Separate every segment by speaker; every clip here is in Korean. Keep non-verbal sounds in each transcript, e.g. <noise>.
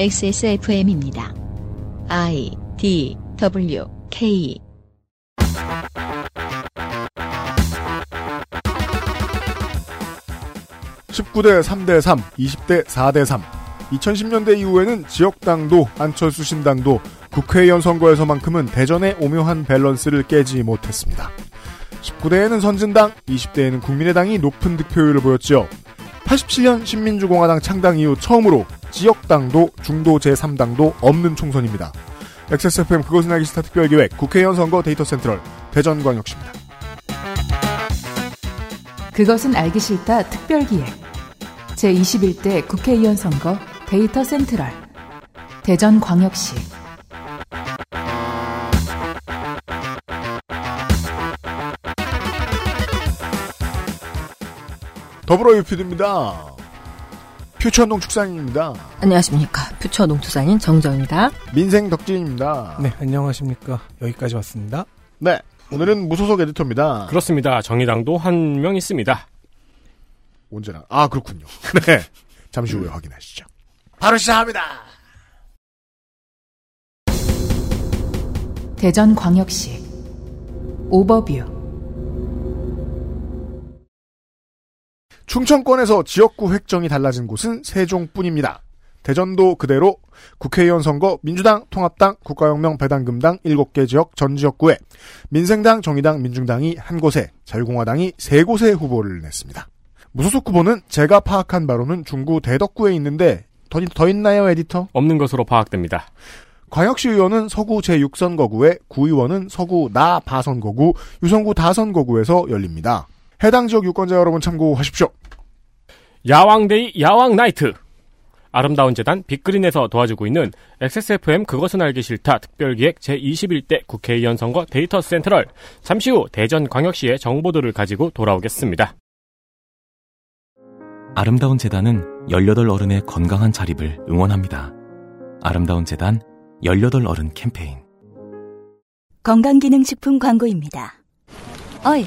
Speaker 1: XSFM입니다. I D W K
Speaker 2: 19대 3대 3, 20대 4대 3. 2010년대 이후에는 지역당도 안철수 신당도 국회의원 선거에서만큼은 대전의 오묘한 밸런스를 깨지 못했습니다. 19대에는 선진당, 20대에는 국민의당이 높은 득표율을 보였지요. 87년 신민주공화당 창당 이후 처음으로 지역당도 중도 제3당도 없는 총선입니다. XSFM 그것은 알기 싫다 특별기획 국회의원 선거 데이터 센트럴 대전광역시입니다.
Speaker 3: 그것은 알기 싫다 특별기획 제21대 국회의원 선거 데이터 센트럴 대전광역시
Speaker 2: 더불어 유피드입니다. 퓨처 농 축산인입니다.
Speaker 4: 안녕하십니까. 퓨처 농투산인 정정입니다.
Speaker 2: 민생 덕진입니다.
Speaker 5: 네, 안녕하십니까. 여기까지 왔습니다.
Speaker 2: 네, 오늘은 무소속 에디터입니다.
Speaker 6: 그렇습니다. 정의당도 한 명 있습니다.
Speaker 2: 언제나 아 그렇군요. <laughs> 네, 잠시 후에 확인하시죠. 바로 시작합니다.
Speaker 3: 대전광역시 오버뷰
Speaker 2: 충청권에서 지역구 획정이 달라진 곳은 세종뿐입니다. 대전도 그대로 국회의원 선거 민주당, 통합당, 국가혁명, 배당금당 7개 지역 전 지역구에 민생당, 정의당, 민중당이 한 곳에 자유공화당이 세 곳에 후보를 냈습니다. 무소속 후보는 제가 파악한 바로는 중구 대덕구에 있는데 더, 더 있나요 에디터?
Speaker 6: 없는 것으로 파악됩니다.
Speaker 2: 광역시 의원은 서구 제6선거구에 구의원은 서구 나 바선거구, 유성구 다선거구에서 열립니다. 해당 지역 유권자 여러분 참고하십시오.
Speaker 6: 야왕데이 야왕 나이트. 아름다운 재단 빅그린에서 도와주고 있는 XSFM 그것은 알기 싫다 특별기획 제21대 국회의원 선거 Data Central. 잠시 후 대전광역시의 정보들을 가지고 돌아오겠습니다.
Speaker 7: 아름다운 재단은 18 어른의 건강한 자립을 응원합니다. 아름다운 재단 18 어른 캠페인.
Speaker 8: 건강기능식품 광고입니다. 어이,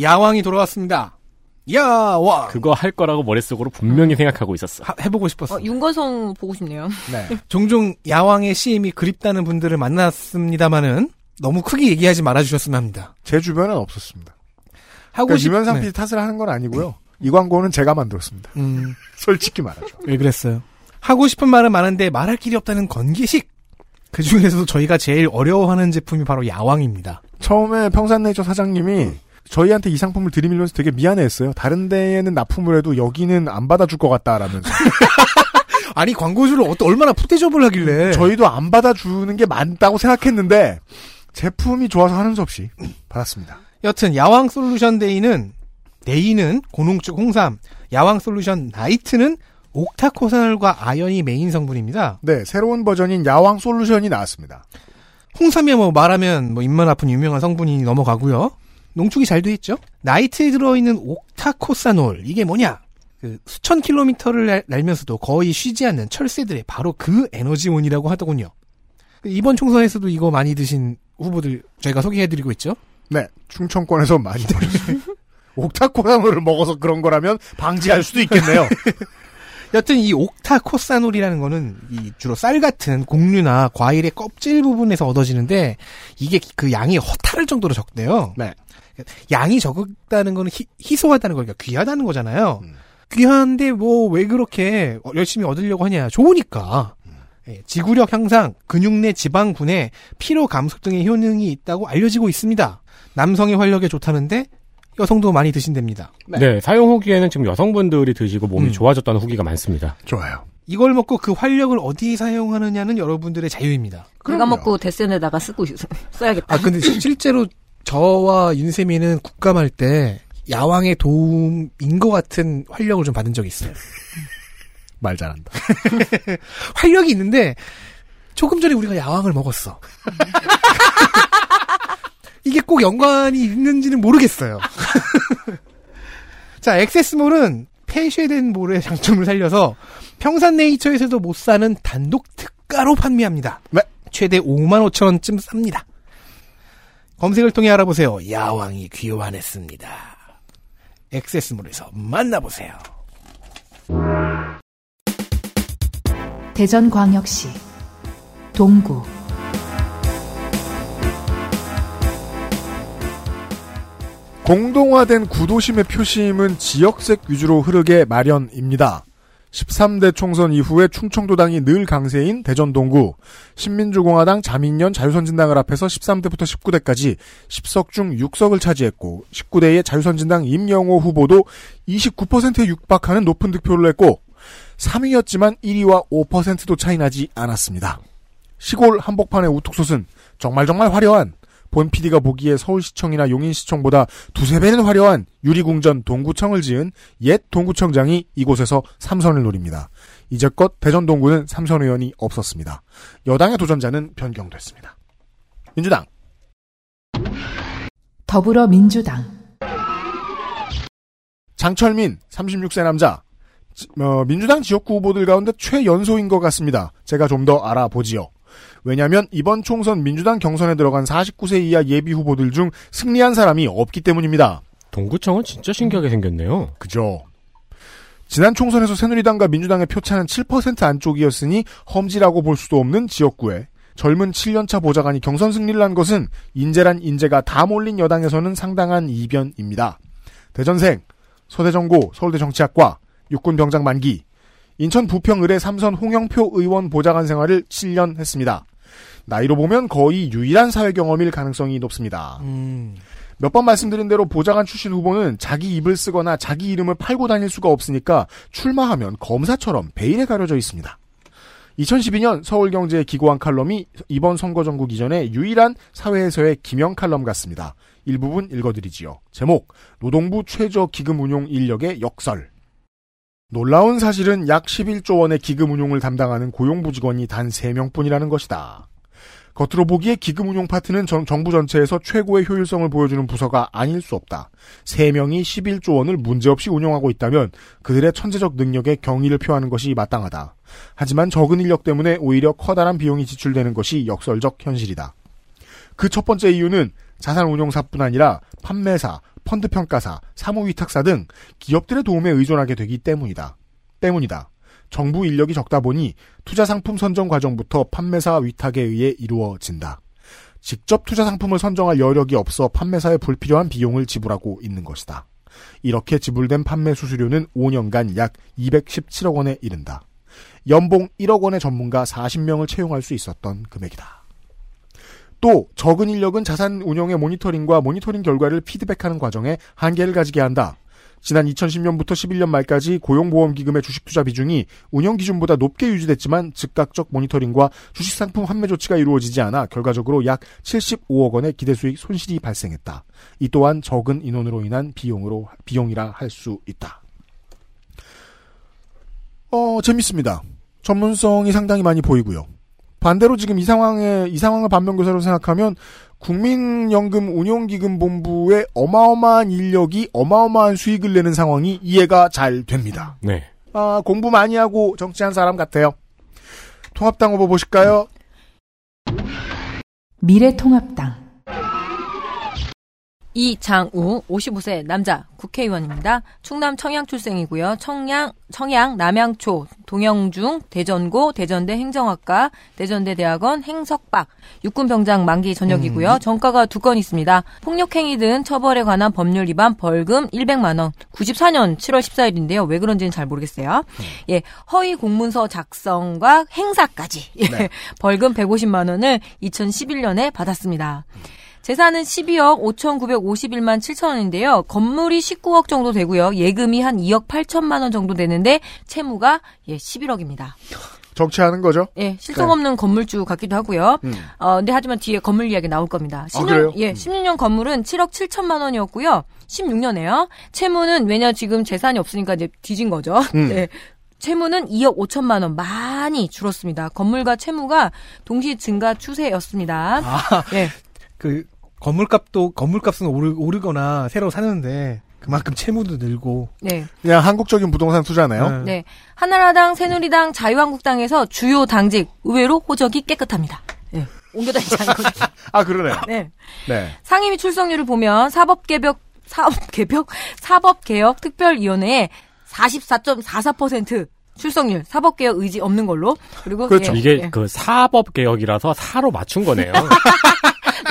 Speaker 5: 야왕이 돌아왔습니다. 야왕.
Speaker 6: 그거 할 거라고 머릿속으로 분명히 생각하고 있었어.
Speaker 5: 하- 해보고 싶었어.
Speaker 4: 어, 윤거성 보고 싶네요.
Speaker 2: 네. <laughs>
Speaker 5: 종종 야왕의 CM이 그립다는 분들을 만났습니다마는 너무 크게 얘기하지 말아주셨으면 합니다.
Speaker 2: 제 주변엔 없었습니다.
Speaker 5: 하고
Speaker 2: 그러니까
Speaker 5: 싶-
Speaker 2: 유면상
Speaker 5: 네.
Speaker 2: PD 탓을 하는 건 아니고요. 이 광고는 제가 만들었습니다.
Speaker 5: 음, <laughs>
Speaker 2: 솔직히 말하죠.
Speaker 5: 왜 그랬어요? 하고 싶은 말은 많은데 말할 길이 없다는 건기식. 그 중에서도 저희가 제일 어려워하는 제품이 바로 야왕입니다.
Speaker 2: 처음에 평산네이처 사장님이 저희한테 이 상품을 들이밀면서 되게 미안해했어요. 다른 데에는 납품을 해도 여기는 안 받아줄 것 같다라면서. <laughs>
Speaker 5: 아니 광고주를 어떠, 얼마나 푸대접을 하길래?
Speaker 2: 저희도 안 받아주는 게 맞다고 생각했는데 제품이 좋아서 하는 수 없이 받았습니다.
Speaker 5: 여튼 야왕 솔루션 데이는 데이는 고농축 홍삼, 야왕 솔루션 나이트는 옥타코산올과 아연이 메인 성분입니다.
Speaker 2: 네, 새로운 버전인 야왕 솔루션이 나왔습니다.
Speaker 5: 홍삼이야 뭐 말하면 뭐 입만 아픈 유명한 성분이니 넘어가고요. 농축이 잘 돼 있죠. 나이트에 들어있는 옥타코산올 이게 뭐냐? 그 수천 킬로미터를 날- 날면서도 거의 쉬지 않는 철새들의 바로 그 에너지원이라고 하더군요. 이번 총선에서도 이거 많이 드신 후보들 저희가 소개해드리고 있죠.
Speaker 2: 네, 충청권에서 많이 들었어요. <laughs> 옥타코사노를 먹어서 그런 거라면 방지할 수도 있겠네요. <laughs>
Speaker 5: 여튼 이 옥타코사놀이라는 거는 이 주로 쌀 같은 곡류나 과일의 껍질 부분에서 얻어지는데 이게 그 양이 허탈할 정도로 적대요.
Speaker 2: 네.
Speaker 5: 양이 적다는 거는 희, 희소하다는 거니까 귀하다는 거잖아요.
Speaker 2: 음.
Speaker 5: 귀한데 뭐 왜 그렇게 어- 열심히 얻으려고 하냐? 좋으니까. 예, 지구력 향상, 근육 내 지방 분해, 피로 감소 등의 효능이 있다고 알려지고 있습니다. 남성의 활력에 좋다는데 여성도 많이 드신답니다.
Speaker 6: 네. 사용 후기에는 지금 여성분들이 드시고 몸이
Speaker 5: 음.
Speaker 6: 좋아졌다는 후기가 많습니다.
Speaker 2: 좋아요.
Speaker 5: 이걸 먹고 그 활력을 어디에 사용하느냐는 여러분들의 자유입니다.
Speaker 4: 내가 먹고 데센에다가 쓰고 있- <laughs> 써야겠다.
Speaker 5: 아 근데 시- 실제로 저와 윤세미는 국감할 때 야왕의 도움인 것 같은 활력을 좀 받은 적이 있어요. <laughs>
Speaker 2: 말 잘한다. <laughs>
Speaker 5: 활력이 있는데 조금 전에 우리가 야왕을 먹었어. <laughs> 이게 꼭 연관이 있는지는 모르겠어요. 자, 액세스몰은 폐쇄된 몰의 장점을 살려서 평산 네이처에서도 못 사는 단독 특가로 판매합니다.
Speaker 2: 네.
Speaker 5: 최대 5만 5천 원쯤 쌉니다. 검색을 통해 알아보세요. 야왕이 귀환했습니다. 액세스몰에서 만나보세요.
Speaker 3: 대전광역시 동구
Speaker 2: 공동화된 구도심의 표심은 지역색 위주로 흐르게 마련입니다. 13대 총선 이후에 충청도당이 늘 강세인 대전 동구, 신민주공화당 자민련 자유선진당을 합해서 13대부터 19대까지 10석 중 6석을 차지했고 19대의 자유선진당 임영호 후보도 29%에 육박하는 높은 득표를 냈고 3위였지만 1위와 5%도 차이 나지 않았습니다. 시골 한복판의 우뚝솥은 정말 정말 화려한 본 PD가 보기에 서울시청이나 용인시청보다 두세 배는 화려한 유리궁전 동구청을 지은 옛 동구청장이 이곳에서 삼선을 노립니다. 이제껏 대전 동구는 삼선 의원이 없었습니다. 여당의 도전자는 변경됐습니다. 민주당
Speaker 3: 더불어민주당
Speaker 2: 장철민 36세 남자 지- 어, 민주당 지역구 후보들 가운데 최연소인 것 같습니다. 제가 좀 더 알아보지요. 왜냐하면 이번 총선 민주당 경선에 들어간 49세 이하 예비 후보들 중 승리한 사람이 없기 때문입니다.
Speaker 6: 동구청은 진짜 신기하게 생겼네요.
Speaker 2: 그죠. 지난 총선에서 새누리당과 민주당의 표차는 7% 안쪽이었으니 험지라고 볼 수도 없는 지역구에 젊은 7년차 보좌관이 경선 승리를 한 것은 인재란 인재가 다 몰린 여당에서는 상당한 이변입니다. 대전생, 서대전고, 서울대 정치학과, 육군병장 만기, 인천 부평을의 삼선 홍영표 의원 보좌관 생활을 7년 했습니다. 나이로 보면 거의 유일한 사회 경험일 가능성이 높습니다.
Speaker 5: 음,
Speaker 2: 몇번 말씀드린 대로 보좌관 출신 후보는 자기 입을 쓰거나 자기 이름을 팔고 다닐 수가 없으니까 출마하면 검사처럼 베일에 가려져 있습니다. 2012년 서울경제의 기고한 칼럼이 이번 선거 전국 이전에 유일한 사회에서의 기명 칼럼 같습니다. 일부분 읽어드리지요. 제목 노동부 최저 기금 운용 인력의 역설 놀라운 사실은 약 11조 원의 기금 운용을 담당하는 고용부 직원이 단 3명뿐이라는 것이다. 겉으로 보기에 기금 운용 파트는 정, 정부 전체에서 최고의 효율성을 보여주는 부서가 아닐 수 없다. 3명이 11조 원을 문제없이 운용하고 있다면 그들의 천재적 능력에 경의를 표하는 것이 마땅하다. 하지만 적은 인력 때문에 오히려 커다란 비용이 지출되는 것이 역설적 현실이다. 그 첫 번째 이유는 자산 운용사뿐 아니라 판매사, 펀드 평가사, 사무 위탁사 등 기업들의 도움에 의존하게 되기 때문이다. 때문이다. 정부 인력이 적다 보니 투자 상품 선정 과정부터 판매사 위탁에 의해 이루어진다. 직접 투자 상품을 선정할 여력이 없어 판매사에 불필요한 비용을 지불하고 있는 것이다. 이렇게 지불된 판매 수수료는 5년간 약 217억 원에 이른다. 연봉 1억 원의 전문가 40명을 채용할 수 있었던 금액이다. 또 적은 인력은 자산 운용의 모니터링과 모니터링 결과를 피드백하는 과정에 한계를 가지게 한다. 지난 2010년부터 11년 말까지 고용보험기금의 주식 투자 비중이 운영 기준보다 높게 유지됐지만 즉각적 모니터링과 주식 상품 환매 조치가 이루어지지 않아 결과적으로 약 75억 원의 기대 수익 손실이 발생했다. 이 또한 적은 인원으로 인한 비용으로 비용이라 할 수 있다. 어 재밌습니다. 전문성이 상당히 많이 보이고요. 반대로 지금 이 상황에 이 상황을 반면교사로 생각하면 국민연금 운용기금본부의 어마어마한 인력이 어마어마한 수익을 내는 상황이 이해가 잘 됩니다.
Speaker 6: 네.
Speaker 2: 아, 공부 많이 하고 정치한 사람 같아요. 통합당 후보 보실까요?
Speaker 3: 미래통합당
Speaker 4: 이장우 55세 남자 국회의원입니다. 충남 청양 출생이고요. 청양 청양 남양초 동영중 대전고 대전대 행정학과 대전대 대학원 행석박 육군병장 만기 전역이고요. 전과가 두 건 있습니다. 폭력행위 등 처벌에 관한 법률 위반 벌금 100만 원. 94년 7월 14일인데요. 왜 그런지는 잘 모르겠어요. 예, 허위 공문서 작성과 행사까지 예, 벌금 150만 원을 2011년에 받았습니다. 재산은 12억 5,951만 7천 원인데요. 건물이 19억 정도 되고요. 예금이 한 2억 8천만 원 정도 되는데 채무가 예 11억입니다.
Speaker 2: 정치하는 거죠?
Speaker 4: 예, 실속 없는 건물주 같기도 하고요.
Speaker 2: 음.
Speaker 4: 어, 근데 하지만 뒤에 건물 이야기 나올 겁니다.
Speaker 2: 아, 그래요?
Speaker 4: 예, 16년 건물은 7억 7천만 원이었고요. 16년에요. 채무는 왜냐 지금 재산이 없으니까 이제 뒤진 거죠. <laughs>
Speaker 2: 음.
Speaker 4: 네. 채무는 2억 5천만 원 많이 줄었습니다. 건물과 채무가 동시 증가 추세였습니다.
Speaker 5: 아,
Speaker 4: 예.
Speaker 5: 그 건물값도 건물값은 오르, 오르거나 새로 사는데 그만큼 채무도 늘고
Speaker 4: 네.
Speaker 2: 그냥 한국적인 부동산 투자네요.
Speaker 4: 네. 한나라당, 새누리당, 자유한국당에서 주요 당직 의외로 호적이 깨끗합니다. 예. 옮겨다니지 않거든요. <laughs>
Speaker 2: 아 그러네요.
Speaker 4: 네.
Speaker 2: 네.
Speaker 4: 상임위 출석률을 보면 사법개혁 사업개혁 사법개혁 특별위원회에 44.44% 출석률 사법개혁 의지 없는 걸로 그리고
Speaker 6: 그렇죠.
Speaker 4: 예,
Speaker 6: 이게
Speaker 4: 예.
Speaker 6: 그 사법 개혁이라서 사로 맞춘 거네요. <laughs>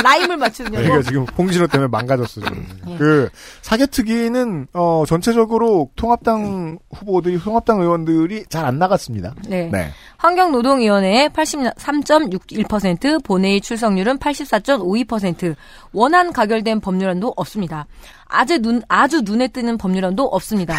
Speaker 4: 라임을 맞추느냐고
Speaker 2: 저희가 지금 홍진호 때문에 망가졌어 지금.
Speaker 4: 예.
Speaker 2: 그 사개특위는 어 전체적으로 통합당 후보들이 통합당 의원들이 잘 안 나갔습니다.
Speaker 4: 네.
Speaker 2: 네.
Speaker 4: 환경노동위원회 83.61%, 본회의 출석률은 84.52%, 원안 가결된 법률안도 없습니다. 아주 눈, 아주 눈에 띄는 법률안도 없습니다.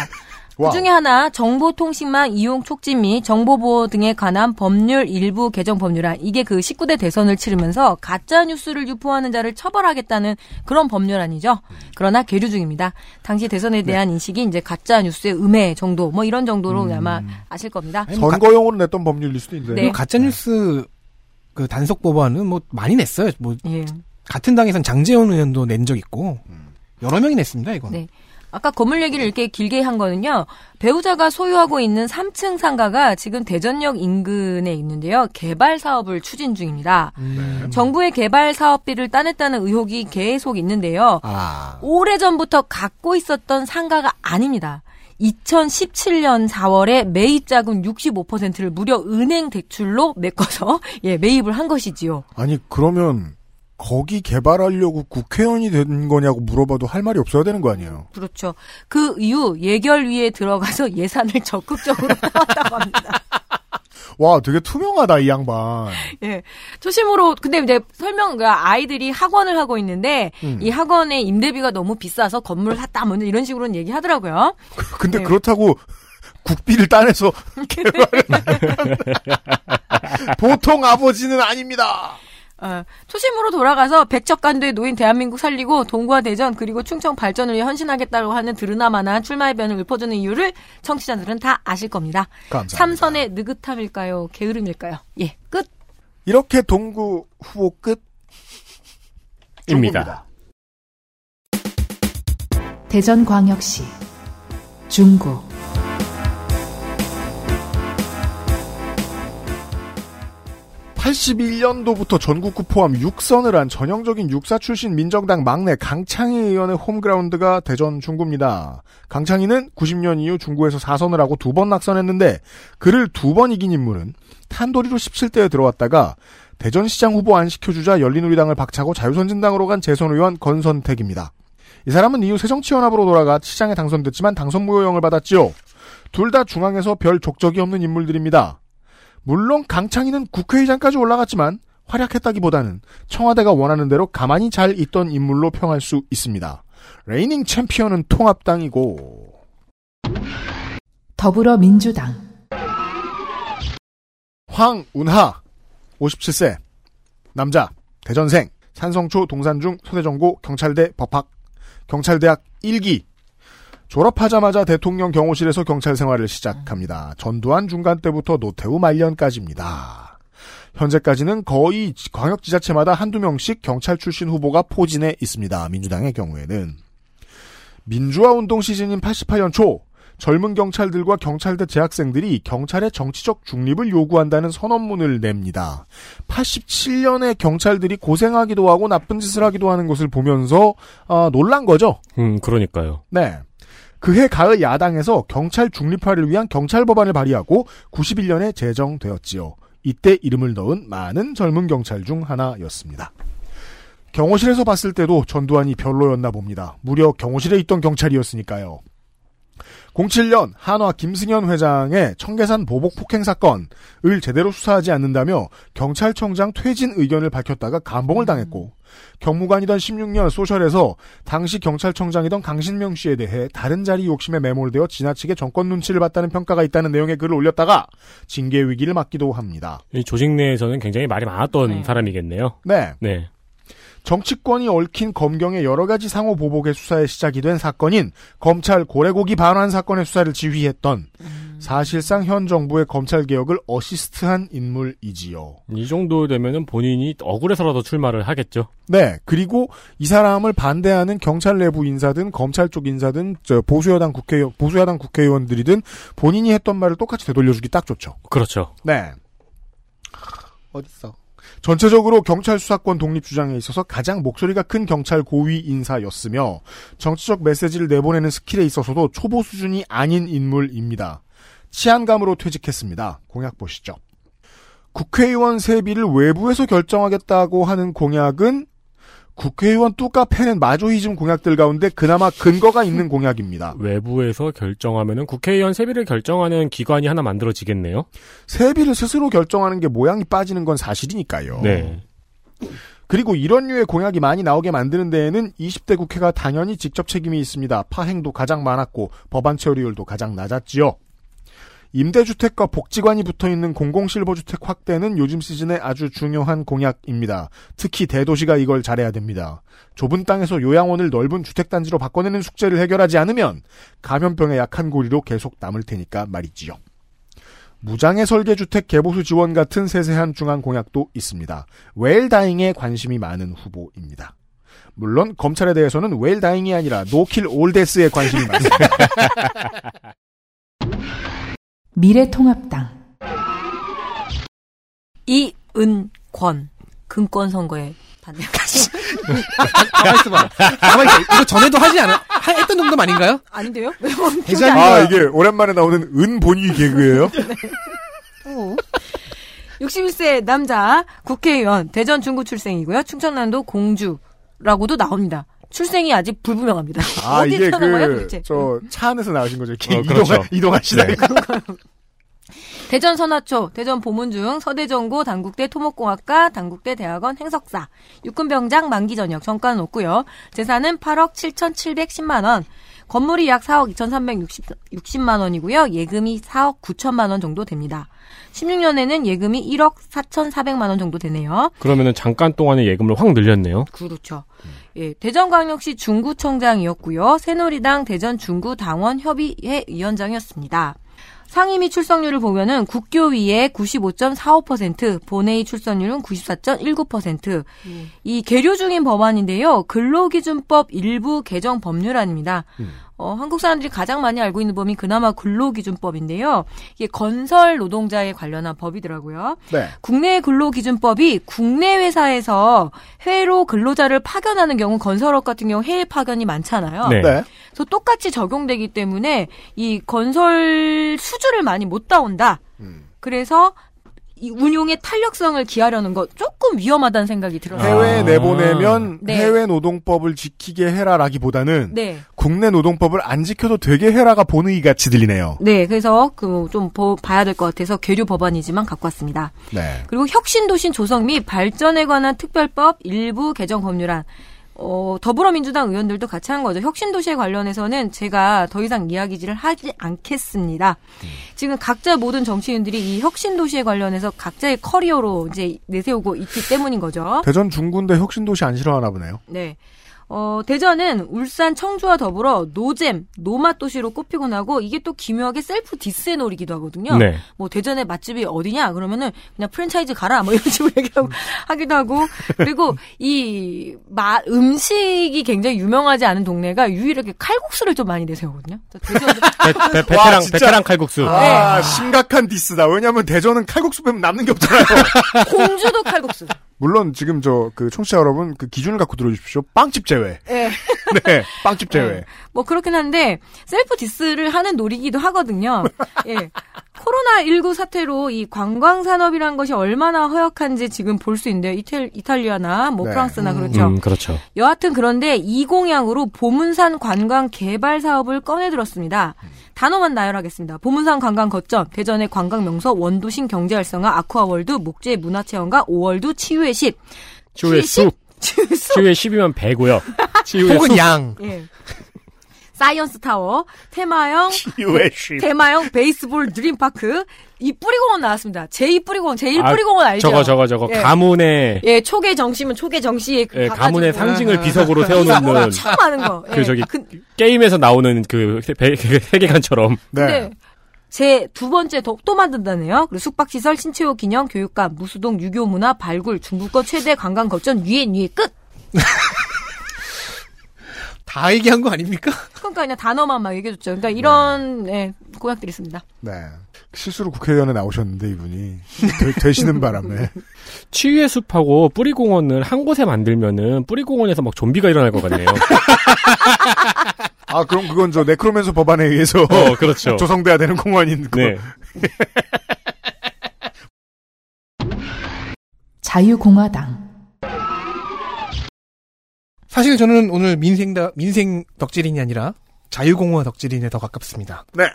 Speaker 2: Wow.
Speaker 4: 그 중에 하나 정보통신망 이용 촉진 및 정보보호 등에 관한 법률 일부 개정 법률안 이게 그 19대 대선을 치르면서 가짜 뉴스를 유포하는 자를 처벌하겠다는 그런 법률안이죠. 그러나 계류 중입니다. 당시 대선에 대한 인식이 이제 가짜 뉴스의 음해 정도 뭐 이런 정도로 아마 아실 겁니다.
Speaker 2: 선거용으로 냈던 법률일 수도 있는데.
Speaker 4: 네.
Speaker 5: 가짜 뉴스 그 단속 법안은 뭐 많이 냈어요. 뭐
Speaker 4: 예.
Speaker 5: 같은 당에선 장재원 의원도 낸 적 있고 여러 명이 냈습니다. 이건.
Speaker 4: 네. 아까 건물 얘기를 이렇게 길게 한 거는요. 배우자가 소유하고 있는 3층 상가가 지금 대전역 인근에 있는데요. 개발 사업을 추진 중입니다. 정부의 개발 사업비를 따냈다는 의혹이 계속 있는데요.
Speaker 2: 아.
Speaker 4: 오래전부터 갖고 있었던 상가가 아닙니다. 2017년 4월에 매입 자금 65%를 무려 은행 대출로 메꿔서 <laughs> 예, 매입을 한 것이지요.
Speaker 2: 아니 그러면 거기 개발하려고 국회의원이 된 거냐고 물어봐도 할 말이 없어야 되는 거 아니에요.
Speaker 4: 그렇죠. 그 이후 예결위에 들어가서 <laughs> 예산을 적극적으로 따왔다고 합니다. <laughs>
Speaker 2: 와 되게 투명하다 이 양반.
Speaker 4: 예. 초심으로 근데 이제 설명 그러니까 아이들이 학원을 하고 있는데
Speaker 2: 음.
Speaker 4: 이 학원의 임대비가 너무 비싸서 건물을 샀다 뭐 이런 식으로는 얘기하더라고요. <laughs>
Speaker 2: 근데
Speaker 4: 네.
Speaker 2: 그렇다고 국비를 따내서 개발을 보통 아버지는 아닙니다.
Speaker 4: 어, 초심으로 돌아가서 백척간도에 놓인 대한민국 살리고 동구와 대전 그리고 충청 발전을 위해 헌신하겠다고 하는 드르나마나 출마의 변을 읊어주는 이유를 청취자들은 다 아실 겁니다.
Speaker 2: 감사합니다.
Speaker 4: 삼선의 느긋함일까요? 게으름일까요? 예, 끝.
Speaker 2: 이렇게 동구 후보 끝.
Speaker 6: 입니다.
Speaker 3: 대전광역시 중구
Speaker 2: 81년도부터 전국구 포함 6선을 한 전형적인 육사 출신 민정당 막내 강창희 의원의 홈그라운드가 대전 중구입니다. 강창희는 90년 이후 중구에서 4선을 하고 두 번 낙선했는데 그를 두 번 이긴 인물은 탄도리로 17대에 들어왔다가 대전시장 후보 안 시켜주자 열린우리당을 박차고 자유선진당으로 간 재선 의원 건선택입니다. 이 사람은 이후 새정치연합으로 돌아가 시장에 당선됐지만 당선 무효형을 받았지요. 둘 다 중앙에서 별 족적이 없는 인물들입니다. 물론 강창희는 국회의장까지 올라갔지만 활약했다기보다는 청와대가 원하는 대로 가만히 잘 있던 인물로 평할 수 있습니다. 레이닝 챔피언은 통합당이고.
Speaker 3: 더불어민주당.
Speaker 2: 황운하 57세. 남자 대전생. 산성초 동산중 소대전고 경찰대 법학. 경찰대학 1기 졸업하자마자 대통령 경호실에서 경찰 생활을 시작합니다. 전두환 중간 때부터 노태우 말년까지입니다. 현재까지는 거의 광역 지자체마다 한두 명씩 경찰 출신 후보가 포진해 있습니다. 민주당의 경우에는. 민주화 운동 시즌인 88년 초 젊은 경찰들과 경찰대 재학생들이 경찰의 정치적 중립을 요구한다는 선언문을 냅니다. 87년에 경찰들이 고생하기도 하고 나쁜 짓을 하기도 하는 것을 보면서 아, 놀란 거죠.
Speaker 6: 음, 그러니까요.
Speaker 2: 네. 그해 가을 야당에서 경찰 중립화를 위한 경찰 법안을 발의하고 91년에 제정되었지요. 이때 이름을 넣은 많은 젊은 경찰 중 하나였습니다. 경호실에서 봤을 때도 전두환이 별로였나 봅니다. 무려 경호실에 있던 경찰이었으니까요. 07년 한화 김승현 회장의 청계산 보복 폭행 사건을 제대로 수사하지 않는다며 경찰청장 퇴진 의견을 밝혔다가 감봉을 당했고 경무관이던 16년 소셜에서 당시 경찰청장이던 강신명 씨에 대해 다른 자리 욕심에 매몰되어 지나치게 정권 눈치를 봤다는 평가가 있다는 내용의 글을 올렸다가 징계 위기를 맞기도 합니다.
Speaker 6: 이 조직 내에서는 굉장히 말이 많았던
Speaker 4: 네.
Speaker 6: 사람이겠네요.
Speaker 2: 네.
Speaker 6: 네.
Speaker 2: 정치권이 얽힌 검경의 여러 가지 상호 보복의 수사에 시작이 된 사건인 검찰 고래고기 반환 사건의 수사를 지휘했던 사실상 현 정부의 검찰 개혁을 어시스트한 인물이지요.
Speaker 6: 이 정도 되면은 본인이 억울해서라도 출마를 하겠죠.
Speaker 2: 네, 그리고 이 사람을 반대하는 경찰 내부 인사든 검찰 쪽 인사든 저 보수 여당 국회 보수 야당 국회의원들이든 본인이 했던 말을 똑같이 되돌려주기 딱 좋죠.
Speaker 6: 그렇죠.
Speaker 2: 네. 어딨어? 전체적으로 경찰 수사권 독립 주장에 있어서 가장 목소리가 큰 경찰 고위 인사였으며 정치적 메시지를 내보내는 skill에 있어서도 초보 수준이 아닌 인물입니다. 치안감으로 퇴직했습니다. 공약 보시죠. 국회의원 세비를 외부에서 결정하겠다고 하는 공약은 국회의원 뚜까 패는 마조히즘 공약들 가운데 그나마 근거가 있는 공약입니다.
Speaker 6: 외부에서 결정하면은 국회의원 세비를 결정하는 기관이 하나 만들어지겠네요.
Speaker 2: 세비를 스스로 결정하는 게 모양이 빠지는 건 사실이니까요.
Speaker 6: 네.
Speaker 2: 그리고 이런 류의 공약이 많이 나오게 만드는 데에는 20대 국회가 당연히 직접 책임이 있습니다. 파행도 가장 많았고 법안 처리율도 가장 낮았지요. 임대주택과 복지관이 붙어있는 공공실버주택 확대는 요즘 시즌에 아주 중요한 공약입니다. 특히 대도시가 이걸 잘해야 됩니다. 좁은 땅에서 요양원을 넓은 주택단지로 바꿔내는 숙제를 해결하지 않으면 감염병에 약한 고리로 계속 남을 테니까 말이지요. 무장의 설계주택 개보수 지원 같은 세세한 중앙 공약도 있습니다. 웰다잉에 관심이 많은 후보입니다. 물론 검찰에 대해서는 웰다잉이 아니라 노킬 올데스에 관심이 많습니다. <laughs>
Speaker 3: 미래통합당
Speaker 4: 이은권 금권 선거에 반대까지 <laughs>
Speaker 5: 가만 있어 봐. 가만 있어. 이거 전에도 하지 않아? 하- 했던 정도 아닌가요?
Speaker 4: 아닌데요?
Speaker 5: 대장이가
Speaker 2: 아 이게 오랜만에 나오는 은본위 개그예요? <laughs>
Speaker 4: 61세 남자 국회의원 대전 중구 출생이고요. 충청남도 공주라고도 나옵니다. 출생이 아직 불분명합니다. <laughs>
Speaker 2: 아
Speaker 4: 어디
Speaker 2: 이게 그
Speaker 4: 도대체?
Speaker 2: 저차 안에서 나오신 거죠? 이렇게
Speaker 6: 어, 그렇죠. <laughs>
Speaker 2: 이동하, 이동하시다가
Speaker 6: 네. <laughs>
Speaker 4: 대전 선화초, 대전 보문중, 서대전고, 당국대 토목공학과, 당국대 대학원 행석사, 육군병장 만기 전역 정가는 없고요. 재산은 8억 7,710만 원. 건물이 약 4억 2,360만 원이고요. 예금이 4억 9천만 원 정도 됩니다. 16년에는 예금이 1억 4,400만 원 정도 되네요.
Speaker 6: 그러면은 잠깐 동안에 예금을 확 늘렸네요.
Speaker 4: 그렇죠. 예, 대전광역시 중구청장이었고요. 새누리당 대전 중구 당원 협의회 위원장이었습니다. 상임위 출석률을 보면은 국교위의 95.45%, 본회의 출석률은 94.19%. 이 계류 중인 법안인데요. 근로기준법 일부 개정 법률안입니다. 어, 한국 사람들이 가장 많이 알고 있는 법이 그나마 근로기준법인데요. 이게 건설 노동자에 관련한 법이더라고요.
Speaker 2: 네.
Speaker 4: 국내 근로기준법이 국내 회사에서 해외로 근로자를 파견하는 경우 건설업 같은 경우 해외 파견이 많잖아요.
Speaker 6: 네.
Speaker 2: 네.
Speaker 4: 그래서 똑같이 적용되기 때문에 이 건설 수주를 많이 못 따온다.
Speaker 2: 음.
Speaker 4: 그래서 이 운용의 탄력성을 기하려는 거 조금 위험하다는 생각이 들어요.
Speaker 6: 아.
Speaker 2: 내보내면
Speaker 4: 네.
Speaker 2: 해외 노동법을 지키게 해라라기보다는
Speaker 4: 네.
Speaker 2: 국내 노동법을 안 지켜도 되게 해라가 본의 같이 들리네요.
Speaker 4: 네, 그래서 그 좀 봐야 될 것 같아서 계류 법안이지만 갖고 왔습니다.
Speaker 2: 네.
Speaker 4: 그리고 혁신도시 조성 및 발전에 관한 특별법 일부 개정 법률안. 어, 더불어민주당 의원들도 같이 한 거죠. 혁신도시에 관련해서는 제가 더 이상 이야기질을 하지 않겠습니다. 지금 각자 모든 정치인들이 이 혁신도시에 관련해서 각자의 career로 이제 내세우고 있기 때문인 거죠.
Speaker 2: 대전 중군데 혁신도시 안 싫어하나 보네요.
Speaker 4: 네. 어, 대전은 울산, 청주와 더불어 노잼, 노맛 도시로 꼽히곤 하고 이게 또 기묘하게 self diss의 놀이기도 하거든요.
Speaker 6: 네.
Speaker 4: 뭐 대전의 맛집이 어디냐 그러면은 그냥 프랜차이즈 가라 뭐 이런 식으로 얘기하고 <laughs> 하기도 하고 그리고 이 마, 음식이 굉장히 유명하지 않은 동네가 유일하게 칼국수를 좀 많이 내세우거든요. 대전
Speaker 6: 베, 베,
Speaker 2: 진짜.
Speaker 6: 베테랑 칼국수.
Speaker 2: 아, 심각한 diss다. 왜냐면 대전은 칼국수 빼면 남는 게 없잖아요. <laughs>
Speaker 4: 공주도 칼국수.
Speaker 2: 물론 지금 저 그 청취자 여러분 그 기준을 갖고 들어주십시오. 빵집 제외.
Speaker 4: 예. <laughs> <laughs>
Speaker 2: 네, 빵집 제외.
Speaker 4: 네. 뭐 그렇긴 한데 셀프 diss를 하는 놀이기도 하거든요. <laughs> 예. 코로나19 사태로 이 관광 산업이라는 것이 얼마나 허약한지 지금 볼 수 있는데요. 이탈, 이탈리아나 뭐
Speaker 2: 네.
Speaker 4: 프랑스나 그렇죠.
Speaker 6: 음, 그렇죠.
Speaker 4: 여하튼 그런데 이 공약으로 보문산 관광 개발 사업을 꺼내 들었습니다. 단어만 나열하겠습니다. 보문산 관광 거점, 대전의 관광 명소, 원도심 경제 활성화, 아쿠아월드, 목재 문화체험과 오월드 치유의 십.
Speaker 6: 치유의 숲.
Speaker 4: 치유의 숲.
Speaker 6: 치유의 10이면 배고요. <laughs> 치유의
Speaker 5: 혹은
Speaker 6: 숲.
Speaker 5: 양.
Speaker 4: 예. 사이언스 타워, 테마형. 테마형 베이스볼 드림파크, 이 뿌리공원 나왔습니다. 제2 뿌리공원, 제1
Speaker 6: 아,
Speaker 4: 뿌리공원 알죠?
Speaker 6: 저거 저거 저거
Speaker 4: 예.
Speaker 6: 가문의
Speaker 4: 예, 초계 정시면 초계 정시에
Speaker 6: 예,
Speaker 4: 가가지고
Speaker 6: 가문의 상징을 비석으로 세워놓는
Speaker 4: 처음 하는 거.
Speaker 6: 그
Speaker 4: 예.
Speaker 6: 저기
Speaker 4: 그-
Speaker 6: 게임에서 나오는 그 세- 배- 세계관처럼.
Speaker 2: 네.
Speaker 4: 근데 제두 번째 더, 또 만든다네요. 그리고 숙박시설, 신체호 기념, 교육관, 무수동, 유교 문화, 발굴, 중국권 최대 관광 거점, 위에 위에 끝. <laughs>
Speaker 5: 다 얘기한 거 아닙니까? <laughs>
Speaker 4: 그러니까 그냥 단어만 막 얘기해줬죠. 그러니까 이런 예, 공약들이 있습니다.
Speaker 2: 네. 실수로 국회의원에 나오셨는데 이분이 되, 시는 바람에 <laughs>
Speaker 6: 치유의 숲하고 뿌리공원을 한 곳에 만들면은 뿌리공원에서 막 좀비가 일어날 것 같네요. <laughs>
Speaker 2: 아 그럼 그건 저 네크로맨서 법안에 의해서
Speaker 6: 어, 그렇죠.
Speaker 2: 조성돼야 되는 공원인 거.
Speaker 6: 네.
Speaker 3: 자유공화당
Speaker 5: 사실 저는 오늘 민생 민생 덕질인이 아니라 자유공화 덕질인에 더 가깝습니다.
Speaker 2: 네.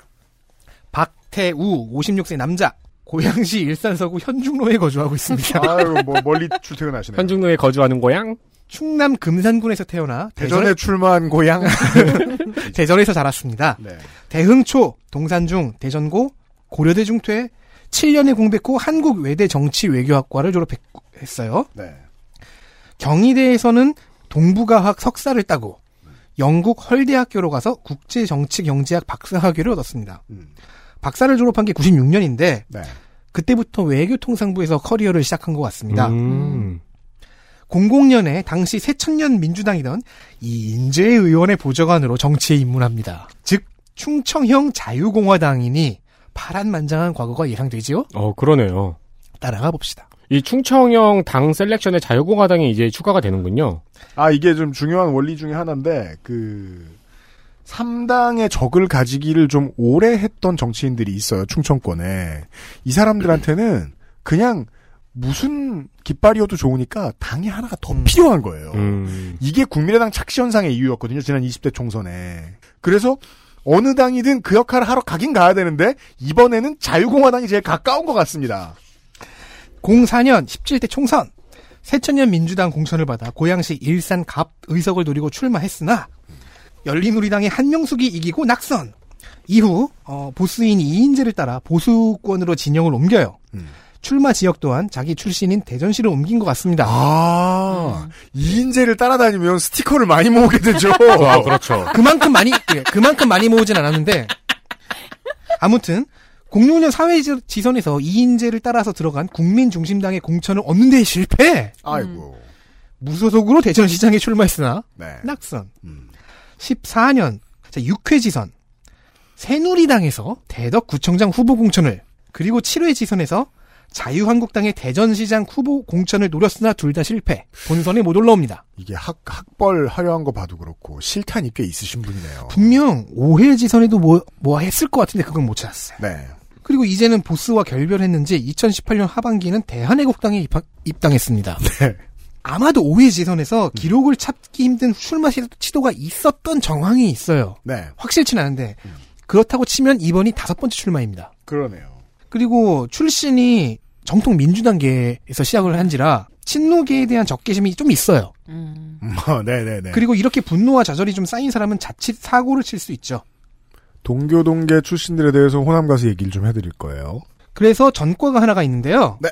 Speaker 5: 박태우 56세 남자 고양시 일산서구 현중로에 거주하고 있습니다. <laughs>
Speaker 2: 아유 뭐 멀리 출퇴근하시네.
Speaker 6: 현중로에 거주하는 고향?
Speaker 5: 충남 금산군에서 태어나
Speaker 2: 대전에 출마한 고향. <laughs>
Speaker 5: 대전에서 자랐습니다.
Speaker 2: 네.
Speaker 5: 대흥초, 동산중, 대전고, 고려대 중퇴, 7년의 공백 후 한국 외대 정치 외교학과를 졸업했어요.
Speaker 2: 네.
Speaker 5: 경희대에서는 동북아학 석사를 따고 영국 헐대학교로 가서 국제정치경제학 박사학위를 얻었습니다.
Speaker 2: 음.
Speaker 5: 박사를 졸업한 게 96년인데
Speaker 2: 네.
Speaker 5: 그때부터 외교통상부에서 커리어를 시작한 것 같습니다.
Speaker 6: 음.
Speaker 5: 00년에 당시 새천년 민주당이던 이인재 의원의 보좌관으로 정치에 입문합니다. 즉 충청형 자유공화당이니 파란만장한 과거가 예상되지요?
Speaker 6: 어, 그러네요.
Speaker 5: 따라가 봅시다.
Speaker 6: 이 충청형 당 셀렉션에 자유공화당이 이제 추가가 되는군요.
Speaker 2: 아 이게 좀 중요한 원리 중에 하나인데 그 3당의 적을 가지기를 좀 오래 했던 정치인들이 있어요. 충청권에. 이 사람들한테는 그냥 무슨 깃발이어도 좋으니까 당이 하나가 더 필요한 거예요.
Speaker 6: 음.
Speaker 2: 이게 국민의당 착시 현상의 이유였거든요. 지난 20대 총선에. 그래서 어느 당이든 그 역할을 하러 가긴 가야 되는데 이번에는 자유공화당이 제일 가까운 것 같습니다.
Speaker 5: 04년 17대 총선 새천년 민주당 공천을 받아 고양시 일산 갑 의석을 노리고 출마했으나 열린우리당의 한명숙이 이기고 낙선. 이후 어, 보수인 이인재를 따라 보수권으로 진영을 옮겨요. 출마 지역 또한 자기 출신인 대전시를 옮긴 것 같습니다.
Speaker 2: 아, 이인재를 따라다니면 스티커를 많이 모으게 되죠. <laughs>
Speaker 6: 아, 그렇죠.
Speaker 5: 그만큼 많이 예, 그만큼 많이 모으진 않았는데 아무튼 06년 사회지선에서 이인재를 따라서 들어간 국민중심당의 공천을 얻는 데 실패.
Speaker 2: 아이고.
Speaker 5: 무소속으로 대전시장에 출마했으나
Speaker 2: 네.
Speaker 5: 낙선.
Speaker 2: 음.
Speaker 5: 14년 6회 지선 새누리당에서 대덕구청장 후보 공천을 그리고 7회 지선에서 자유한국당의 대전시장 후보 공천을 노렸으나 둘 다 실패. 본선에 못 올라옵니다.
Speaker 2: 이게 학, 학벌 하려한 거 봐도 그렇고 실탄이 꽤 있으신 분이네요.
Speaker 5: 분명 5회 지선에도 뭐, 뭐 했을 것 같은데 그건 못 찾았어요.
Speaker 2: 네.
Speaker 5: 그리고 이제는 보스와 결별했는지 2018년 하반기에는 대한애국당에 입학, 입당했습니다.
Speaker 2: 네.
Speaker 5: 아마도 5회 지선에서 기록을 찾기 힘든 출마 시- 시도가 있었던 정황이 있어요.
Speaker 2: 네.
Speaker 5: 확실치는 않은데 그렇다고 치면 이번이 다섯 번째 출마입니다.
Speaker 2: 그러네요.
Speaker 5: 그리고 출신이 정통 민주당계에서 시작을 한지라 친노계에 대한 적개심이 좀 있어요.
Speaker 2: 음, <laughs> 어, 네네네.
Speaker 5: 그리고 이렇게 분노와 좌절이 좀 쌓인 사람은 자칫 사고를 칠 수 있죠.
Speaker 2: 동교동계 출신들에 대해서 호남 가서 얘기를 좀 해드릴 거예요.
Speaker 5: 그래서 전과가 하나가 있는데요.
Speaker 2: 네.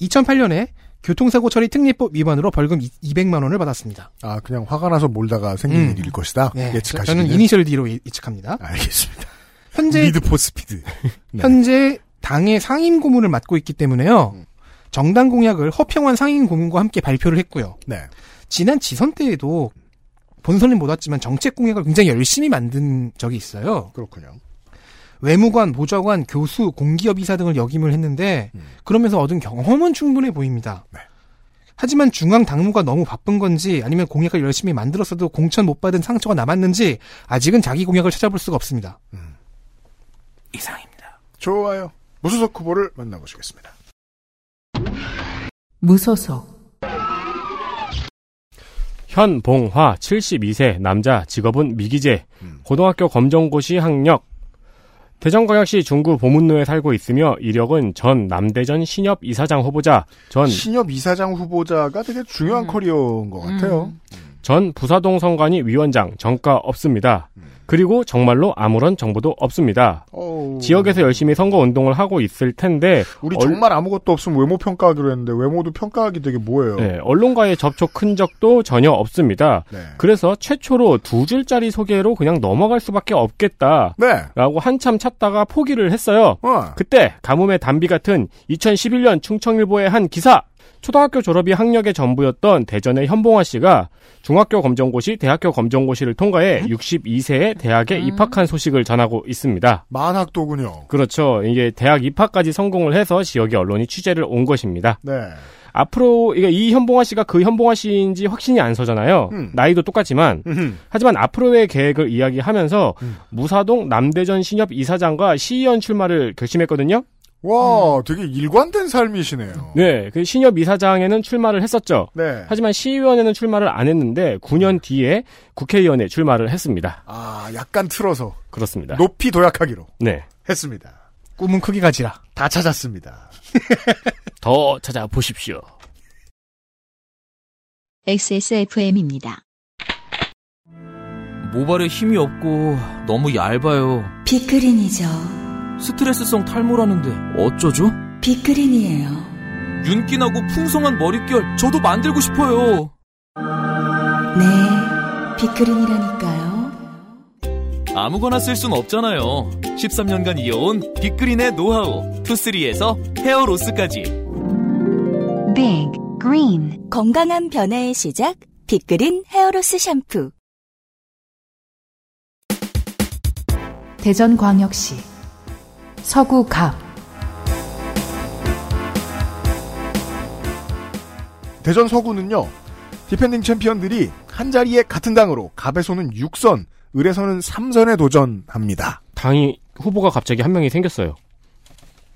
Speaker 5: 2008년에 교통사고 처리 특례법 위반으로 벌금 200만 원을 받았습니다.
Speaker 2: 아, 그냥 화가 나서 몰다가 생긴
Speaker 5: 음.
Speaker 2: 일일 것이다.
Speaker 5: 네,
Speaker 2: 예측하시는.
Speaker 5: 저는 Initial D로 예- 예측합니다.
Speaker 2: 알겠습니다.
Speaker 5: 현재
Speaker 2: Need for Speed. <laughs> 네.
Speaker 5: 현재 당의 상임 고문을 맡고 있기 때문에요.
Speaker 2: 음.
Speaker 5: 정당 공약을 허평환 상임 고문과 함께 발표를 했고요.
Speaker 2: 네.
Speaker 5: 지난 지선 때에도 본선은 못 왔지만 정책 공약을 굉장히 열심히 만든 적이 있어요.
Speaker 2: 그렇군요.
Speaker 5: 외무관, 보좌관, 교수, 공기업 이사 등을 역임을 했는데
Speaker 2: 음.
Speaker 5: 그러면서 얻은 경험은 충분해 보입니다.
Speaker 2: 네.
Speaker 5: 하지만 중앙 당무가 너무 바쁜 건지 아니면 공약을 열심히 만들었어도 공천 못 받은 상처가 남았는지 아직은 자기 공약을 찾아볼 수가 없습니다.
Speaker 2: 음.
Speaker 5: 이상입니다.
Speaker 2: 좋아요. 무소속 후보를 만나보시겠습니다.
Speaker 3: 무소속
Speaker 6: 현봉화 72세 남자 직업은 미기재
Speaker 2: 음.
Speaker 6: 고등학교 검정고시 학력 대전광역시 중구 보문로에 살고 있으며 이력은 전 남대전 신협 이사장 후보자 전
Speaker 2: 신협 이사장 후보자가 되게 중요한
Speaker 4: 음.
Speaker 2: 커리어인 것 같아요.
Speaker 6: 전 부사동 선관위 위원장 정가 없습니다. 그리고 정말로 아무런 정보도 없습니다.
Speaker 2: 어우.
Speaker 6: 지역에서 열심히 선거 운동을 하고 있을 텐데
Speaker 2: 우리
Speaker 6: 얼-
Speaker 2: 정말 아무것도 없으면 외모 평가하기로 했는데 외모도 평가하기 되게 뭐예요?
Speaker 6: 네, 언론과의 접촉 흔적도 전혀 없습니다.
Speaker 2: 네.
Speaker 6: 그래서 최초로 두 줄짜리 소개로 그냥 넘어갈 수밖에 없겠다.
Speaker 2: 네.
Speaker 6: 라고 한참 찾다가 포기를 했어요.
Speaker 2: 어.
Speaker 6: 그때 가뭄의 단비 같은 2011년 충청일보의 한 기사 초등학교 졸업이 학력의 전부였던 대전의 현봉화 씨가 중학교 검정고시, 대학교 검정고시를 통과해 62세에 대학에 입학한 소식을 전하고 있습니다.
Speaker 2: 만학도군요.
Speaker 6: 그렇죠. 이게 대학 입학까지 성공을 해서 지역의 언론이 취재를 온 것입니다.
Speaker 2: 네.
Speaker 6: 앞으로 이게 이 현봉화 씨가 그 현봉화 씨인지 확신이 안 서잖아요.
Speaker 2: 음.
Speaker 6: 나이도 똑같지만
Speaker 2: 음흠.
Speaker 6: 하지만 앞으로의 계획을 이야기하면서
Speaker 2: 음.
Speaker 6: 무사동 남대전 신협 이사장과 시의원 출마를 결심했거든요.
Speaker 2: 와, 되게 일관된 삶이시네요.
Speaker 6: 네, 그 신협 이사장에는 출마를 했었죠.
Speaker 2: 네.
Speaker 6: 하지만 시의원에는 출마를 안 했는데 9년 뒤에 국회의원에 출마를 했습니다.
Speaker 2: 아, 약간 틀어서
Speaker 6: 그렇습니다.
Speaker 2: 높이 도약하기로
Speaker 6: 네,
Speaker 2: 했습니다.
Speaker 5: 꿈은 크게 가지라.
Speaker 2: 다 찾았습니다. <laughs>
Speaker 6: 더 찾아보십시오.
Speaker 1: XSFM입니다.
Speaker 9: 모발에 힘이 없고 너무 얇아요.
Speaker 10: 빅그린이죠.
Speaker 9: 스트레스성 탈모라는데 어쩌죠?
Speaker 10: 빅그린이에요.
Speaker 9: 윤기나고 풍성한 머릿결 저도 만들고 싶어요.
Speaker 10: 네, 빅그린이라니까요.
Speaker 9: 아무거나 쓸 순 없잖아요. 13년간 이어온 빅그린의 노하우. 투쓰리에서 헤어로스까지.
Speaker 10: 빅 그린 건강한 변화의 시작. 빅그린 hair loss 샴푸.
Speaker 3: 대전광역시 서구갑
Speaker 2: 대전 서구는요. defending 챔피언들이 한 자리에 같은 당으로 갑에서는 6선, 을에서는 3선에 도전합니다.
Speaker 6: 당이 후보가 갑자기 한 명이 생겼어요.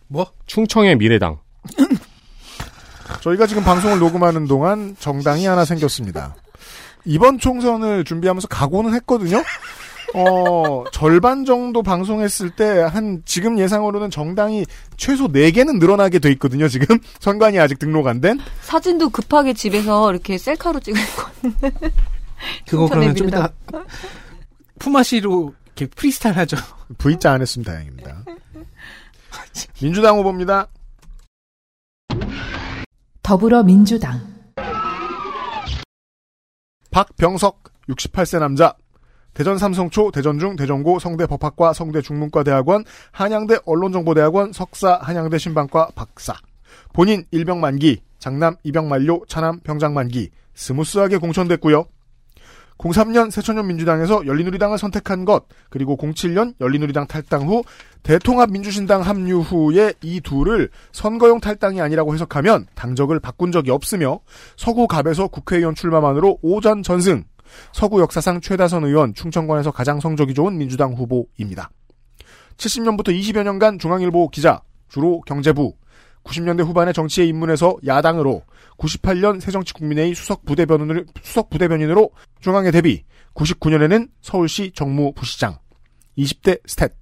Speaker 5: 뭐?
Speaker 6: 충청의 미래당. <clears throat>
Speaker 2: 저희가 지금 방송을 녹음하는 동안 정당이 하나 생겼습니다. 이번 총선을 준비하면서 각오는 했거든요. 어, 절반 정도 방송했을 때 한 지금 예상으로는 정당이 최소 4개는 늘어나게 돼 있거든요, 지금. <laughs> 선관이 아직 등록 안 된.
Speaker 4: 사진도 급하게 집에서 이렇게 셀카로 찍은 거.
Speaker 5: 그거 그러면 좀 이따 품앗이로 이렇게 프리스타일 하죠.
Speaker 2: V자 안 했으면 다행입니다. 민주당 후보입니다.
Speaker 3: 더불어민주당
Speaker 2: 박병석 68세 남자 대전 삼성초 대전중 대전고 성대 법학과 성대 중문과 대학원 한양대 언론정보대학원 석사 한양대 신방과 박사. 본인 일병 만기 장남 입영 만료 차남 병장 만기. smooth하게 공천됐고요. 03년 새천년 민주당에서 열린우리당을 선택한 것 그리고 07년 열린우리당 탈당 후 대통합 민주신당 합류 후에 이 둘을 선거용 탈당이 아니라고 해석하면 당적을 바꾼 적이 없으며 서구갑에서 국회의원 출마만으로 오전 전승 서구 역사상 최다선 의원 충청권에서 가장 성적이 좋은 민주당 후보입니다. 70년부터 20여 년간 중앙일보 기자 주로 경제부 90년대 후반에 정치에 입문해서 야당으로 98년 새정치국민회의 수석 부대변인으로, 수석 부대변인으로 중앙에 데뷔 99년에는 서울시 정무부시장 20대 스탯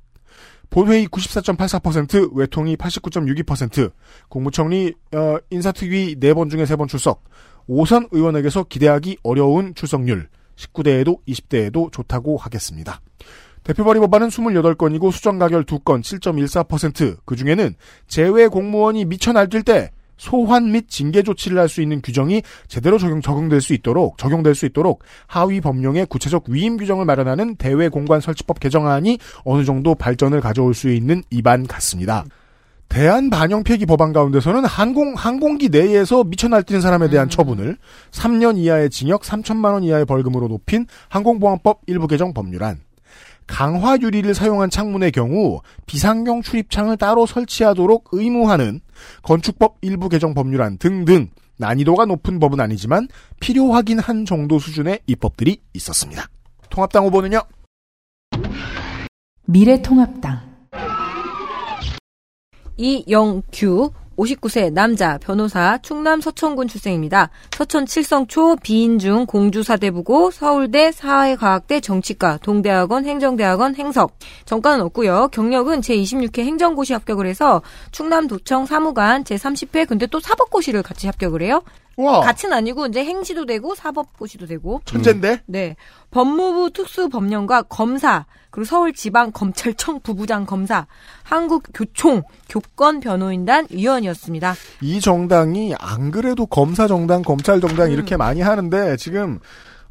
Speaker 2: 본회의 94.84% 외통위 89.62% 국무총리 어, 인사특위 4번 중에 3번 출석 5선 의원에게서 기대하기 어려운 출석률 19대에도 20대에도 좋다고 하겠습니다. 대표 발의 법안은 28건이고 수정 가결 2건 7.14%. 그 중에는 제외 공무원이 미쳐 날뛸 때 소환 및 징계 조치를 할 수 있는 규정이 제대로 적용, 적용될 수 있도록, 적용될 수 있도록 하위 법령의 구체적 위임 규정을 마련하는 대외 공관 설치법 개정안이 어느 정도 발전을 가져올 수 있는 입안 같습니다. 대한 반영 폐기 법안 가운데서는 항공, 항공기 내에서 미쳐 날뛰는 사람에 대한 처분을 3년 이하의 징역 3천만 원 이하의 벌금으로 높인 항공보안법 일부 개정 법률안, 강화 유리를 사용한 창문의 경우 비상경 출입창을 따로 설치하도록 의무하는 건축법 일부 개정 법률안 등등 난이도가 높은 법은 아니지만 필요하긴 한 정도 수준의 입법들이 있었습니다. 통합당 후보는요?
Speaker 3: 미래통합당
Speaker 4: 이영규 59세 남자 변호사 충남 서천군 출생입니다. 서천 칠성초 비인중 공주사대부고 서울대 사회과학대 정치과 동대학원 행정대학원 행석 정과는 없고요. 경력은 제26회 행정고시 합격을 해서 충남도청 사무관 제30회 근데 또 사법고시를 같이 합격을 해요.
Speaker 2: 와.
Speaker 4: 같은 아니고 이제 행시도 되고 사법고시도 되고.
Speaker 2: 천재인데?
Speaker 4: 네. 법무부 특수법령과 검사, 그리고 서울지방검찰청 부부장 검사, 한국교총 교권 변호인단 위원이었습니다.
Speaker 2: 이 정당이 안 그래도 검사 정당, 검찰 정당 이렇게 많이 하는데 지금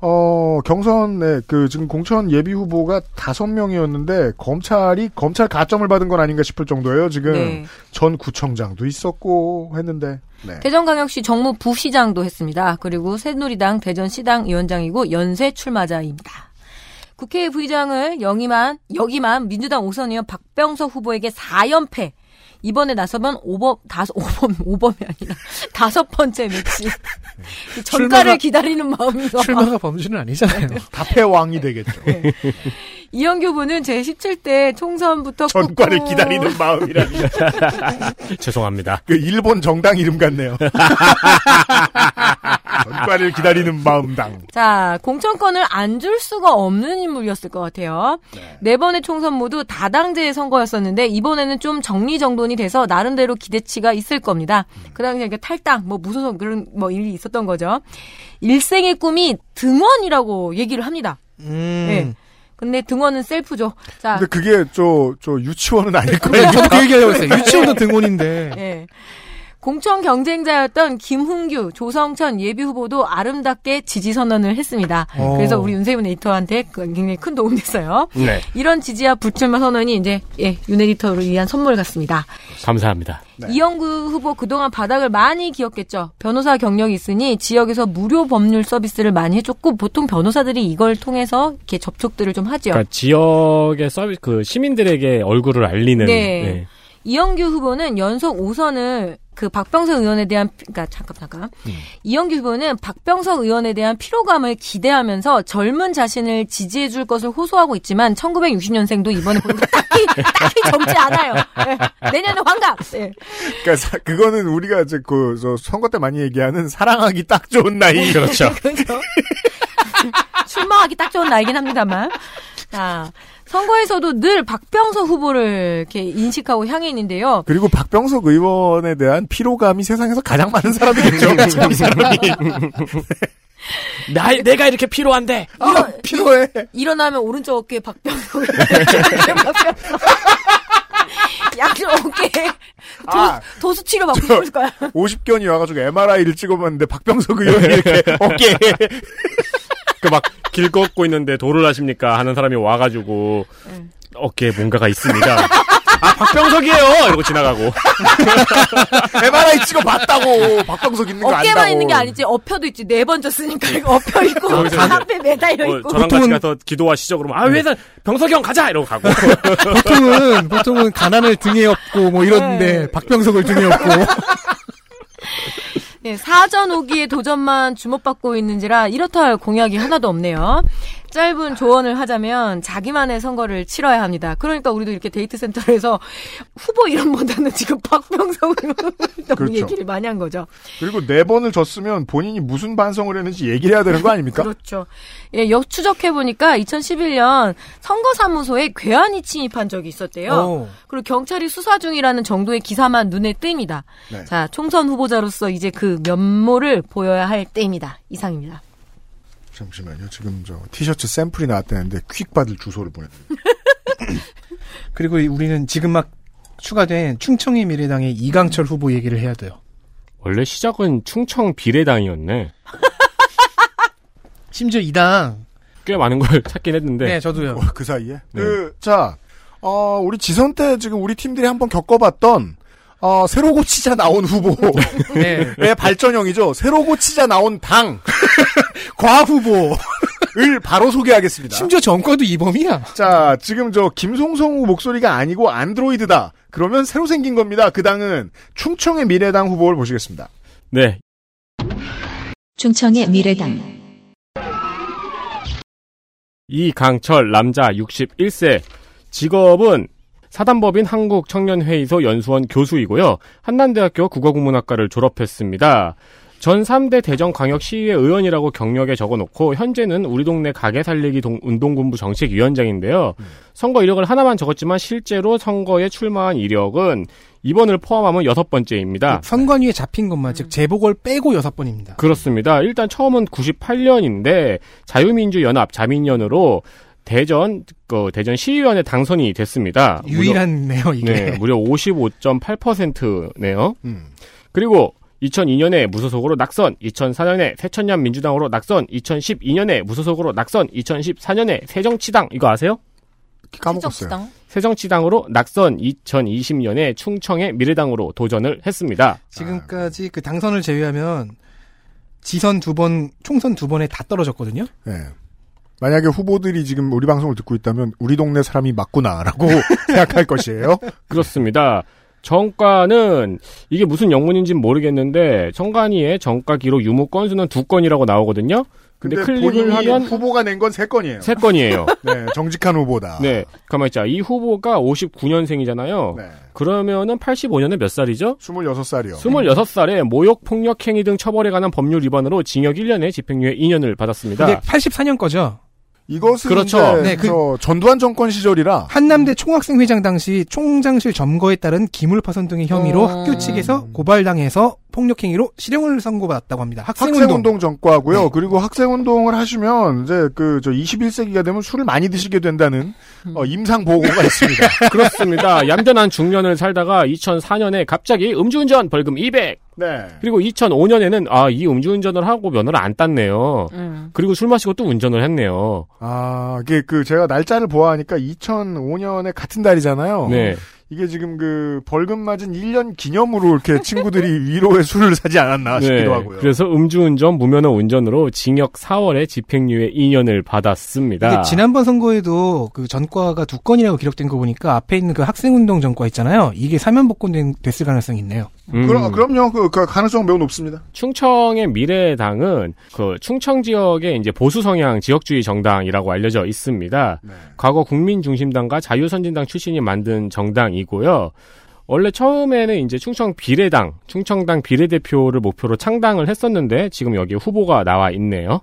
Speaker 2: 어 경선에 그 지금 공천 예비 후보가 다섯 명이었는데 검찰이 검찰 가점을 받은 건 아닌가 싶을 정도예요. 지금
Speaker 4: 네.
Speaker 2: 전 구청장도 있었고 했는데 네.
Speaker 4: 대전광역시 정무 부시장도 했습니다. 그리고 새누리당 대전시당 위원장이고 연쇄 출마자입니다. 국회 부의장을 영임한 여기만 민주당 오선 의원 박병석 후보에게 4연패. 이번에 나서면 오범 다섯 오범 <laughs> 오범이 아니라 다섯 번째 매치. 이 전가를 기다리는 마음이서
Speaker 5: 출마가 범주는 아니잖아요.
Speaker 2: 다패왕이 되겠죠.
Speaker 4: 이영규 후보는 제 17대 총선부터
Speaker 2: 전과를
Speaker 4: 꾹꾹
Speaker 2: 기다리는 마음이라니. <laughs>
Speaker 6: 죄송합니다.
Speaker 2: 그 일본 정당 이름 같네요. <laughs> 전과를 기다리는 마음당.
Speaker 4: 자, 공천권을 안 줄 수가 없는 인물이었을 것 같아요. 네. 번의 총선 모두 다당제의 선거였었는데 이번에는 좀 정리정돈이 돼서 나름대로 기대치가 있을 겁니다. 그 당시에 이렇게 탈당, 뭐 무소속 그런 뭐 일이 있었던 거죠. 일생의 꿈이 등원이라고 얘기를 합니다.
Speaker 5: 음.
Speaker 4: 네. 근데 등원은 셀프죠. 자,
Speaker 2: 근데 그게 저, 저 유치원은 아닐
Speaker 5: 네,
Speaker 2: 거예요.
Speaker 5: 저도 그 얘기하려고 했어요. <laughs> 유치원도 등원인데.
Speaker 4: 예. 공천 경쟁자였던 김훈규, 조성천 예비 후보도 아름답게 지지 선언을 했습니다.
Speaker 5: 어.
Speaker 4: 그래서 우리 윤세윤 에디터한테 그 굉장히 큰 도움이 됐어요.
Speaker 6: 네.
Speaker 4: 이런 지지와 불출마 선언이 이제 예, 윤 에디터를 위한 선물 같습니다.
Speaker 6: 감사합니다.
Speaker 4: 이영구 후보 그동안 바닥을 많이 기었겠죠. 변호사 경력이 있으니 지역에서 무료 법률 서비스를 많이 해줬고 보통 변호사들이 이걸 통해서 이렇게 접촉들을 좀 하죠.
Speaker 6: 그러니까 지역의 서비 그 시민들에게 얼굴을 알리는
Speaker 4: 네.
Speaker 6: 네.
Speaker 4: 이영규 후보는 연속 5선을 그 박병석 의원에 대한 피- 그러니까 잠깐 잠깐 이영규 후보는 박병석 의원에 대한 피로감을 기대하면서 젊은 자신을 지지해 줄 것을 호소하고 있지만 1960년생도 이번에 보니까 <laughs> 딱히 딱히 젊지 않아요. 네. 내년에 환갑. 네.
Speaker 2: 그러니까 사- 그거는 우리가 이제 그, 저 선거 때 많이 얘기하는 사랑하기 딱 좋은 나이. <laughs>
Speaker 6: 그렇죠.
Speaker 4: 그죠? <laughs> 출마하기 딱 좋은 나이긴 합니다만. 자, 선거에서도 늘 박병석 후보를 이렇게 인식하고 향해 있는데요.
Speaker 2: 그리고 박병석 의원에 대한 피로감이 세상에서 가장 많은 사람이겠죠. 참, 이 사람이.
Speaker 6: 나 내가 이렇게 필요한데.
Speaker 2: 아, 필요해.
Speaker 4: 일어나면 오른쪽 어깨에 박병석. <laughs> 어깨에 도,
Speaker 2: 아,
Speaker 4: 도수 치료 받고 싶을 거야.
Speaker 2: 50견이 와가지고 MRI를 찍어봤는데 박병석 의원이 이렇게 <laughs> 어깨에.
Speaker 6: 그막길 걷고 있는데 도를 하십니까 하는 사람이 와가지고 어깨에 뭔가가 있습니다. 아 박병석이에요. 이러고 지나가고.
Speaker 2: MRI 찍어봤다고. 박병석 있는 거 안다고.
Speaker 4: 어깨만 있는 게 아니지 엎혀도 있지 네번 졌으니까 이거 엎혀 있고
Speaker 6: 이제
Speaker 4: 앞에 매달려
Speaker 6: 어,
Speaker 4: 있고
Speaker 6: 저랑 같이 가서 기도하시죠. 그러면 아 왜다 병석이 형 가자 이러고 가고.
Speaker 5: 보통은 보통은 가난을 등에 업고 뭐 이런데
Speaker 4: 네.
Speaker 5: 박병석을 등에 업고
Speaker 4: 예, 사전 오기에 도전만 주목받고 있는지라 이렇다 할 공약이 하나도 없네요. 짧은 조언을 하자면 자기만의 선거를 치러야 합니다. 그러니까 우리도 이렇게 데이트 센터에서 후보 이름보다는 지금 박병석 의원 <laughs>
Speaker 2: 그렇죠.
Speaker 4: 얘기를 많이 한 거죠.
Speaker 2: 그리고 네 번을 졌으면 본인이 무슨 반성을 했는지 얘기를 해야 되는 거 아닙니까?
Speaker 4: 그렇죠. 예, 역 추적해 보니까 2011년 선거사무소에 괴한이 침입한 적이 있었대요.
Speaker 5: 어.
Speaker 4: 그리고 경찰이 수사 중이라는 정도의 기사만 눈에 띕니다.
Speaker 2: 네.
Speaker 4: 자, 총선 후보자로서 이제 그 면모를 보여야 할 때입니다. 이상입니다.
Speaker 2: 잠시만요. 지금 저 티셔츠 샘플이 나왔다는데 퀵 받을 주소를 보내드립니다. <laughs>
Speaker 5: 그리고 우리는 지금 막 추가된 충청의 미래당의 이강철 후보 얘기를 해야 돼요.
Speaker 6: 원래 시작은 충청 비례당이었네. <laughs>
Speaker 5: 심지어 이 당.
Speaker 6: 꽤 많은 걸 <laughs> 찾긴 했는데.
Speaker 5: 네, 저도요.
Speaker 2: 어, 그 사이에? 그, 자, 어, 우리 지선 때 지금 우리 팀들이 한번 겪어봤던, 어, 새로 고치자 나온 후보의 <laughs>
Speaker 5: 네.
Speaker 2: 발전형이죠. 새로 고치자 나온 당. <laughs> 과 후보를 바로 소개하겠습니다.
Speaker 5: 심지어 정권도 이범이야.
Speaker 2: 자, 지금 저 김송성우 목소리가 아니고 안드로이드다. 그러면 새로 생긴 겁니다. 그 당은 충청의 미래당 후보를 보시겠습니다.
Speaker 6: 네.
Speaker 1: 충청의 미래당
Speaker 6: 이강철 남자 61세 직업은 사단법인 한국청년회의소 연수원 교수이고요. 한남대학교 국어국문학과를 졸업했습니다. 전 3대 대전광역시의회 의원이라고 경력에 적어놓고 현재는 우리 동네 가게 살리기 동- 운동군부 정책위원장인데요. 선거 이력을 하나만 적었지만 실제로 선거에 출마한 이력은 이번을 포함하면 여섯 번째입니다.
Speaker 5: 그 선관위에 잡힌 것만 즉 재보궐 빼고 여섯 번입니다.
Speaker 6: 그렇습니다. 일단 처음은 98년인데 자유민주연합 자민련으로 대전 그 대전 시의원에 당선이 됐습니다.
Speaker 5: 유일한네요 이게.
Speaker 6: 네, 무려 55.8%네요.
Speaker 2: 음.
Speaker 6: 그리고 2002년에 무소속으로 낙선, 2004년에 새천년 민주당으로 낙선, 2012년에 무소속으로 낙선, 2014년에 새정치당 이거 아세요?
Speaker 2: 까먹었어요.
Speaker 6: 새정치당으로 낙선, 2020년에 충청의 미래당으로 도전을 했습니다.
Speaker 5: 지금까지 그 당선을 제외하면 지선 두 번, 총선 두 번에 다 떨어졌거든요.
Speaker 2: 네. 만약에 후보들이 지금 우리 방송을 듣고 있다면 우리 동네 사람이 맞구나라고 <laughs> 생각할 것이에요.
Speaker 6: 그렇습니다. 정가는 이게 무슨 영문인지는 모르겠는데 정관이의 정가 기록 유무 건수는 두 건이라고 나오거든요. 근데, 클릭을
Speaker 2: 본인이
Speaker 6: 하면
Speaker 2: 후보가 낸 건 세 건이에요.
Speaker 6: 세 건이에요. <laughs>
Speaker 2: 네, 정직한 후보다.
Speaker 6: 네, 가만 있자. 이 후보가 59년생이잖아요. 그러면은 85년에 몇 살이죠?
Speaker 2: 26살이요.
Speaker 6: 26살에 모욕, 폭력 행위 등 처벌에 관한 법률 위반으로 징역 1년에 집행유예 2년을 받았습니다.
Speaker 5: 근데 84년 거죠.
Speaker 2: 이것은
Speaker 6: 그렇죠.
Speaker 5: 네, 그-
Speaker 2: 저 전두환 정권 시절이라
Speaker 5: 한남대 총학생 회장 당시 총장실 점거에 따른 기물 파손 등의 혐의로
Speaker 2: 어.
Speaker 5: 학교 측에서 고발당해서 폭력 행위로 실형을 선고받았다고 합니다. 학생운동.
Speaker 2: 학생운동 전과고요. 그리고 학생운동을 하시면 이제 그 저 21세기가 되면 술을 많이 드시게 된다는 어, 임상 보고가 <laughs> 있습니다.
Speaker 6: 그렇습니다. 얌전한 중년을 살다가 2004년에 갑자기 음주운전 벌금 200.
Speaker 2: 네.
Speaker 6: 그리고 2005년에는 아, 이 음주운전을 하고 면허를 안 땄네요.
Speaker 4: 음.
Speaker 6: 그리고 술 마시고 또 운전을 했네요.
Speaker 2: 아, 이게 그 제가 날짜를 보아하니까 2005년에 같은 달이잖아요.
Speaker 6: 네.
Speaker 2: 이게 지금 그 벌금 맞은 1년 기념으로 이렇게 <laughs> 친구들이 위로의 술을 사지 않았나 싶기도 하고요.
Speaker 6: 네. 그래서 음주운전, 무면허 운전으로 징역 4월에 집행유예 2년을 받았습니다.
Speaker 5: 이게 지난번 선거에도 그 전과가 두 건이라고 기록된 거 보니까 앞에 있는 그 학생운동 전과 있잖아요. 이게 사면 복권 됐을 가능성이 있네요.
Speaker 6: 음.
Speaker 2: 그럼, 그럼요. 그, 그 가능성 매우 높습니다.
Speaker 6: 충청의 미래당은 그 충청 지역의 이제 보수 성향 지역주의 정당이라고 알려져 있습니다.
Speaker 2: 네.
Speaker 6: 과거 국민중심당과 자유선진당 출신이 만든 정당이고요. 원래 처음에는 이제 충청 비례당, 충청당 비례대표를 목표로 창당을 했었는데 지금 여기 후보가 나와 있네요.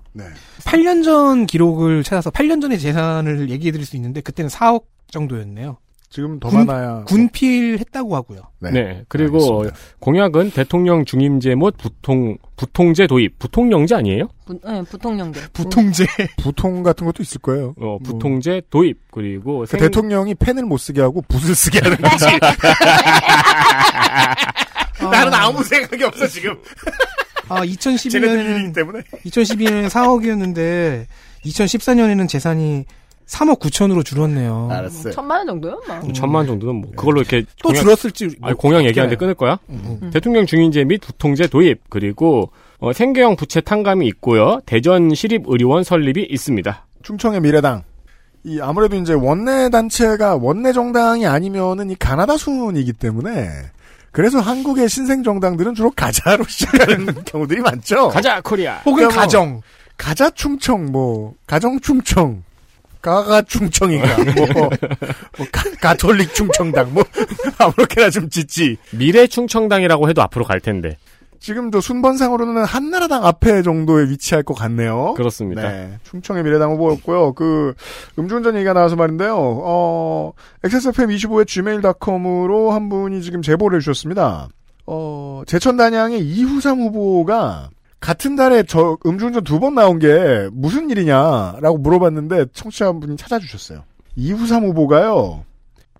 Speaker 5: 8년 전 기록을 찾아서 8년 전의 재산을 얘기해 드릴 수 있는데 그때는 4억 정도였네요.
Speaker 2: 지금 더
Speaker 5: 군,
Speaker 2: 많아야.
Speaker 5: 군필 했다고 하고요.
Speaker 6: 네. 그리고 공약은 대통령 중임제 못 부통 부통제 도입. 부통령제 아니에요?
Speaker 4: 부, 네, 부통령제.
Speaker 5: 부통제. <laughs>
Speaker 2: 부통 같은 것도 있을 거예요.
Speaker 6: 어, 부통제 도입. 그리고
Speaker 2: 그
Speaker 6: 생-
Speaker 2: 대통령이 펜을 못 쓰게 하고 붓을 쓰게 하는 거지. <laughs> 나는 아무 생각이 없어 지금.
Speaker 5: 아,
Speaker 2: 쟤네들 일이기
Speaker 5: 2012년에는
Speaker 2: 때문에.
Speaker 5: 2012년에는 4억이었는데 2014년에는 재산이 3억 9천으로 줄었네요.
Speaker 2: 알았어요.
Speaker 4: 천만 원 정도요? 막.
Speaker 6: 천만 원 정도는 뭐 그걸로 이렇게
Speaker 5: 또
Speaker 6: 공약-
Speaker 5: 줄었을지 뭐
Speaker 6: 아니, 공약 얘기하는데
Speaker 5: 어떻게
Speaker 6: 끊을 거야?
Speaker 5: 음.
Speaker 6: 대통령 중인제 및 부통제 도입 그리고 어, 생계형 부채 탕감이 있고요. 대전 시립 의료원 설립이 있습니다.
Speaker 2: 충청의 미래당. 이 아무래도 이제 원내 단체가 원내 정당이 아니면은 이 가나다 순이기 때문에 그래서 한국의 신생 정당들은 주로 가자로 <laughs> 시작하는 경우들이 많죠.
Speaker 6: 가자 코리아.
Speaker 5: 혹은
Speaker 2: 그러니까 뭐
Speaker 5: 가정.
Speaker 2: 가자 충청 뭐 가정 충청 가가 충청인가 뭐, 뭐 가, 가톨릭 충청당 뭐 <laughs> 아무렇게나 좀 짓지.
Speaker 6: 미래 충청당이라고 해도 앞으로 갈 텐데.
Speaker 2: 지금도 순번상으로는 한나라당 앞에 정도에 위치할 것 같네요.
Speaker 6: 그렇습니다.
Speaker 2: 네, 충청의 미래당 후보였고요. 그 음주운전 얘기가 나와서 말인데요. 어, XSFM25의 gmail.com으로 한 분이 지금 제보를 해주셨습니다. 어, 제천 단양의 이후삼 후보가 같은 달에 저 음주운전 두 번 나온 게 무슨 일이냐라고 물어봤는데 청취자 한 분이 찾아주셨어요. 이후삼 후보가요.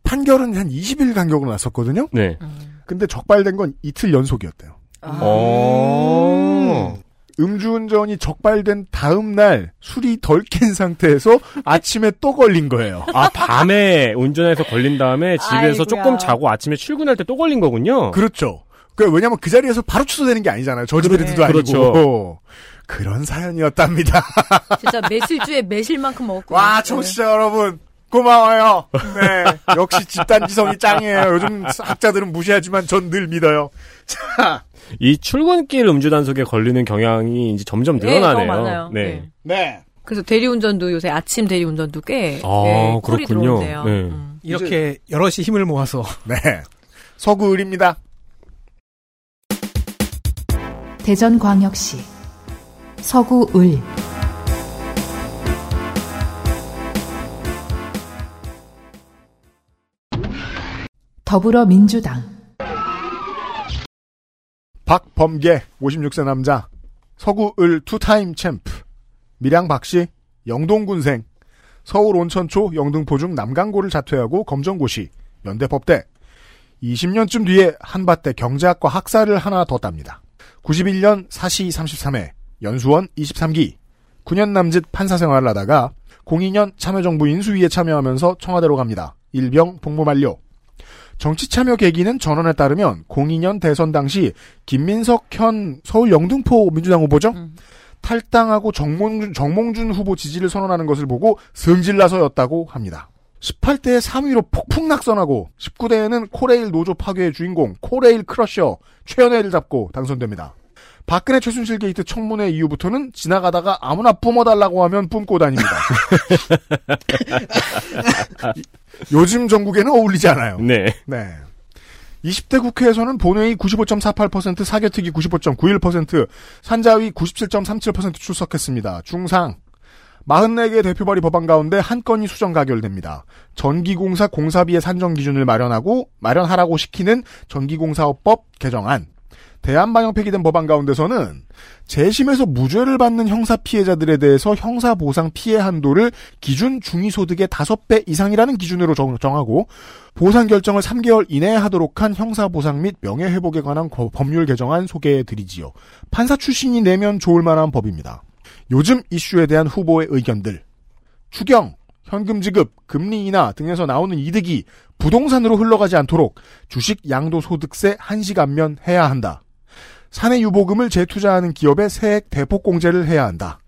Speaker 2: 판결은 한 20일 간격으로 났었거든요.
Speaker 6: 네.
Speaker 2: 근데 적발된 건 이틀 연속이었대요.
Speaker 6: 어.
Speaker 2: 음주운전이 적발된 다음 날 술이 덜 깬 상태에서 아침에 또 걸린 거예요.
Speaker 6: 아 밤에 운전해서 걸린 다음에 집에서
Speaker 4: 아이고야.
Speaker 6: 조금 자고 아침에 출근할 때 또 걸린 거군요.
Speaker 2: 그렇죠. 그 왜냐면 그 자리에서 바로 취소되는 게 아니잖아요. 저지베리드도
Speaker 6: 그래,
Speaker 2: 아니고.
Speaker 6: 그렇죠.
Speaker 2: 그런 사연이었답니다. <laughs>
Speaker 4: 진짜 매실주에 매실만큼 먹었고.
Speaker 2: 와, 청취자 여러분. 고마워요. 네. 역시 집단지성이 짱이에요. 요즘 학자들은 무시하지만 전 늘 믿어요. 자.
Speaker 6: 이 출근길 음주 단속에 걸리는 경향이 이제 점점
Speaker 4: 네,
Speaker 6: 늘어나네요. 네.
Speaker 4: 네.
Speaker 2: 네.
Speaker 4: 그래서 대리운전도 요새 아침 대리운전도 꽤
Speaker 6: 아,
Speaker 4: 네,
Speaker 6: 그렇군요. 네.
Speaker 4: 음.
Speaker 5: 이렇게 여럿이 힘을 모아서
Speaker 2: 네. 서구을입니다.
Speaker 3: 대전광역시 서구 을. 더불어민주당.
Speaker 2: 박범계 56세 남자. 서구 을 two-time champ. 밀양 박씨 영동군생. 서울 온천초 영등포중 남강고를 자퇴하고 검정고시 연대법대. 20년쯤 뒤에 한밭대 경제학과 학사를 하나 더 땁니다. 91년 사시 33회 연수원 23기 9년 남짓 판사 생활을 하다가 02년 참여정부 인수위에 참여하면서 청와대로 갑니다. 일병 복무 만료. 정치 참여 계기는 전언에 따르면 02년 대선 당시 김민석 현 서울 영등포 민주당 후보죠. 탈당하고 정몽준, 정몽준 후보 지지를 선언하는 것을 보고 승질나서였다고 합니다. 18대에 3위로 폭풍 낙선하고 19대에는 코레일 노조 파괴의 주인공 코레일 crusher 최연혜를 잡고 당선됩니다. 박근혜 최순실 게이트 청문회 이후부터는 지나가다가 아무나 뿜어달라고 하면 뿜고 다닙니다. <laughs> 요즘 전국에는 어울리지 않아요.
Speaker 6: 네.
Speaker 2: 네. 20대 국회에서는 본회의 95.48%, 사개특위 95.91%, 산자위 97.37% 출석했습니다. 중상. 44개 대표 발의 법안 가운데 한 건이 수정 가결됩니다. 전기공사 공사비의 산정 기준을 마련하고 마련하라고 시키는 전기공사업법 개정안. 대한방역 폐기된 법안 가운데서는 재심에서 무죄를 받는 형사 피해자들에 대해서 형사 보상 피해 한도를 기준 중위소득의 5배 이상이라는 기준으로 정, 정하고 보상 결정을 3개월 이내에 하도록 한 형사 보상 및 명예 회복에 관한 거- 법률 개정안 소개해 드리지요. 판사 출신이 내면 좋을 만한 법입니다. 요즘 이슈에 대한 후보의 의견들. 추경, 현금 지급, 금리 인하 등에서 나오는 이득이 부동산으로 흘러가지 않도록 주식 양도소득세 한시 감면 해야 한다. 사내 유보금을 재투자하는 기업에 세액 대폭 공제를 해야 한다.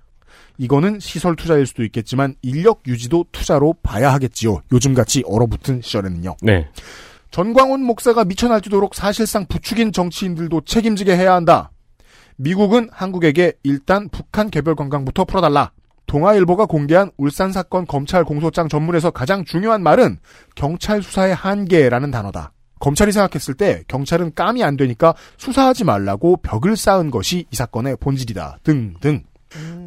Speaker 2: 이거는 시설 투자일 수도 있겠지만 인력 유지도 투자로 봐야 하겠지요. 요즘같이 얼어붙은 시절에는요.
Speaker 6: 네.
Speaker 2: 전광훈 목사가 미쳐 날뛰도록 사실상 부추긴 정치인들도 책임지게 해야 한다. 미국은 한국에게 일단 북한 개별 관광부터 풀어달라. 동아일보가 공개한 울산 사건 검찰 공소장 전문에서 가장 중요한 말은 경찰 수사의 한계라는 단어다. 검찰이 생각했을 때 경찰은 깜이 안 되니까 수사하지 말라고 벽을 쌓은 것이 이 사건의 본질이다. 등등.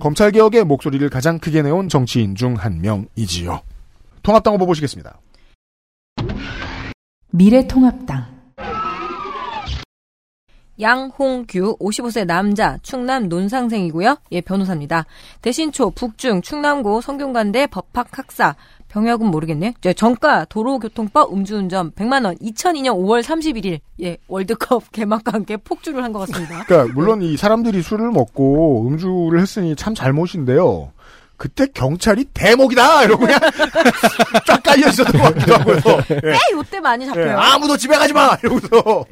Speaker 2: 검찰 개혁의 목소리를 가장 크게 내온 정치인 중 한 명이지요. 통합당 후보 보시겠습니다.
Speaker 3: 미래통합당
Speaker 4: 양홍규 55세 남자 충남 논상생이고요. 예, 변호사입니다. 대신초 북중 충남고 성균관대 법학학사 병역은 모르겠네. 저 정가 도로교통법 음주운전 100만 원 2002년 5월 31일 예, 월드컵 <laughs> 개막과 함께 폭주를 한 것 같습니다. <laughs>
Speaker 2: 그러니까 물론 이 사람들이 술을 먹고 음주를 했으니 참 잘못인데요. 그때 경찰이 대목이다 이러고 그냥 <laughs> 쫙 깔려 있었던 것 같기도 하고요. 예.
Speaker 4: 에 요때 많이
Speaker 2: 예,
Speaker 4: 잡혀요.
Speaker 2: 아무도 집에 가지 마 이러고서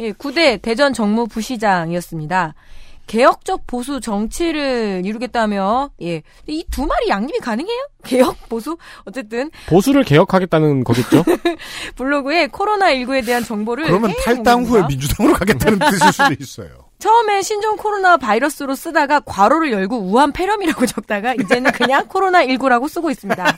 Speaker 4: 예, 9대 대전 정무 부시장이었습니다. 개혁적 보수 정치를 이루겠다며 예. 이두 마리 양립이 가능해요? <laughs> 개혁 보수 어쨌든
Speaker 6: 보수를 개혁하겠다는 거겠죠? <laughs>
Speaker 4: 블로그에 코로나 19에 대한 정보를
Speaker 2: 그러면 탈당 후에. 민주당으로 가겠다는 뜻일 수도 있어요. <laughs>
Speaker 4: 처음에 신종 코로나 바이러스로 쓰다가 괄호를 열고 우한 폐렴이라고 적다가 이제는 그냥 코로나 19라고 쓰고 있습니다.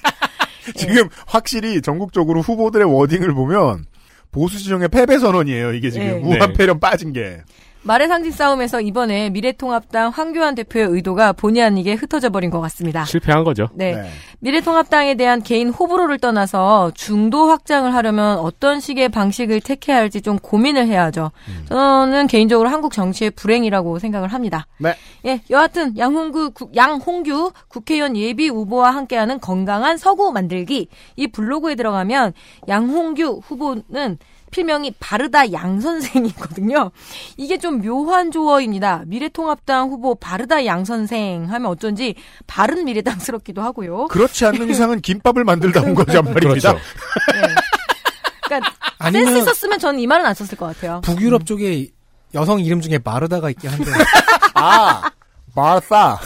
Speaker 2: 지금 확실히 전국적으로 후보들의 워딩을 보면 보수 지정의 패배 선언이에요. 이게 지금
Speaker 4: 네.
Speaker 2: 우한
Speaker 6: 네.
Speaker 2: 패렴 빠진 게.
Speaker 4: 말의 상징 싸움에서 이번에 미래통합당 황교안 대표의 의도가 본의 아니게 흩어져 버린 것 같습니다.
Speaker 6: 실패한 거죠.
Speaker 4: 네.
Speaker 2: 네.
Speaker 4: 미래통합당에 대한 개인 호불호를 떠나서 중도 확장을 하려면 어떤 식의 방식을 택해야 할지 좀 고민을 해야 하죠. 저는 개인적으로 한국 정치의 불행이라고 생각을 합니다.
Speaker 2: 네.
Speaker 4: 예, 여하튼 양홍구 국- 양홍규 국회의원 예비 후보와 함께하는 건강한 서구 만들기 이 블로그에 들어가면 양홍규 후보는 필명이 바르다 양 선생이거든요. 이게 좀 묘한 조어입니다. 미래통합당 후보 바르다 양 선생 하면 어쩐지 바른 미래당스럽기도 하고요.
Speaker 2: 그렇지 않는 <laughs> 이상은 김밥을 만들다 온 거란 말입니다.
Speaker 6: 그렇죠.
Speaker 4: 그러니까
Speaker 5: 아니면-
Speaker 4: 센스 있었으면 저는 이 말은 안 썼을 것 같아요.
Speaker 5: 북유럽 쪽에 여성 이름 중에 마르다가 있긴 한데
Speaker 2: 아, 마르사.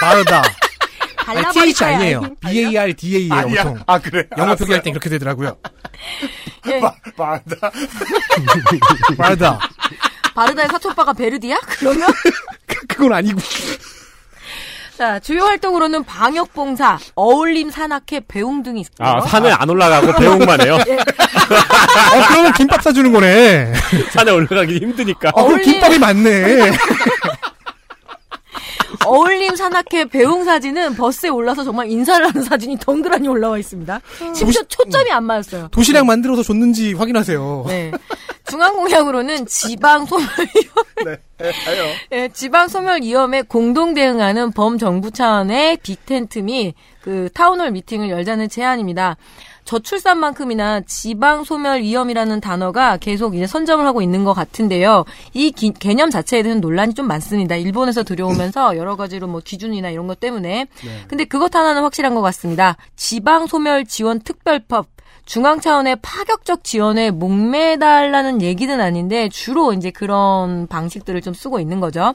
Speaker 5: 마르다.
Speaker 4: 발라버릴
Speaker 5: TH
Speaker 4: 거야.
Speaker 5: 아니에요. B A R D A예요.
Speaker 2: 아니야.
Speaker 5: 보통
Speaker 2: 아 그래.
Speaker 5: 영어 표기할 땐 그렇게 되더라고요.
Speaker 4: 예,
Speaker 2: 마르다. <laughs>
Speaker 5: 마르다.
Speaker 4: 바르다의 사촌오빠가 베르디야? 그러면 <laughs>
Speaker 5: 그건 아니고.
Speaker 4: 자 주요 활동으로는 방역봉사, 어울림 산악회, 배웅 등이 있고요.
Speaker 6: 아, 산에 안 올라가고 배웅만 해요?
Speaker 4: 예.
Speaker 5: 어, 그러면 김밥 사주는 거네.
Speaker 6: 산에 올라가기 힘드니까.
Speaker 5: 어, 그럼 김밥이 많네. <laughs>
Speaker 4: 어울림 산악회 배웅 사진은 버스에 올라서 정말 인사를 하는 사진이 덩그러니 올라와 있습니다. 심지어 초점이 안 맞았어요.
Speaker 5: 도시락 만들어서 줬는지 확인하세요.
Speaker 4: 네. 중앙공약으로는 지방 소멸 위험, 네, 지방 소멸 위험에 공동 대응하는 범정부 차원의 빅텐트 및 그 town hall 미팅을 열자는 제안입니다. 저출산만큼이나 지방 소멸 위험이라는 단어가 계속 이제 선점을 하고 있는 것 같은데요. 이 기- 개념 자체에 대한 논란이 좀 많습니다. 일본에서 들여오면서 여러 가지로 뭐 기준이나 이런 것 때문에. 근데 그것 하나는 확실한 것 같습니다. 지방 소멸 지원 특별법 중앙 차원의 파격적 지원에 목매달라는 얘기는 아닌데 주로 이제 그런 방식들을 좀 쓰고 있는 거죠.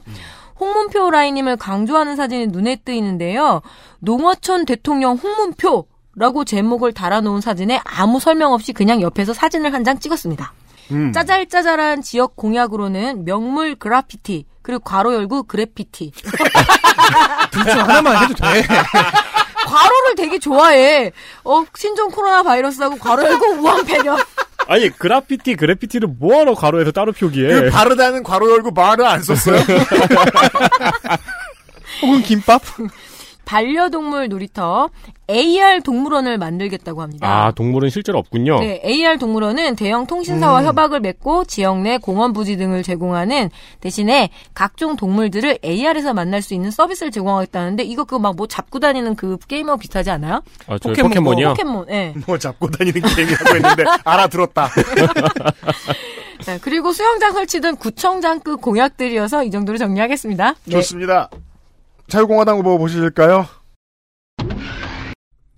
Speaker 4: 홍문표 라인님을 강조하는 사진이 눈에 띄는데요. 농어촌 대통령 홍문표 라고 제목을 달아놓은 사진에 아무 설명 없이 그냥 옆에서 사진을 한 장 찍었습니다.
Speaker 2: 음.
Speaker 4: 짜잘짜잘한 지역 공약으로는 명물 그라피티 그리고 괄호 열고 그래피티 <laughs>
Speaker 5: 둘 중 하나만 해도 돼. <laughs>
Speaker 4: 괄호를 되게 좋아해. 어 신종 코로나 바이러스하고 괄호 열고 우한 폐렴. <laughs>
Speaker 6: 아니 그래피티 그래피티를 뭐하러 가로에서 따로 표기해?
Speaker 2: 그 바르다는 괄호 열고 말을 안 썼어요?
Speaker 5: 혹은 김밥?
Speaker 4: 반려동물 놀이터 AR 동물원을 만들겠다고 합니다.
Speaker 6: 아 동물은 실제로 없군요.
Speaker 4: 네, AR 동물원은 대형 통신사와
Speaker 6: 음.
Speaker 4: 협약을 맺고 지역 내 공원 부지 등을 제공하는 대신에 각종 동물들을 AR에서 만날 수 있는 서비스를 제공하겠다는데 이거 그거 막 뭐 잡고 다니는 그 게임하고 비슷하지 않아요?
Speaker 6: 아, 저 포켓몬이요?
Speaker 4: 포켓몬, 예. <laughs>
Speaker 2: 뭐 잡고 다니는 게임이라고 했는데 알아들었다. <laughs>
Speaker 4: 네, 그리고 수영장 설치 등 구청장 급 공약들이어서 이 정도로 정리하겠습니다. 네.
Speaker 2: 좋습니다. 자유공화당 후보 보실까요?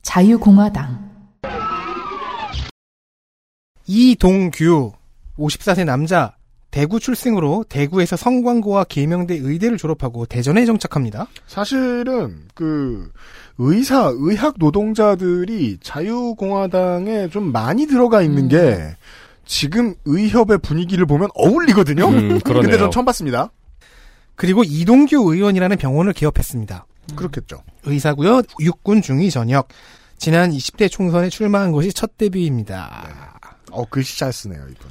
Speaker 3: 자유공화당
Speaker 5: 이동규 54세 남자 대구 출생으로 대구에서 성광고와 계명대 의대를 졸업하고 대전에 정착합니다.
Speaker 2: 사실은 그 의사, 의학 노동자들이 자유공화당에 좀 많이 들어가 있는 게 지금 의협의 분위기를 보면 어울리거든요.
Speaker 6: 음.
Speaker 2: 근데 전 처음 봤습니다.
Speaker 5: 그리고 이동규 의원이라는 병원을 개업했습니다.
Speaker 2: 그렇겠죠.
Speaker 5: 의사고요. 육군 중위 전역. 지난 20대 총선에 출마한 것이 첫 데뷔입니다.
Speaker 2: 어, 글씨 잘 쓰네요, 이분.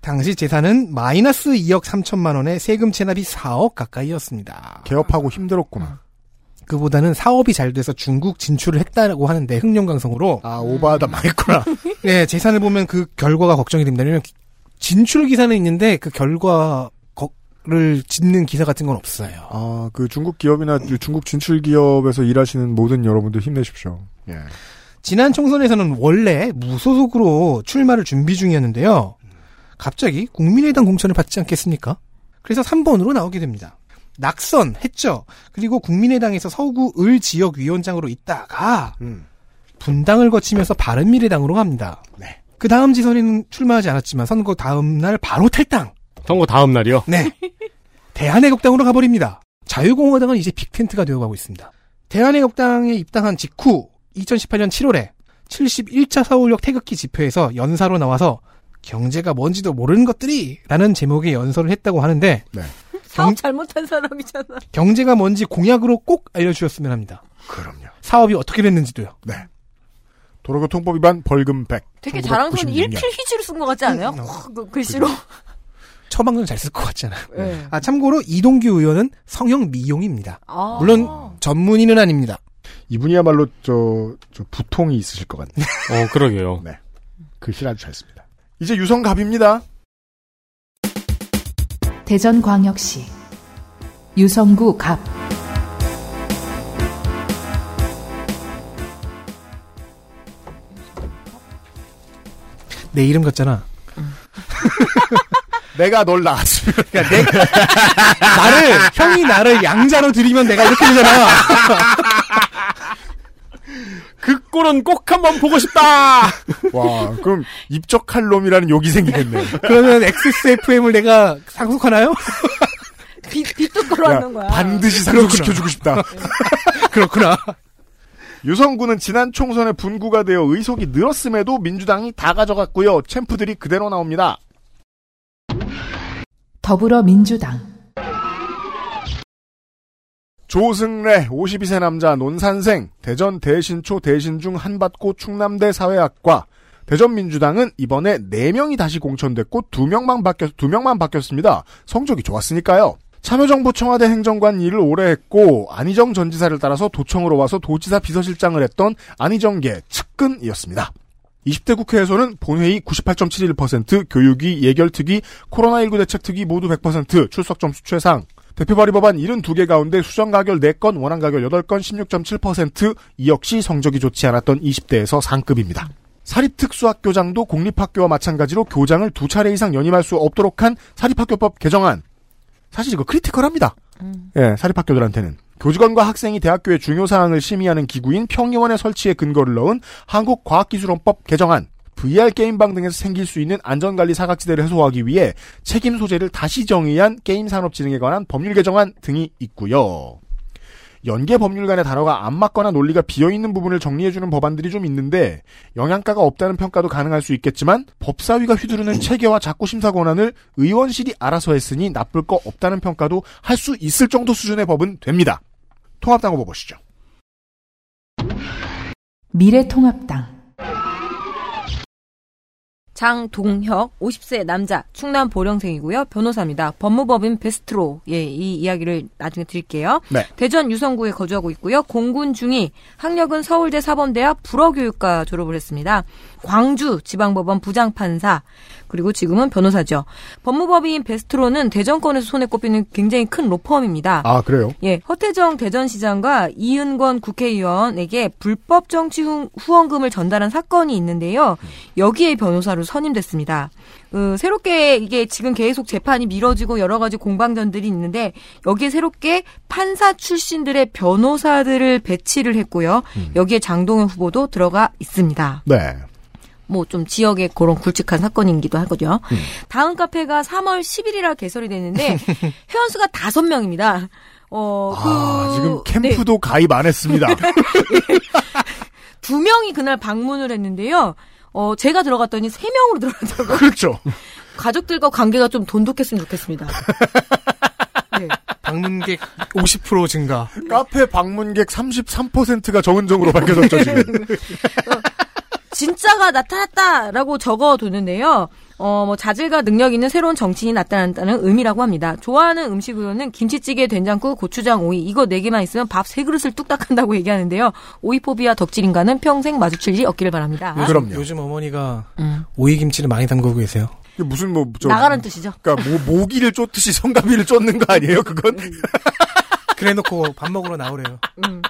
Speaker 5: 당시 재산은 마이너스 2억 3천만 원에 세금 체납이 4억 가까이였습니다.
Speaker 2: 개업하고 힘들었구나.
Speaker 5: 그보다는 사업이 잘 돼서 중국 진출을 했다고 하는데 흑룡강성으로
Speaker 2: 아 오바하다 많구나. <laughs>
Speaker 5: 네 재산을 보면 그 결과가 걱정이 됩니다. 왜냐면 진출 기사는 있는데 그 결과 를 짓는 기사 같은 건 없어요.
Speaker 2: 아, 그 중국 기업이나 중국 진출 기업에서 일하시는 모든 여러분들 힘내십시오. 예.
Speaker 5: 지난 총선에서는 원래 무소속으로 출마를 준비 중이었는데요. 갑자기 국민의당 공천을 받지 않겠습니까? 그래서 3번으로 나오게 됩니다. 낙선했죠. 그리고 국민의당에서 서구 을 지역위원장으로 있다가 분당을 거치면서 바른미래당으로 갑니다. 그 다음 지선에는 출마하지 않았지만 선거 다음 날 바로 탈당.
Speaker 6: 선거 다음 날이요?
Speaker 5: 네. 대한애국당으로 가버립니다. 자유공화당은 이제 빅텐트가 되어가고 있습니다. 대한애국당에 입당한 직후 2018년 7월에 71차 서울역 태극기 집회에서 연사로 나와서 경제가 뭔지도 모르는 것들이 라는 제목의 연설을 했다고 하는데
Speaker 4: 사업 잘못한 사람이잖아.
Speaker 5: 경제가 뭔지 공약으로 꼭 알려주셨으면 합니다.
Speaker 2: 그럼요.
Speaker 5: 사업이 어떻게 됐는지도요.
Speaker 2: 네. 도로교통법 위반 벌금 100.
Speaker 4: 되게 자랑스러운
Speaker 2: 1996년.
Speaker 4: 일필 휘지로 쓴 것 같지 않아요? 확, 그 글씨로.
Speaker 5: 처방전 잘 쓸 것 같잖아요.
Speaker 4: 네.
Speaker 5: 아, 참고로 이동규 의원은 성형 미용입니다.
Speaker 4: 아.
Speaker 5: 물론 전문의는 아닙니다.
Speaker 2: 이분이야말로 저, 저 부통이 있으실 것 같네요. <laughs>
Speaker 6: 어, 그러게요.
Speaker 2: 네. 글씨를 아주 잘 씁니다. 이제 유성갑입니다.
Speaker 3: 대전광역시 유성구 갑
Speaker 5: 내 이름 같잖아. <laughs>
Speaker 2: 내가 널 낳았으면.
Speaker 5: 그러니까 내, <laughs> 나를, 형이 나를 양자로 들이면 내가 이렇게 되잖아. <laughs>
Speaker 6: 그 꼴은 꼭 한번 보고 싶다!
Speaker 2: 와, 그럼 입적할 놈이라는 욕이 생기겠네.
Speaker 5: 그러면 XSFM을 내가 상속하나요?
Speaker 4: 빚, 빚도 끌어왔는 거야.
Speaker 2: 반드시 상속시켜주고 싶다. <laughs>
Speaker 5: 그렇구나.
Speaker 2: 유성구는 지난 총선에 분구가 되어 의석이 늘었음에도 민주당이 다 가져갔고요. 챔프들이 그대로 나옵니다.
Speaker 3: 더불어민주당
Speaker 2: 조승래 52세 남자 논산생 대전 대신초 대신중 한밭고 충남대 사회학과 대전민주당은 이번에 4명이 다시 공천됐고 2명만 바뀌었, 2명만 바뀌었습니다. 성적이 좋았으니까요. 참여정부 청와대 행정관 일을 오래 했고 안희정 전 지사를 따라서 도청으로 와서 도지사 비서실장을 했던 안희정계 측근이었습니다. 20대 국회에서는 본회의 98.71%, 교육위, 예결특위, 코로나19 대책특위 모두 100%, 출석 점수 최상. 대표 발의 법안 72개 가운데 수정 가결 4건, 원안 가결 8건, 16.7%, 이 역시 성적이 좋지 않았던 20대에서 상급입니다. 사립특수학교장도 공립학교와 마찬가지로 교장을 두 차례 이상 연임할 수 없도록 한 사립학교법 개정안. 사실 이거 크리티컬합니다. 예, 사립학교들한테는. 교직원과 학생이 대학교의 중요 사항을 심의하는 기구인 평의원의 설치에 근거를 넣은 한국과학기술원법 개정안. VR 게임방 등에서 생길 수 있는 안전관리 사각지대를 해소하기 위해 책임 소재를 다시 정의한 게임산업진흥에 관한 법률 개정안 등이 있고요. 연계 법률 간의 단어가 안 맞거나 논리가 비어있는 부분을 정리해주는 법안들이 좀 있는데 영양가가 없다는 평가도 가능할 수 있겠지만 법사위가 휘두르는 체계와 자꾸 심사 권한을 의원실이 알아서 했으니 나쁠 거 없다는 평가도 할 수 있을 정도 수준의 법은 됩니다. 통합당 후보 보시죠.
Speaker 3: 미래통합당
Speaker 4: 장동혁 50세 남자 충남 보령생이고요. 변호사입니다. 법무법인 베스트로 예, 이 이야기를 나중에 드릴게요.
Speaker 2: 네.
Speaker 4: 대전 유성구에 거주하고 있고요. 공군 중위 학력은 서울대 사범대학 불어교육과 졸업을 했습니다. 광주 지방법원 부장판사 그리고 지금은 변호사죠. 법무법인 베스트로는 대전권에서 손에 꼽히는 굉장히 큰 로펌입니다.
Speaker 2: 아, 그래요?
Speaker 4: 예, 허태정 대전시장과 이은권 국회의원에게 불법 정치 후, 후원금을 전달한 사건이 있는데요. 여기에 변호사로 선임됐습니다. 그 새롭게 이게 지금 계속 재판이 미뤄지고 여러 가지 공방전들이 있는데 여기에 새롭게 판사 출신들의 변호사들을 배치를 했고요. 여기에 장동현 후보도 들어가 있습니다.
Speaker 2: 네.
Speaker 4: 뭐좀 지역의 그런 굵직한 사건이기도 하거든요. 다음 카페가 3월 10일이라 개설이 됐는데 <laughs> 회원수가 5명입니다. 어, 그
Speaker 2: 아, 지금
Speaker 4: 네.
Speaker 2: 캠프도 가입 안 했습니다. <laughs>
Speaker 4: 두 명이 그날 방문을 했는데요. 어, 제가 들어갔더니 세 명으로 들어가더라고요.
Speaker 2: 그렇죠.
Speaker 4: 가족들과 관계가 좀 돈독했으면 좋겠습니다. <laughs>
Speaker 5: 방문객 50% 증가.
Speaker 2: 카페 방문객 33%가 정은정으로 <laughs> 밝혀졌죠, 지금.
Speaker 4: 진짜가 나타났다라고 적어두는데요. 어, 뭐, 자질과 능력 있는 새로운 정치인이 나타난다는 의미라고 합니다. 좋아하는 음식으로는 김치찌개, 된장국, 고추장, 오이, 이거 네 개만 있으면 밥 세 그릇을 뚝딱 한다고 <laughs> 얘기하는데요. 오이포비아 덕질인가는 평생 마주칠 일이 없기를 바랍니다.
Speaker 5: 요즘, 요즘 어머니가 오이 김치를 많이 담그고 계세요.
Speaker 2: 이게 무슨 뭐, 저,
Speaker 4: 나가는 뜻이죠.
Speaker 2: 그러니까 모, 모기를 쫓듯이 성가비를 쫓는 거 아니에요, 그건?
Speaker 5: 그래놓고 밥 먹으러 나오래요.
Speaker 4: 음.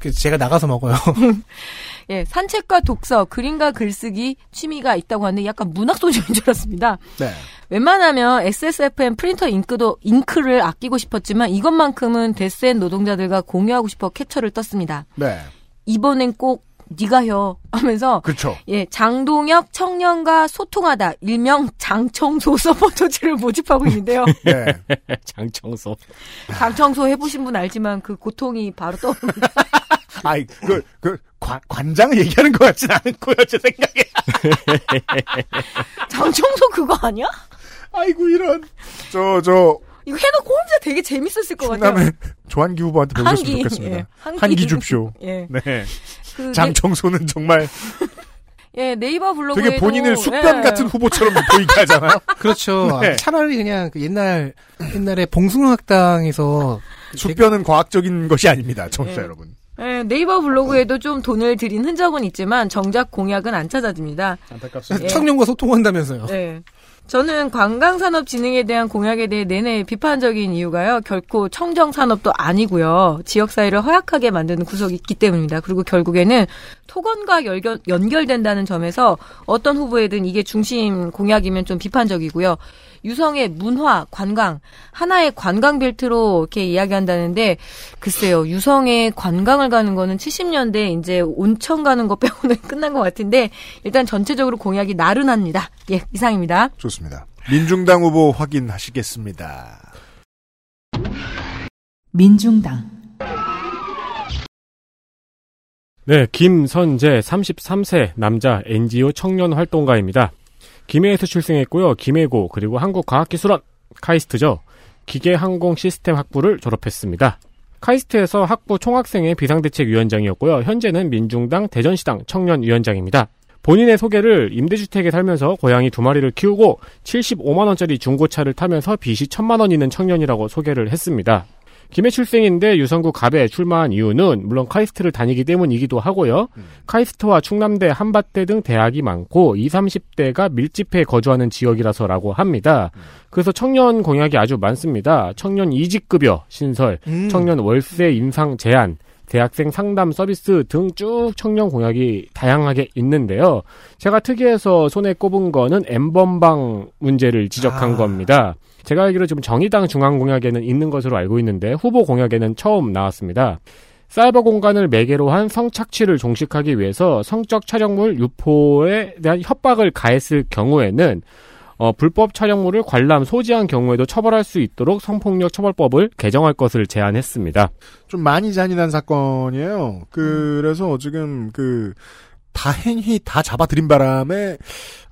Speaker 5: 그 제가 나가서 먹어요. <laughs>
Speaker 4: 예, 산책과 독서, 그림과 글쓰기 취미가 있다고 하는데 약간 문학 소식인 줄 알았습니다.
Speaker 2: 네.
Speaker 4: 웬만하면 XSFM 프린터 잉크도 잉크를 아끼고 싶었지만 이것만큼은 데스엔 노동자들과 공유하고 싶어 캡처를 떴습니다.
Speaker 2: 네.
Speaker 4: 이번엔 꼭 네가 혀 하면서
Speaker 2: 그렇죠.
Speaker 4: 예, 장동혁 청년과 소통하다 일명 장청소 서포터즈를 <laughs> 모집하고 있는데요.
Speaker 2: 네. <laughs>
Speaker 6: 장청소.
Speaker 4: 장청소 해보신 분 알지만 그 고통이 바로 떠오릅니다. <laughs>
Speaker 2: 아이, 그, 그, 관, 관장을 얘기하는 것 같진 않고요, 제 생각에. <laughs>
Speaker 4: 장청소 그거 아니야?
Speaker 2: 아이고, 이런. 저, 저,
Speaker 4: 이거 해놓고 혼자 되게 재밌었을 것 같아요.
Speaker 2: 충남의 조한기 후보한테 배우셨으면
Speaker 4: 한기,
Speaker 2: 좋겠습니다.
Speaker 4: 예, 한기.
Speaker 2: 한기 줍쇼.
Speaker 4: 예.
Speaker 2: 네.
Speaker 4: 그
Speaker 2: 장청소는 정말
Speaker 4: 예, 네이버 블로그에도
Speaker 2: 되게 본인을 숙변
Speaker 4: 예.
Speaker 2: 같은 후보처럼 <laughs> 보이게 하잖아요.
Speaker 5: 그렇죠.
Speaker 2: 네.
Speaker 5: 차라리 그냥 그 옛날 옛날에 봉숭아 학당에서
Speaker 2: 숙변은 과학적인 것이 아닙니다, 청취자
Speaker 4: 예.
Speaker 2: 여러분.
Speaker 4: 예, 네이버 블로그에도 좀 돈을 들인 흔적은 있지만 정작 공약은 안 찾아집니다.
Speaker 2: 안타깝습니다.
Speaker 5: 청년과 소통한다면서요.
Speaker 4: 네. 저는 관광산업진흥에 대한 공약에 대해 내내 비판적인 이유가요. 결코 청정산업도 아니고요. 지역사회를 허약하게 만드는 구석이 있기 때문입니다. 그리고 결국에는 토건과 연결, 연결된다는 점에서 어떤 후보에든 이게 중심 공약이면 좀 비판적이고요. 유성의 문화, 관광, 하나의 관광 벨트로 이렇게 이야기한다는데, 글쎄요, 유성에 관광을 가는 거는 70년대 이제 온천 가는 거 빼고는 <laughs> 끝난 것 같은데, 일단 전체적으로 공약이 나른합니다. 예, 이상입니다.
Speaker 2: 좋습니다. 민중당 후보 확인하시겠습니다.
Speaker 3: 민중당
Speaker 6: 네, 김선재 33세 남자 NGO 청년 활동가입니다. 김해에서 출생했고요. 김해고 그리고 한국과학기술원 카이스트죠. 기계항공 시스템 학부를 졸업했습니다. 카이스트에서 학부 총학생회 비상대책위원장이었고요. 현재는 민중당 대전시당 청년위원장입니다. 본인의 소개를 임대주택에 살면서 고양이 두 마리를 키우고 75만 원짜리 중고차를 타면서 빚이 천만 원 있는 청년이라고 소개를 했습니다. 김해 출생인데 유성구 갑에 출마한 이유는 물론 카이스트를 다니기 때문이기도 하고요. 카이스트와 충남대, 한밭대 등 대학이 많고 20, 30대가 밀집해 거주하는 지역이라서라고 합니다. 그래서 청년 공약이 아주 많습니다. 청년 이직급여 신설,
Speaker 5: 음.
Speaker 6: 청년 월세 인상 제한, 대학생 상담 서비스 등 쭉 청년 공약이 다양하게 있는데요. 제가 특이해서 손에 꼽은 거는 엠번방 문제를 지적한
Speaker 5: 아.
Speaker 6: 겁니다. 제가 알기로 지금 정의당 중앙공약에는 있는 것으로 알고 있는데 후보 공약에는 처음 나왔습니다. 사이버 공간을 매개로 한 성착취를 종식하기 위해서 성적 촬영물 유포에 대한 협박을 가했을 경우에는 어, 불법 촬영물을 관람, 소지한 경우에도 처벌할 수 있도록 성폭력 처벌법을 개정할 것을 제안했습니다.
Speaker 2: 좀 많이 잔인한 사건이에요. 그 래서 지금 그 다행히 다 잡아들인 바람에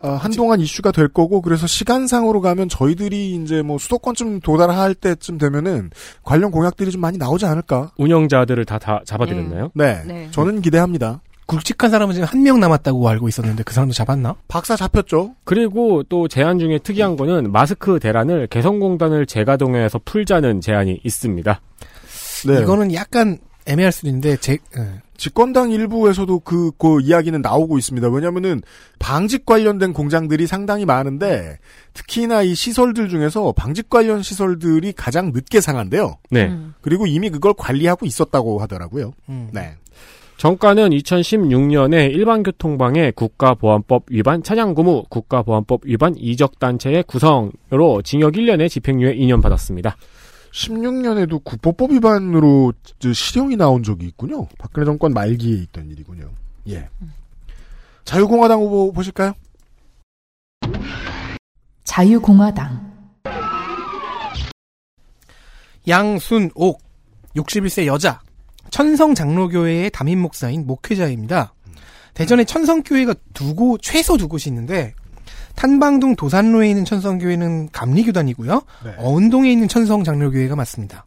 Speaker 2: 어, 한동안 이슈가 될 거고 그래서 시간상으로 가면 저희들이 이제 뭐 수도권쯤 도달할 때쯤 되면은 관련 공약들이 좀 많이 나오지 않을까?
Speaker 6: 운영자들을 다, 다 잡아들였나요?
Speaker 2: 네,
Speaker 4: 네.
Speaker 2: 저는 기대합니다.
Speaker 5: 굵직한 사람은 지금 한 명 남았다고 알고 있었는데 그 사람도 잡았나?
Speaker 2: 박사 잡혔죠.
Speaker 6: 그리고 또 제안 중에 특이한 거는 마스크 대란을 개성공단을 재가동해서 풀자는 제안이 있습니다.
Speaker 2: 네.
Speaker 5: 이거는 약간 애매할 수도 있는데 제 예.
Speaker 2: 집권당 일부에서도 그, 그 이야기는 나오고 있습니다. 왜냐면은 방직 관련된 공장들이 상당히 많은데 특히나 이 시설들 중에서 방직 관련 시설들이 가장 늦게 상한대요.
Speaker 6: 네.
Speaker 2: 그리고 이미 그걸 관리하고 있었다고 하더라고요.
Speaker 5: 음.
Speaker 2: 네.
Speaker 6: 정가는 2016년에 일반교통방해 국가보안법 위반 차량구무, 국가보안법 위반 이적단체의 구성으로 징역 1년에 집행유예 2년 받았습니다.
Speaker 2: 16년에도 국보법 위반으로 저 실형이 나온 적이 있군요. 박근혜 정권 말기에 있던 일이군요. 예. 자유공화당 후보 보실까요?
Speaker 3: 자유공화당
Speaker 5: 양순옥 61세 여자 천성 장로교회의 담임 목사인 목회자입니다. 대전에 천성교회가 두 곳, 최소 두 곳이 있는데 탄방동 도산로에 있는 천성교회는 감리교단이고요.
Speaker 2: 네.
Speaker 5: 어은동에 있는 천성 장로교회가 맞습니다.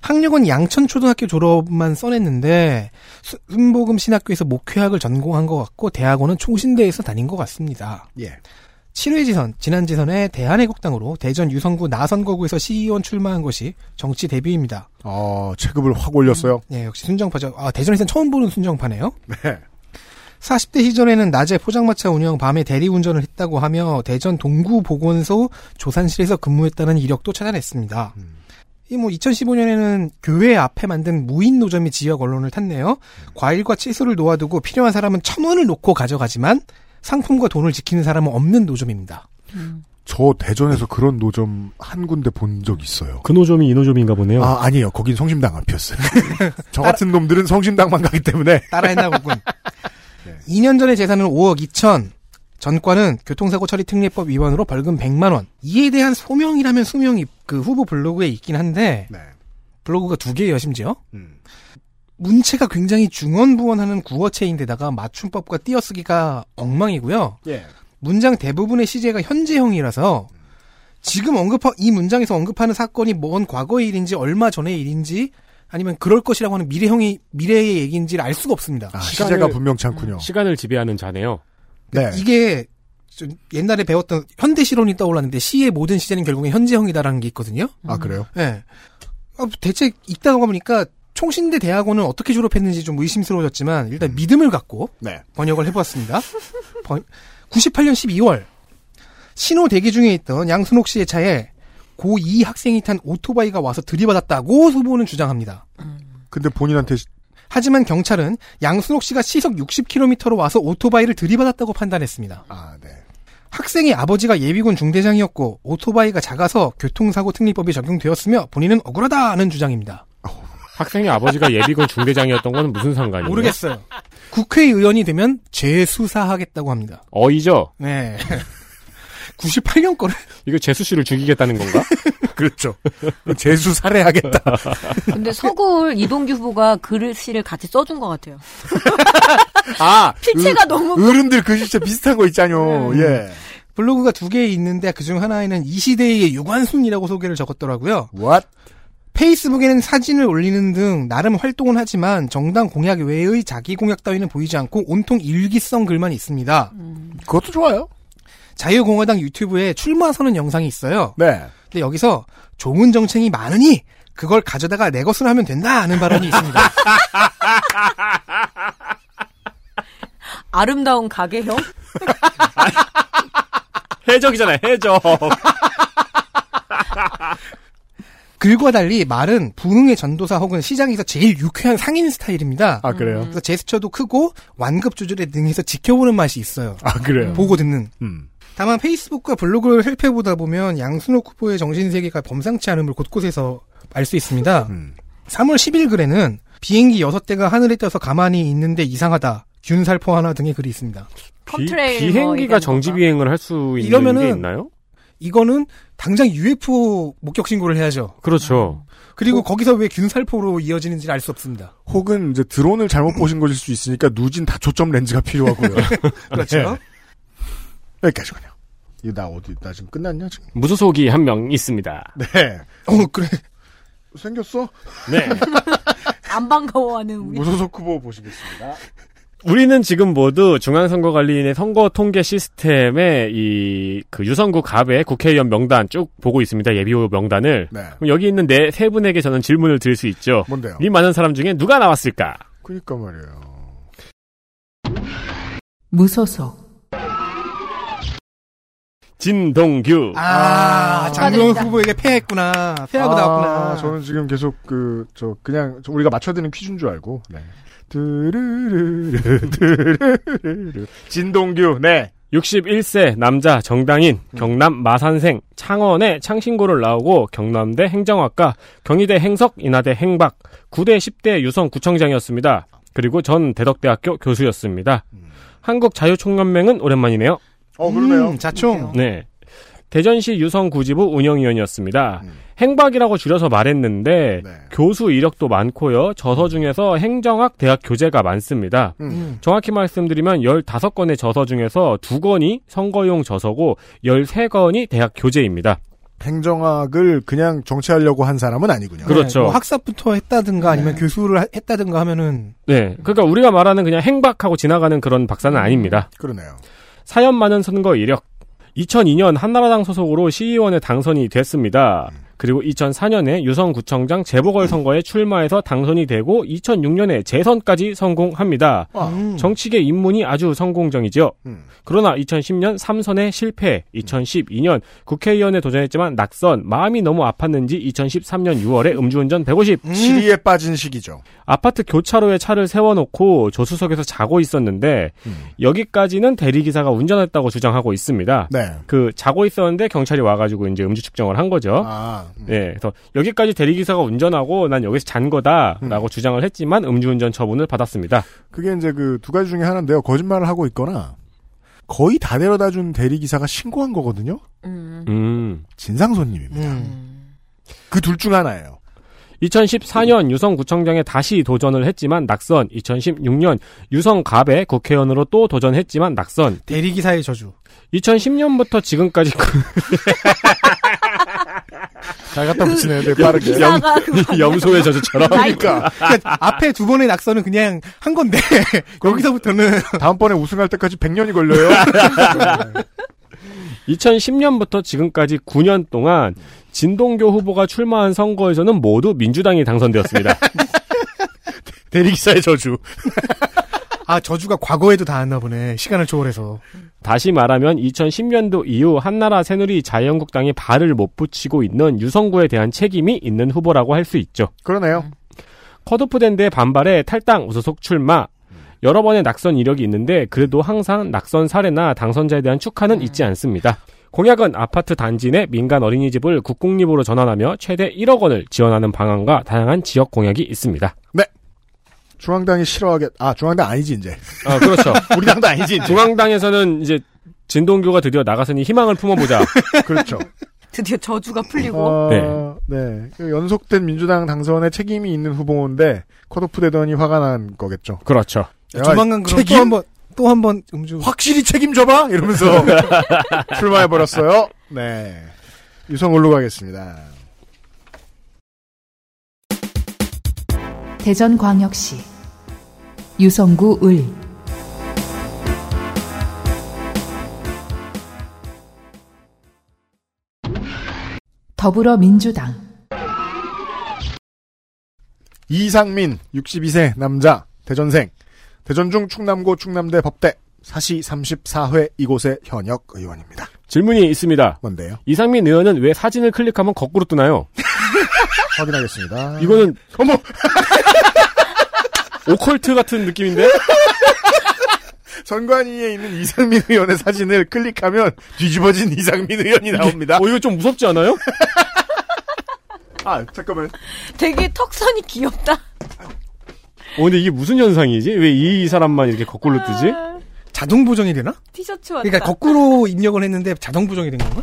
Speaker 5: 학력은 양천초등학교 졸업만 써냈는데 수- 순복음 신학교에서 목회학을 전공한 것 같고 대학원은 총신대에서 다닌 것 같습니다.
Speaker 2: 예.
Speaker 5: 7회 지선, 지난 지선에 대한애국당으로 대전 유성구 나선거구에서 시의원 출마한 것이 정치 데뷔입니다.
Speaker 2: 어, 체급을 확 올렸어요.
Speaker 5: 예, 역시 순정파죠. 아, 대전에서는 처음 보는 순정파네요.
Speaker 2: 네.
Speaker 5: 40대 시절에는 낮에 포장마차 운영, 밤에 대리운전을 했다고 하며 대전 동구보건소 조산실에서 근무했다는 이력도 찾아냈습니다. 이뭐 2015년에는 교회 앞에 만든 무인 노점이 지역 언론을 탔네요. 과일과 채소를 놓아두고 필요한 사람은 천 원을 놓고 가져가지만 상품과 돈을 지키는 사람은 없는 노점입니다.
Speaker 2: 저 대전에서 그런 노점 한 군데 본 적 있어요.
Speaker 6: 그 노점이 이 노점인가 보네요.
Speaker 2: 아, 아니에요. 거긴 성심당 앞이었어요. <laughs> 저 같은 놈들은 성심당만 가기 때문에.
Speaker 5: 따라했나 보군. 2년 전에 재산은 5억 2천. 전과는 교통사고 처리 특례법 위반으로 벌금 100만 원. 이에 대한 소명이라면 소명이 그 후보 블로그에 있긴 한데
Speaker 2: 네.
Speaker 5: 블로그가 두 개예요 심지어.
Speaker 2: 음.
Speaker 5: 문체가 굉장히 중언부언하는 구어체인데다가 맞춤법과 띄어쓰기가 엉망이고요.
Speaker 2: 예.
Speaker 5: 문장 대부분의 시제가 현재형이라서 지금 언급하 이 문장에서 언급하는 사건이 먼 과거의 일인지 얼마 전의 일인지 아니면 그럴 것이라고 하는 미래형이 미래의 얘기인지를 알 수가 없습니다.
Speaker 2: 아, 시제가 분명치 않군요.
Speaker 6: 시간을 지배하는 자네요.
Speaker 2: 네.
Speaker 5: 이게 좀 옛날에 배웠던 현대 실론이 떠올랐는데 시의 모든 시제는 결국엔 현재형이다라는 게 있거든요.
Speaker 2: 아, 그래요?
Speaker 5: 네. 아, 대체 읽다가 보니까 총신대 대학원은 어떻게 졸업했는지 좀 의심스러워졌지만 일단 믿음을 갖고
Speaker 2: 네.
Speaker 5: 번역을 해보았습니다. 번- 98년 12월 신호 대기 중에 있던 양순옥 씨의 차에 고2 학생이 탄 오토바이가 와서 들이받았다고 후보는 주장합니다.
Speaker 2: 근데 본인한테 시-
Speaker 5: 하지만 경찰은 양순옥 씨가 시속 60km로 와서 오토바이를 들이받았다고 판단했습니다.
Speaker 2: 아, 네.
Speaker 5: 학생의 아버지가 예비군 중대장이었고 오토바이가 작아서 교통사고 특례법이 적용되었으며 본인은 억울하다는 주장입니다. <laughs>
Speaker 6: 학생의 아버지가 예비군 중대장이었던 건 무슨 상관이에요?
Speaker 5: 모르겠어요. 국회의원이 되면 재수사하겠다고 합니다.
Speaker 6: 어이죠?
Speaker 5: 네. <laughs> 98년 거를
Speaker 6: 이거 재수 씨를 죽이겠다는 건가? <laughs>
Speaker 2: 그렇죠. 재수 살해하겠다.
Speaker 4: 근데 서울 이동규 후보가 글씨를 같이 써준 것 같아요. <laughs>
Speaker 2: 아, <laughs>
Speaker 4: 필체가
Speaker 2: 으-
Speaker 4: 너무
Speaker 2: 어른들 글씨체 비슷한 거 있잖요.
Speaker 5: 음.
Speaker 2: 예.
Speaker 5: 블로그가 두 개 있는데 그중 하나에는 이 시대의 유관순이라고 소개를 적었더라고요.
Speaker 2: What?
Speaker 5: 페이스북에는 사진을 올리는 등 나름 활동은 하지만 정당 공약 외의 자기 공약 따위는 보이지 않고 온통 일기성 글만 있습니다.
Speaker 2: 그것도 좋아요.
Speaker 5: 자유공화당 유튜브에 출마 선언 영상이 있어요.
Speaker 2: 네.
Speaker 5: 근데 여기서 좋은 정책이 많으니 그걸 가져다가 내 것으로 하면 된다 하는 발언이 있습니다. <laughs>
Speaker 4: 아름다운 가게형? <laughs>
Speaker 6: 해적이잖아요, 해적. <laughs>
Speaker 5: 글과 달리 말은 부흥의 전도사 혹은 시장에서 제일 유쾌한 상인 스타일입니다.
Speaker 2: 아, 그래요?
Speaker 5: 그래서 제스처도 크고 완급 조절에 능해서 지켜보는 맛이 있어요.
Speaker 2: 아, 그래요?
Speaker 5: 보고 듣는.
Speaker 2: 음.
Speaker 5: 다만 페이스북과 블로그를 살펴보다 보면 양순옥 후보의 정신세계가 범상치 않음을 곳곳에서 알 수 있습니다.
Speaker 2: 음.
Speaker 5: 3월 10일 글에는 비행기 6대가 하늘에 떠서 가만히 있는데 이상하다. 균살포 하나 등의 글이 있습니다.
Speaker 6: 비, 비행기가 정지 비행을 할 수 있는
Speaker 5: 이러면은
Speaker 6: 게 있나요?
Speaker 5: 이거는 당장 UFO 목격 신고를 해야죠.
Speaker 6: 그렇죠.
Speaker 5: 그리고 거기서 왜 균살포로 이어지는지 알 수 없습니다.
Speaker 2: 혹은 이제 드론을 잘못 보신 것일 수 있으니까 누진 다초점 렌즈가 필요하고요. <laughs>
Speaker 5: 그렇죠.
Speaker 2: 네. 여기까지군요. 이거 나 어디 나 지금 끝났냐 지금?
Speaker 6: 무소속이 한 명 있습니다.
Speaker 2: 네.
Speaker 5: 어 그래.
Speaker 2: 생겼어?
Speaker 6: 네. <laughs>
Speaker 4: 안 반가워하는 우리.
Speaker 2: 무소속 후보 보시겠습니다.
Speaker 6: 우리는 지금 모두 중앙선거관리인의 선거 통계 시스템에 이 그 유성구 갑의 국회의원 명단 쭉 보고 있습니다. 예비후보 명단을.
Speaker 2: 네.
Speaker 6: 그럼 여기 있는 네 세 분에게 저는 질문을 드릴 수 있죠.
Speaker 2: 뭔데요?
Speaker 6: 이 많은 사람 중에 누가 나왔을까?
Speaker 2: 그니까 말이에요.
Speaker 3: 무소속
Speaker 6: 진동규.
Speaker 5: 아, 장동훈
Speaker 4: 축하드립니다.
Speaker 5: 후보에게 패했구나. 패하고
Speaker 2: 아,
Speaker 5: 나왔구나.
Speaker 2: 저는 지금 계속 그 저 그냥 저 우리가 맞춰드는 퀴즈인 줄 알고. 네. 드르르르 드르르르 진동규. 네.
Speaker 6: 61세 남자 정당인 경남 마산생 창원에 창신고를 나오고 경남대 행정학과 경희대 행석 인하대 행박 9대 10대 유성 구청장이었습니다. 그리고 전 대덕대학교 교수였습니다. 한국 자유총연맹은 오랜만이네요.
Speaker 2: 어 그러네요.
Speaker 5: 음, 자총.
Speaker 6: 네. 대전시 유성구지부 운영위원이었습니다. 행박이라고 줄여서 말했는데
Speaker 2: 네.
Speaker 6: 교수 이력도 많고요. 저서 중에서 행정학 대학 교재가 많습니다.
Speaker 5: 음.
Speaker 6: 정확히 말씀드리면 15건의 저서 중에서 2건이 선거용 저서고 13건이 대학 교재입니다.
Speaker 2: 행정학을 그냥 정치하려고 한 사람은 아니군요.
Speaker 6: 그렇죠.
Speaker 5: 뭐 학사부터 했다든가 아니면
Speaker 2: 네.
Speaker 5: 교수를 하- 했다든가 하면은
Speaker 6: 네. 그러니까 우리가 말하는 그냥 행박하고 지나가는 그런 박사는 아닙니다.
Speaker 2: 그러네요.
Speaker 6: 사연 많은 선거 이력. 2002년 한나라당 소속으로 시의원에 당선이 됐습니다. 그리고 2004년에 유성구청장 재보궐선거에 출마해서 당선이 되고 2006년에 재선까지 성공합니다.
Speaker 2: 아,
Speaker 6: 정치계 입문이 아주 성공적이죠.
Speaker 2: 음.
Speaker 6: 그러나 2010년 3선에 실패, 2012년 국회의원에 도전했지만 낙선, 마음이 너무 아팠는지 2013년 6월에 음주운전 150,
Speaker 2: 시리에 빠진 시기죠.
Speaker 6: 아파트 교차로에 차를 세워놓고 조수석에서 자고 있었는데
Speaker 2: 음.
Speaker 6: 여기까지는 대리기사가 운전했다고 주장하고 있습니다.
Speaker 2: 네.
Speaker 6: 그 자고 있었는데 경찰이 와가지고 이제 음주 측정을 한 거죠.
Speaker 2: 아, 음.
Speaker 6: 네, 그래서 여기까지 대리기사가 운전하고 난 여기서 잔 거다라고
Speaker 2: 음.
Speaker 6: 주장을 했지만 음주운전 처분을 받았습니다.
Speaker 2: 그게 이제 그 두 가지 중에 하나인데요. 거짓말을 하고 있거나 거의 다 데려다 준 대리기사가 신고한 거거든요.
Speaker 4: 음.
Speaker 6: 음.
Speaker 2: 진상 손님입니다.
Speaker 5: 음.
Speaker 2: 그둘 중 하나예요.
Speaker 6: 2014년 유성구청장에 다시 도전을 했지만 낙선. 2016년 유성갑에 국회의원으로 또 도전했지만 낙선.
Speaker 5: 대리기사의 저주.
Speaker 6: 2010년부터 지금까지 <laughs>
Speaker 2: 잘 갖다 붙이네요. 되게 빠르게.
Speaker 4: 기사가 그거
Speaker 6: 염소의 저주처럼.
Speaker 2: 그러니까
Speaker 5: 그러니까 앞에 두 번의 낙선은 그냥 한 건데 <laughs> 거기서부터는
Speaker 2: 다음번에 우승할 때까지 100년이 걸려요. <laughs>
Speaker 6: 2010년부터 지금까지 9년 동안 진동교 후보가 출마한 선거에서는 모두 민주당이 당선되었습니다. <laughs>
Speaker 2: 대리기사의 저주.
Speaker 5: 아 저주가 과거에도 닿았나 보네. 시간을 초월해서.
Speaker 6: 다시 말하면 2010년도 이후 한나라 새누리 자유한국당이 발을 못 붙이고 있는 유성구에 대한 책임이 있는 후보라고 할 수 있죠.
Speaker 2: 그러네요.
Speaker 6: 컷오프된 데 반발해 탈당 우소속 출마. 여러 번의 낙선 이력이 있는데 그래도 항상 낙선 사례나 당선자에 대한 축하는 있지 않습니다. 공약은 아파트 단지 내 민간 어린이집을 국공립으로 전환하며 최대 1억 원을 지원하는 방안과 다양한 지역 공약이 있습니다.
Speaker 2: 중앙당이 싫어하겠, 아, 중앙당 아니지, 이제.
Speaker 6: 아, 그렇죠. <laughs>
Speaker 2: 우리 당도 아니지, 이제.
Speaker 6: 중앙당에서는 이제 진동교가 드디어 나가서니 희망을 품어보자. <laughs>
Speaker 2: 그렇죠.
Speaker 4: 드디어 저주가 풀리고.
Speaker 2: 어,
Speaker 6: 네.
Speaker 2: 네. 그 연속된 민주당 당선에 책임이 있는 후보인데, 컷오프 되더니 화가 난 거겠죠.
Speaker 6: 그렇죠.
Speaker 2: 야,
Speaker 5: 조만간 그럼
Speaker 2: 책임?
Speaker 5: 또 한번 또 한 번 음주.
Speaker 2: 확실히 책임져봐! 이러면서 <laughs> 출마해버렸어요. 네. 유성울로 가겠습니다.
Speaker 3: 대전광역시 유성구 을 더불어민주당
Speaker 2: 이상민 62세 남자 대전생 대전중 충남고 충남대 법대 사시 34회 이곳의 현역 의원입니다.
Speaker 6: 질문이 있습니다.
Speaker 2: 뭔데요?
Speaker 6: 이상민 의원은 왜 사진을 클릭하면 거꾸로 뜨나요? <laughs>
Speaker 2: 확인하겠습니다.
Speaker 6: 이거는
Speaker 2: 어머 <laughs>
Speaker 6: 오컬트 같은 느낌인데? <laughs>
Speaker 2: 선관위에 있는 이상민 의원의 사진을 클릭하면 뒤집어진 이상민 의원이 나옵니다.
Speaker 6: 어, 이거 좀 무섭지 않아요?
Speaker 2: 아, 잠깐만.
Speaker 4: 되게 턱선이 귀엽다.
Speaker 6: 어, 근데 이게 무슨 현상이지? 왜 이 사람만 이렇게 거꾸로 뜨지?
Speaker 5: 자동 보정이 되나?
Speaker 4: 티셔츠 왔다.
Speaker 5: 그러니까 거꾸로 입력을 했는데 자동 보정이 된 건가?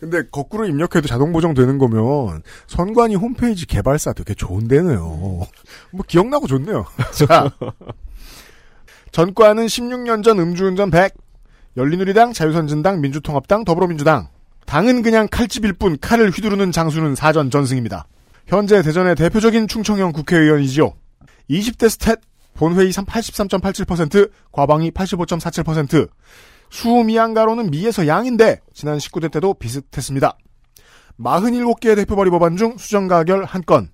Speaker 2: 근데 거꾸로 입력해도 자동 보정되는 거면 선관위 홈페이지 개발사 되게 좋은데네요. 뭐 기억나고 좋네요. <laughs> 자, 전과는 16년 전 음주운전 100, 열린우리당, 자유선진당, 민주통합당, 더불어민주당. 당은 그냥 칼집일 뿐 칼을 휘두르는 장수는 4전 전승입니다. 현재 대전의 대표적인 충청형 국회의원이지요. 20대 stat 본회의 83.87%, 과방위 85.47%. 수미양가로는 미에서 양인데 지난 19대 때도 비슷했습니다. 47개의 대표 발의 법안 중 수정가결 한 건.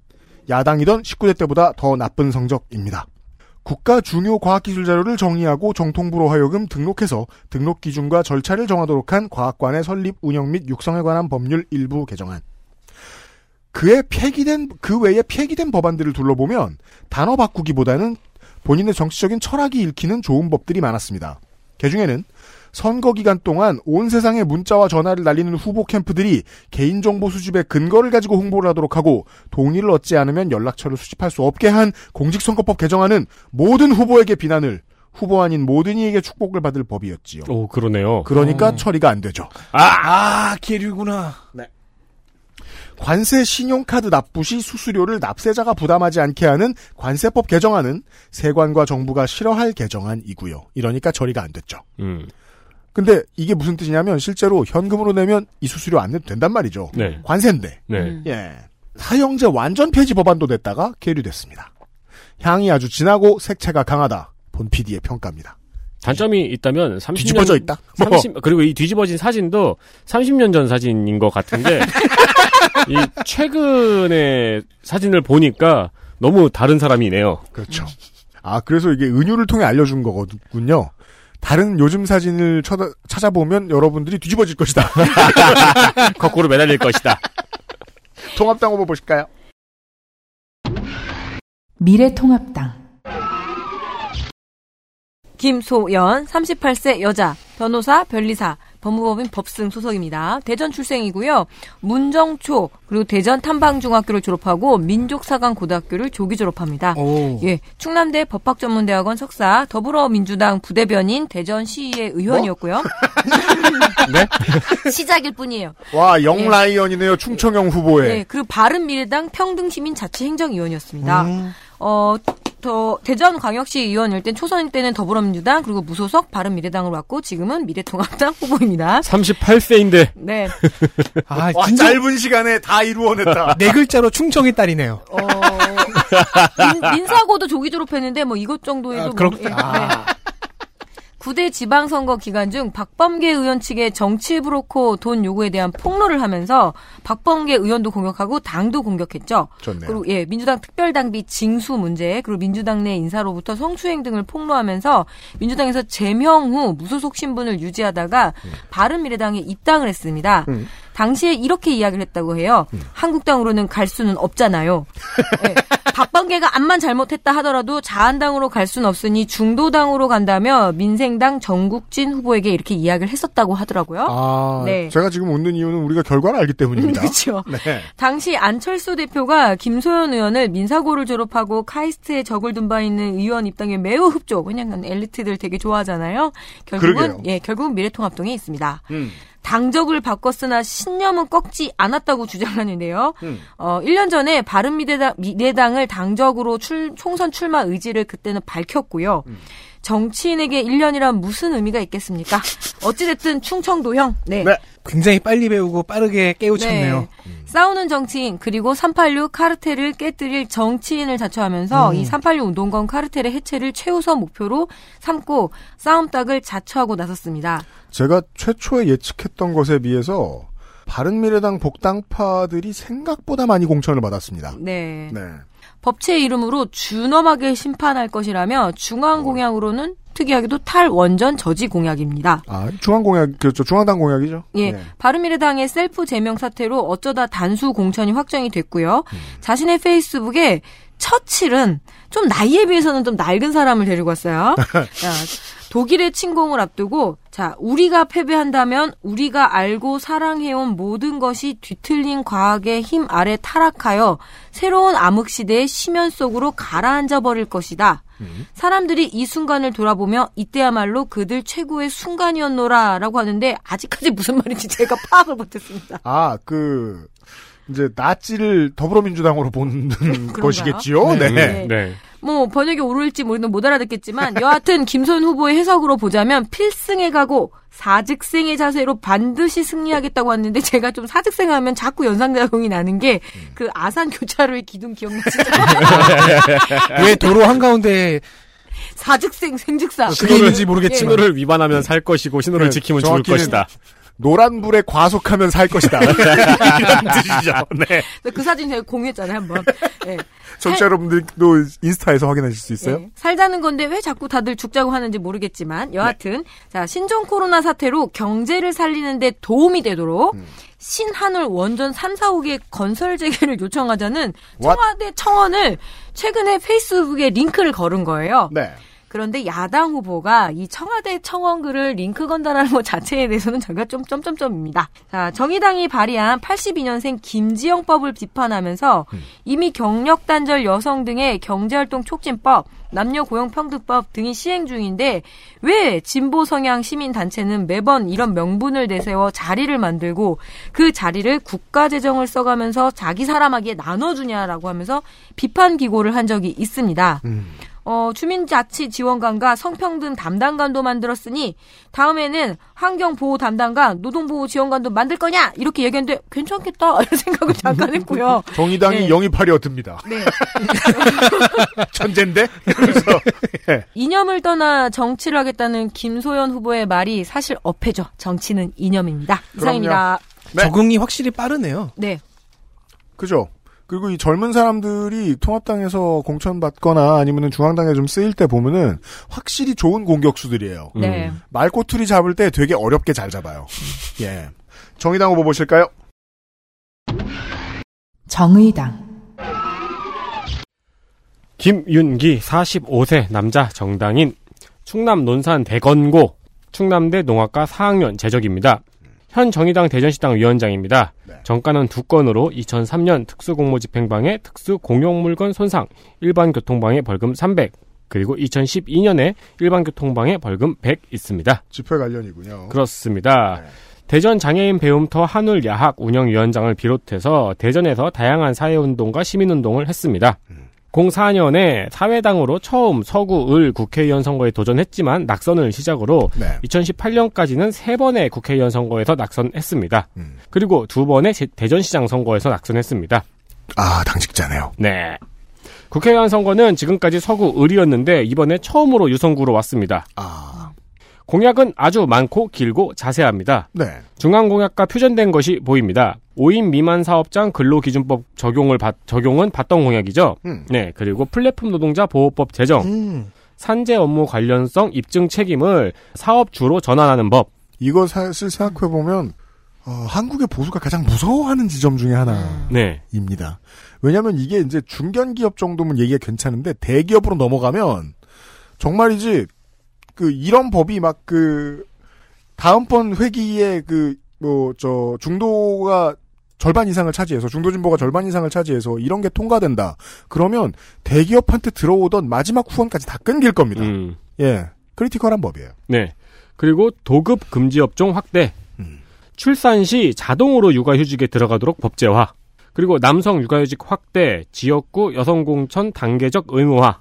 Speaker 2: 야당이던 19대 때보다 더 나쁜 성적입니다. 국가 중요 과학기술 자료를 정의하고 정통부로 하여금 등록해서 등록 기준과 절차를 정하도록 한 과학관의 설립, 운영 및 육성에 관한 법률 일부 개정안. 그에 폐기된 그 외에 폐기된 법안들을 둘러보면 단어 바꾸기보다는 본인의 정치적인 철학이 읽히는 좋은 법들이 많았습니다. 그 중에는 선거 기간 동안 온 세상에 문자와 전화를 날리는 후보 캠프들이 개인정보 수집의 근거를 가지고 홍보를 하도록 하고 동의를 얻지 않으면 연락처를 수집할 수 없게 한 공직선거법 개정안은 모든 후보에게 비난을 후보 아닌 모든 이에게 축복을 받을 법이었지요.
Speaker 6: 오, 그러네요.
Speaker 2: 그러니까
Speaker 5: 어.
Speaker 2: 처리가 안 되죠.
Speaker 5: 아, 아, 계류구나.
Speaker 2: 관세 신용카드 납부 시 수수료를 납세자가 부담하지 않게 하는 관세법 개정안은 세관과 정부가 싫어할 개정안이고요. 이러니까 처리가 안 됐죠.
Speaker 6: 음.
Speaker 2: 근데 이게 무슨 뜻이냐면 실제로 현금으로 내면 이 수수료 안 내도 된단 말이죠.
Speaker 6: 네.
Speaker 2: 관세인데.
Speaker 6: 네.
Speaker 2: 예. 사형제 완전 폐지 법안도 냈다가 계류됐습니다. 향이 아주 진하고 색채가 강하다. 본 PD의 평가입니다.
Speaker 6: 단점이 있다면 30년
Speaker 2: 뒤집어져 있다? 뭐.
Speaker 6: 30 <laughs> 그리고 이 뒤집어진 사진도 30년 전 사진인 것 같은데 <laughs> 이 최근의 사진을 보니까 너무 다른 사람이네요.
Speaker 2: 그렇죠. 아, 그래서 이게 은유를 통해 알려준 거군요. 다른 요즘 사진을 쳐다, 찾아보면 여러분들이 뒤집어질 것이다. <laughs>
Speaker 6: 거꾸로 매달릴 것이다.
Speaker 2: 통합당 후보 보실까요?
Speaker 3: 미래통합당
Speaker 4: 김소연, 38세 여자, 변호사, 변리사, 법무법인 법승 소속입니다. 대전 출생이고요. 문정초 그리고 대전 탐방중학교를 졸업하고 민족사관 고등학교를 조기 졸업합니다.
Speaker 5: 오.
Speaker 4: 예, 충남대 법학전문대학원 석사, 더불어민주당 부대변인 대전시의 의원이었고요. <laughs>
Speaker 6: 네? <laughs>
Speaker 4: 시작일 뿐이에요.
Speaker 2: 와,
Speaker 4: 예.
Speaker 2: 영라이언이네요. 충청형 후보에.
Speaker 4: 네, 그리고 바른미래당 평등시민 자치행정위원이었습니다.
Speaker 2: 음.
Speaker 4: 어, 더 대전광역시 의원일 땐 초선일 때는 더불어민주당 그리고 무소속 바른미래당으로 왔고 지금은 미래통합당 <laughs> 후보입니다.
Speaker 6: 38세인데
Speaker 4: 네.
Speaker 5: 아,
Speaker 2: 와,
Speaker 5: 진짜
Speaker 2: 짧은 시간에 다 이루어냈다.
Speaker 5: 네 글자로 충청의 딸이네요.
Speaker 4: 어, 민, 민사고도 조기 졸업했는데 뭐 이것 정도에도
Speaker 5: 아,
Speaker 4: 뭐,
Speaker 5: 그렇-
Speaker 4: 예,
Speaker 5: 아.
Speaker 4: 네. 9대 지방선거 기간 중 박범계 의원 측의 정치 브로커 돈 요구에 대한 폭로를 하면서 박범계 의원도 공격하고 당도 공격했죠.
Speaker 2: 좋네요.
Speaker 4: 그리고 예, 민주당 특별당비 징수 문제, 그리고 민주당 내 인사로부터 성추행 등을 폭로하면서 민주당에서 제명 후 무소속 신분을 유지하다가 바른미래당에 입당을 했습니다.
Speaker 2: 음.
Speaker 4: 당시에 이렇게 이야기를 했다고 해요. 한국당으로는 갈 수는 없잖아요. <laughs> 예, 박범계가 암만 잘못했다 하더라도 자한당으로 갈 수는 없으니 중도당으로 간다며 민생당 정국진 후보에게 이렇게 이야기를 했었다고 하더라고요.
Speaker 2: 아,
Speaker 4: 네.
Speaker 2: 제가 지금 웃는 이유는 우리가 결과를 알기 때문입니다. <laughs>
Speaker 4: 그렇죠.
Speaker 2: 네.
Speaker 4: 당시 안철수 대표가 김소연 의원을 민사고를 졸업하고 카이스트에 적을 둔 바 있는 의원 입당에 매우 흡족. 왜냐하면 엘리트들 되게 좋아하잖아요. 결국은
Speaker 2: 그러게요.
Speaker 4: 예, 결국은 미래통합당에 있습니다.
Speaker 2: 음.
Speaker 4: 당적을 바꿨으나 신념은 꺾지 않았다고 주장하는데요.
Speaker 2: 음.
Speaker 4: 어, 1년 전에 바른미래당 미래당을 당적으로 출- 총선 출마 의지를 그때는 밝혔고요.
Speaker 2: 음.
Speaker 4: 정치인에게 1년이란 무슨 의미가 있겠습니까? 어찌됐든 충청도형. 네.
Speaker 5: 굉장히 빨리 배우고 빠르게 깨우쳤네요.
Speaker 4: 네. 싸우는 정치인 그리고 386 카르텔을 깨뜨릴 정치인을 자처하면서
Speaker 5: 음.
Speaker 4: 이386 운동권 카르텔의 해체를 최우선 목표로 삼고 싸움닭을 자처하고 나섰습니다.
Speaker 2: 제가 최초에 예측했던 것에 비해서 바른미래당 복당파들이 생각보다 많이 공천을 받았습니다.
Speaker 4: 네.
Speaker 2: 네.
Speaker 4: 법치의 이름으로 준엄하게 심판할 것이라며 중앙 공약으로는 특이하게도 탈원전 저지 공약입니다.
Speaker 2: 아, 중앙 공약, 그렇죠. 중앙당 공약이죠.
Speaker 4: 예,
Speaker 2: 네.
Speaker 4: 바른미래당의 셀프 제명 사태로 어쩌다 단수 공천이 확정이 됐고요. 자신의 페이스북에 처칠은 좀 나이에 비해서는 좀 낡은 사람을 데리고 왔어요. <laughs> 자, 독일의 침공을 앞두고 자 우리가 패배한다면 우리가 알고 사랑해온 모든 것이 뒤틀린 과학의 힘 아래 타락하여 새로운 암흑 시대의 심연 속으로 가라앉아 버릴 것이다. 사람들이 이 순간을 돌아보며 이때야말로 그들 최고의 순간이었노라 라고 하는데 아직까지 무슨 말인지 제가 <laughs> 파악을 못했습니다.
Speaker 2: 아, 그, 이제, 나치를 더불어민주당으로 보는 <laughs> 것이겠지요?
Speaker 4: 네.
Speaker 2: 네.
Speaker 4: 네. 뭐 번역이 오를지 모르는 못 알아듣겠지만 <laughs> 여하튼 김소연 후보의 해석으로 보자면 필승에 가고 사직생의 자세로 반드시 승리하겠다고 했는데 제가 좀 사직생 하면 자꾸 연상작용이 나는 게 그 아산 교차로의 기둥 기억나시죠? <laughs>
Speaker 5: 왜 도로 한가운데
Speaker 4: 사직생 생직사
Speaker 5: 그게인지 모르겠지만.
Speaker 6: 신호를 위반하면 살 것이고 신호를
Speaker 2: 네,
Speaker 6: 지키면 죽을 것이다.
Speaker 2: 노란불에 과속하면 살 것이다. <laughs> 이런 뜻이죠. 네.
Speaker 4: 그 사진 제가 공유했잖아요 한번. 네.
Speaker 2: 청취자 여러분들도 인스타에서 확인하실 수 있어요?
Speaker 4: 네. 살자는 건데 왜 자꾸 다들 죽자고 하는지 모르겠지만 여하튼 자 신종 코로나 사태로 경제를 살리는데 도움이 되도록 신한울 원전 3, 4호기 건설 재개를 <laughs> 요청하자는
Speaker 2: What?
Speaker 4: 청와대 청원을 최근에 페이스북에 링크를 걸은 거예요.
Speaker 2: 네.
Speaker 4: 그런데 야당 후보가 이 청와대 청원글을 링크 건다라는 것 자체에 대해서는 저희가 좀 점점점입니다. 자, 정의당이 발의한 82년생 김지영법을 비판하면서 이미 경력 단절 여성 등의 경제활동 촉진법, 남녀 고용평등법 등이 시행 중인데 왜 진보 성향 시민 단체는 매번 이런 명분을 내세워 자리를 만들고 그 자리를 국가 재정을 써가면서 자기 사람에게 나눠주냐라고 하면서 비판 기고를 한 적이 있습니다. 어, 주민자치 지원관과 성평등 담당관도 만들었으니 다음에는 환경보호 담당관, 노동보호 지원관도 만들 거냐 이렇게 얘기했는데 괜찮겠다 <laughs> 이런 생각을 잠깐 했고요. <laughs>
Speaker 2: 정의당이
Speaker 4: 네.
Speaker 2: 영입하려 듭니다.
Speaker 4: 네. <laughs>
Speaker 2: 천재인데? 그래서, 예.
Speaker 4: 이념을 떠나 정치를 하겠다는 김소연 후보의 말이 사실 어폐죠. 정치는 이념입니다. 이상입니다.
Speaker 2: 네.
Speaker 5: 적응이 확실히 빠르네요.
Speaker 4: 네.
Speaker 2: 그죠? 그리고 이 젊은 사람들이 통합당에서 공천받거나 아니면 중앙당에 좀 쓰일 때 보면은 확실히 좋은 공격수들이에요.
Speaker 4: 네.
Speaker 2: 말꼬투리 잡을 때 되게 어렵게 잘 잡아요. <laughs> 예. 정의당 후보 보실까요?
Speaker 3: 정의당
Speaker 6: 김윤기 45세 남자 정당인 충남 논산 대건고 충남대 농학과 4학년 재적입니다. 현 정의당 대전시당 위원장입니다. 정가는 두 건으로 2003년 특수공모집행방해 특수공용물건 손상, 일반교통방해 벌금 300, 그리고 2012년에 일반교통방해 벌금 100 있습니다.
Speaker 2: 집회 관련이군요.
Speaker 6: 그렇습니다. 대전 장애인 배움터 한울 야학 운영위원장을 비롯해서 대전에서 다양한 사회운동과 시민운동을 했습니다. 04년에 사회당으로 처음 서구 을 국회의원 선거에 도전했지만 낙선을 시작으로
Speaker 2: 네.
Speaker 6: 2018년까지는 세 번의 국회의원 선거에서 낙선했습니다. 그리고 두 번의 제- 대전시장 선거에서 낙선했습니다.
Speaker 2: 아, 당직자네요.
Speaker 6: 네. 국회의원 선거는 지금까지 서구 을이었는데 이번에 처음으로 유성구로 왔습니다.
Speaker 2: 아.
Speaker 6: 공약은 아주 많고 길고 자세합니다.
Speaker 2: 네.
Speaker 6: 중앙 공약과 표준된 것이 보입니다. 5인 미만 사업장 근로기준법 적용을 받, 적용은 받던 공약이죠.
Speaker 2: 음.
Speaker 6: 네, 그리고 플랫폼 노동자 보호법 제정, 산재 업무 관련성 입증 책임을 사업주로 전환하는 법.
Speaker 2: 이거 사실 생각해 보면, 어, 한국의 보수가 가장 무서워하는 지점 중에
Speaker 6: 네.
Speaker 2: 하나입니다. 왜냐면 이게 이제 중견기업 정도면 얘기가 괜찮은데, 대기업으로 넘어가면, 정말이지, 그, 이런 법이 막 그, 다음번 회기에 그, 뭐, 저, 중도가 절반 이상을 차지해서, 중도 진보가 절반 이상을 차지해서 이런 게 통과된다. 그러면 대기업한테 들어오던 마지막 후원까지 다 끊길 겁니다.
Speaker 6: 음.
Speaker 2: 예. critical한 법이에요.
Speaker 6: 네. 그리고 도급 금지 업종 확대. 출산 시 자동으로 육아휴직에 들어가도록 법제화. 그리고 남성 육아휴직 확대, 지역구 여성 공천 단계적 의무화.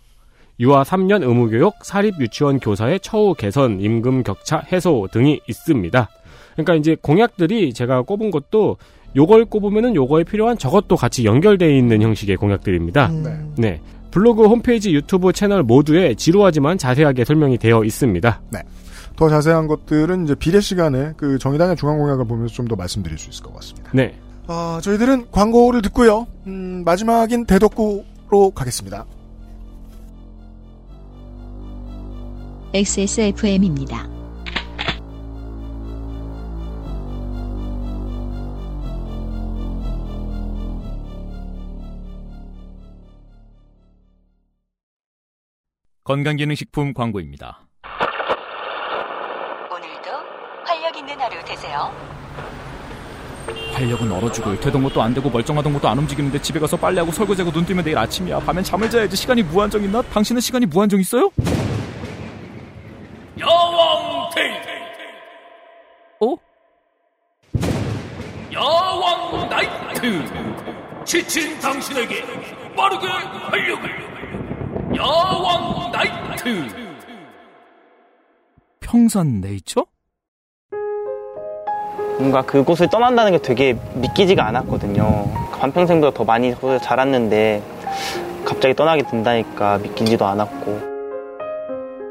Speaker 6: 유아 3년 의무교육, 사립 유치원 교사의 처우 개선, 임금 격차 해소 등이 있습니다. 그러니까 이제 공약들이 제가 꼽은 것도 요걸 꼽으면은 요거에 필요한 저것도 같이 연결되어 있는 형식의 공약들입니다.
Speaker 2: 네.
Speaker 6: 네. 블로그, 홈페이지, 유튜브 채널 모두에 지루하지만 자세하게 설명이 되어 있습니다.
Speaker 2: 네. 더 자세한 것들은 이제 비례 시간에 그 정의당의 중앙 공약을 보면서 좀 더 말씀드릴 수 있을 것 같습니다.
Speaker 6: 네.
Speaker 2: 어, 저희들은 광고를 듣고요. 음, 마지막인 대덕구로 가겠습니다.
Speaker 1: XSFM입니다.
Speaker 11: 건강기능식품 광고입니다.
Speaker 10: 오늘도 활력 있는 하루 되세요.
Speaker 11: 활력은 얼어 죽을 되던 것도 안 되고 멀쩡하던 것도 안 움직이는데 집에 가서 빨래하고 설거지하고 눈 뜨면 내일 아침이야. 밤엔 잠을 자야지 시간이 무한정 있나? 당신은 시간이 무한정 있어요?
Speaker 12: 야왕 데이
Speaker 11: 어?
Speaker 12: 야왕 나이트 지친 당신에게 빠르게 활력을 야왕 나이트
Speaker 11: 평산 네이처?
Speaker 13: 뭔가 그곳을 떠난다는 게 되게 믿기지가 않았거든요. 반평생보다 더 많이 자랐는데 갑자기 떠나게 된다니까 믿기지도 않았고.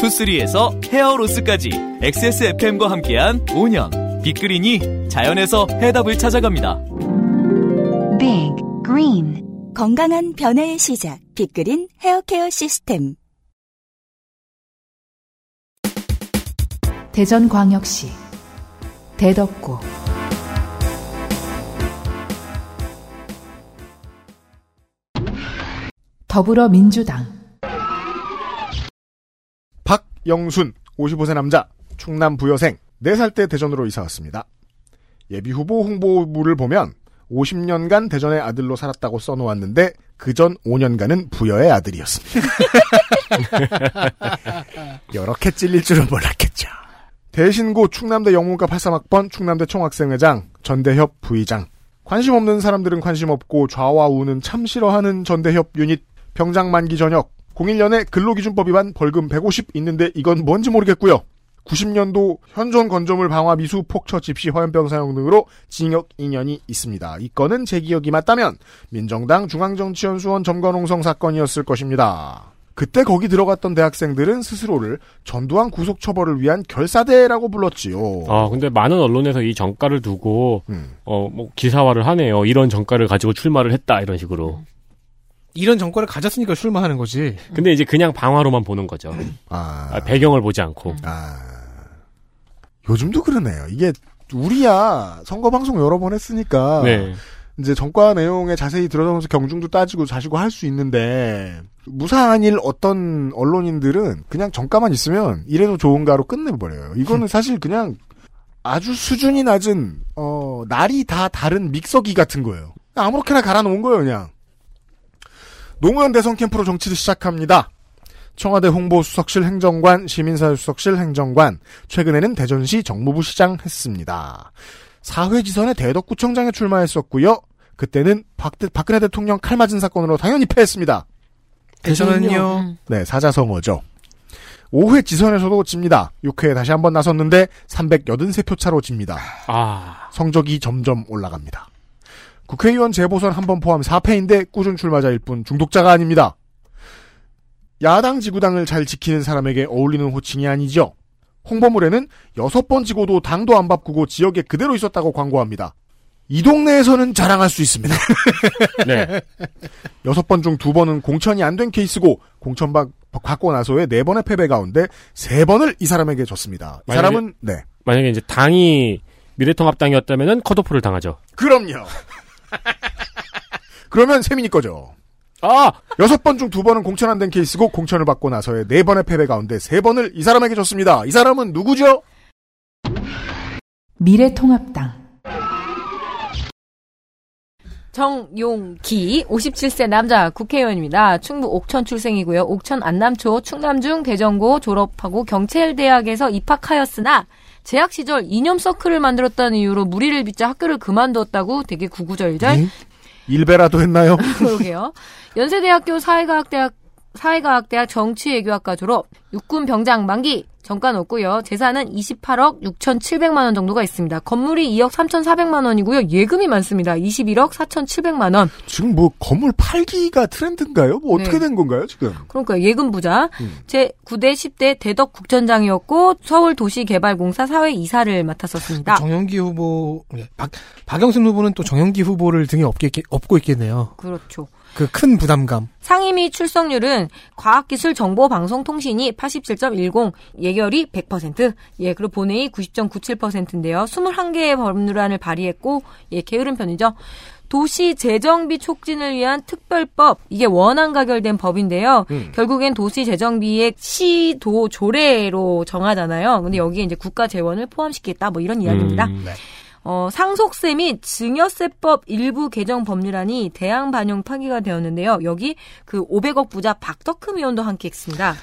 Speaker 9: 투쓰리에서 헤어로스까지 XSFM과 함께한 5년 빅그린이 자연에서 해답을 찾아갑니다.
Speaker 10: Big Green 건강한 변화의 시작 빅그린 헤어케어 시스템
Speaker 3: 대전광역시 대덕구 더불어민주당
Speaker 2: 박 영순, 55세 남자, 충남 부여생, 4살 때 대전으로 이사 왔습니다. 예비 후보 홍보물을 보면 50년간 대전의 아들로 살았다고 써놓았는데 그 전 5년간은 부여의 아들이었습니다. <laughs> 이렇게 찔릴 줄은 몰랐겠죠. 대신고 충남대 영문과 83학번 충남대 총학생회장 전대협 부의장 관심 없는 사람들은 관심 없고 좌와 우는 참 싫어하는 전대협 유닛 병장 만기 전역 01년에 근로기준법 위반 벌금 150 있는데 이건 뭔지 모르겠고요. 90년도 현존 건조물 방화 미수 폭처 집시 화염병 사용 등으로 징역 2년이 있습니다. 이 건은 제 기억이 맞다면 민정당 중앙정치연수원 점거농성 사건이었을 것입니다. 그때 거기 들어갔던 대학생들은 스스로를 전두환 구속 처벌을 위한 결사대라고 불렀지요.
Speaker 6: 아, 근데 많은 언론에서 이 정가를 두고,
Speaker 2: 음.
Speaker 6: 어, 뭐, 기사화를 하네요. 이런 정가를 가지고 출마를 했다, 이런 식으로.
Speaker 5: 이런 정권을 가졌으니까 출마하는 거지.
Speaker 6: 근데 이제 그냥 방화로만 보는 거죠.
Speaker 2: 아,
Speaker 6: 아, 배경을 보지 않고.
Speaker 2: 아, 요즘도 그러네요. 이게 우리야 선거 방송 여러 번 했으니까
Speaker 6: 네.
Speaker 2: 이제 정과 내용에 자세히 들어가면서 경중도 따지고 자시고 할 수 있는데 무사한 일 어떤 언론인들은 그냥 정가만 있으면 이래도 좋은가로 끝내버려요. 이거는 <laughs> 사실 그냥 아주 수준이 낮은 어 날이 다 다른 믹서기 같은 거예요. 아무렇게나 갈아 놓은 거예요, 그냥. 노무현 대선 캠프로 정치를 시작합니다. 청와대 홍보수석실 행정관, 시민사회수석실 행정관, 최근에는 대전시 정무부 시장 했습니다. 사회지선에 대덕구청장에 출마했었고요. 그때는 박, 박근혜 대통령 칼 맞은 사건으로 당연히 패했습니다.
Speaker 5: 대전은요.
Speaker 2: 네, 사자성어죠. 5회 지선에서도 집니다. 6회에 다시 한번 나섰는데 383표 차로 집니다.
Speaker 6: 아,
Speaker 2: 성적이 점점 올라갑니다. 국회의원 재보선 한 번 포함 4패인데 꾸준 출마자일 뿐 중독자가 아닙니다. 야당 지구당을 잘 지키는 사람에게 어울리는 호칭이 아니죠. 홍보물에는 여섯 번 지고도 당도 안 바꾸고 지역에 그대로 있었다고 광고합니다. 이 동네에서는 자랑할 수 있습니다. <laughs>
Speaker 6: 네.
Speaker 2: 여섯 번 중 두 번은 공천이 안 된 케이스고 공천 받, 받고 나서의 네 번의 패배 가운데 세 번을 이 사람에게 줬습니다. 이
Speaker 6: 만약에-
Speaker 2: 사람은 네
Speaker 6: 만약에 이제 당이 미래통합당이었다면은 컷오프를 당하죠.
Speaker 2: 그럼요. 그러면 세민이 거죠.
Speaker 6: 아!
Speaker 2: 여섯 번 중 두 번은 공천 안 된 케이스고 공천을 받고 나서의 네 번의 패배 가운데 세 번을 이 사람에게 줬습니다. 이 사람은 누구죠?
Speaker 3: 미래통합당
Speaker 4: 정용기 57세 남자 국회의원입니다. 충북 옥천 출생이고요. 옥천 안남초 충남중 대전고 졸업하고 경찰대학에서 입학하였으나 재학 시절 이념 서클을 만들었다는 이유로 무리를 빚자 학교를 그만뒀다고 되게 구구절절
Speaker 2: 네? 일배라도 했나요? <laughs>
Speaker 4: 그러게요. 연세대학교 사회과학대학 사회과학대학 정치외교학과 졸업, 육군 병장 만기, 정관 없고요. 재산은 28억 6,700만 원 정도가 있습니다. 건물이 2억 3,400만 원이고요. 예금이 많습니다. 21억 4,700만 원.
Speaker 2: 지금 뭐 건물 팔기가 트렌드인가요? 뭐 어떻게
Speaker 4: 네.
Speaker 2: 된 건가요, 지금?
Speaker 4: 그러니까 예금 부자.
Speaker 2: 음.
Speaker 4: 제 9대 10대 대덕 국전장이었고 서울 도시개발공사 사회 이사를 맡았었습니다.
Speaker 5: 정영기 후보, 네, 박, 박영순 후보는 또 정영기 후보를 등에 있겠, 업고 있겠네요.
Speaker 4: 그렇죠.
Speaker 5: 그 큰 부담감.
Speaker 4: 상임위 출석률은 과학기술정보방송통신이 87.10, 예결위 100%, 예, 그리고 본회의 90.97%인데요. 21개의 법률안을 발의했고, 예, 게으른 편이죠. 도시 재정비 촉진을 위한 특별법, 이게 원안 가결된 법인데요.
Speaker 14: 음.
Speaker 4: 결국엔 도시 재정비의 시도 조례로 정하잖아요. 근데 여기에 이제 국가 재원을 포함시키겠다, 뭐 이런 이야기입니다.
Speaker 14: 음, 네.
Speaker 4: 어, 상속세 및 증여세법 일부 개정 법률안이 대항 반영 파기가 되었는데요. 여기 그 500억 부자 박덕흠 의원도 함께 했습니다.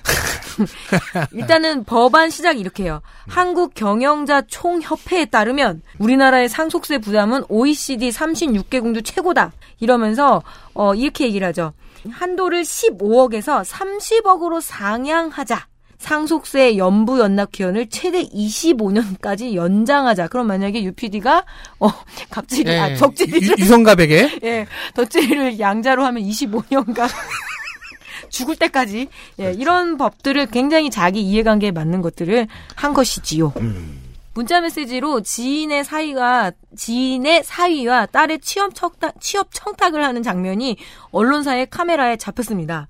Speaker 4: <laughs> 일단은 법안 시작이 이렇게 해요. 한국 경영자 총협회에 따르면 우리나라의 상속세 부담은 OECD 36개국 중 최고다. 이러면서 어, 이렇게 얘기를 하죠. 한도를 15억에서 30억으로 상향하자. 상속세 연부 연납 기한을 최대 25년까지 연장하자. 그럼 만약에 UPD가 어 갑질이
Speaker 5: 예,
Speaker 4: 아 덕질이를
Speaker 5: 유- 유성갑에게?
Speaker 4: 예 덕질을 양자로 하면 25년간 <laughs> 죽을 때까지 예 이런 법들을 굉장히 자기 이해관계에 맞는 것들을 한 것이지요. 문자 메시지로 지인의 사위가 지인의 사위와 딸의 취업 청탁 취업 청탁을 하는 장면이 언론사의 카메라에 잡혔습니다.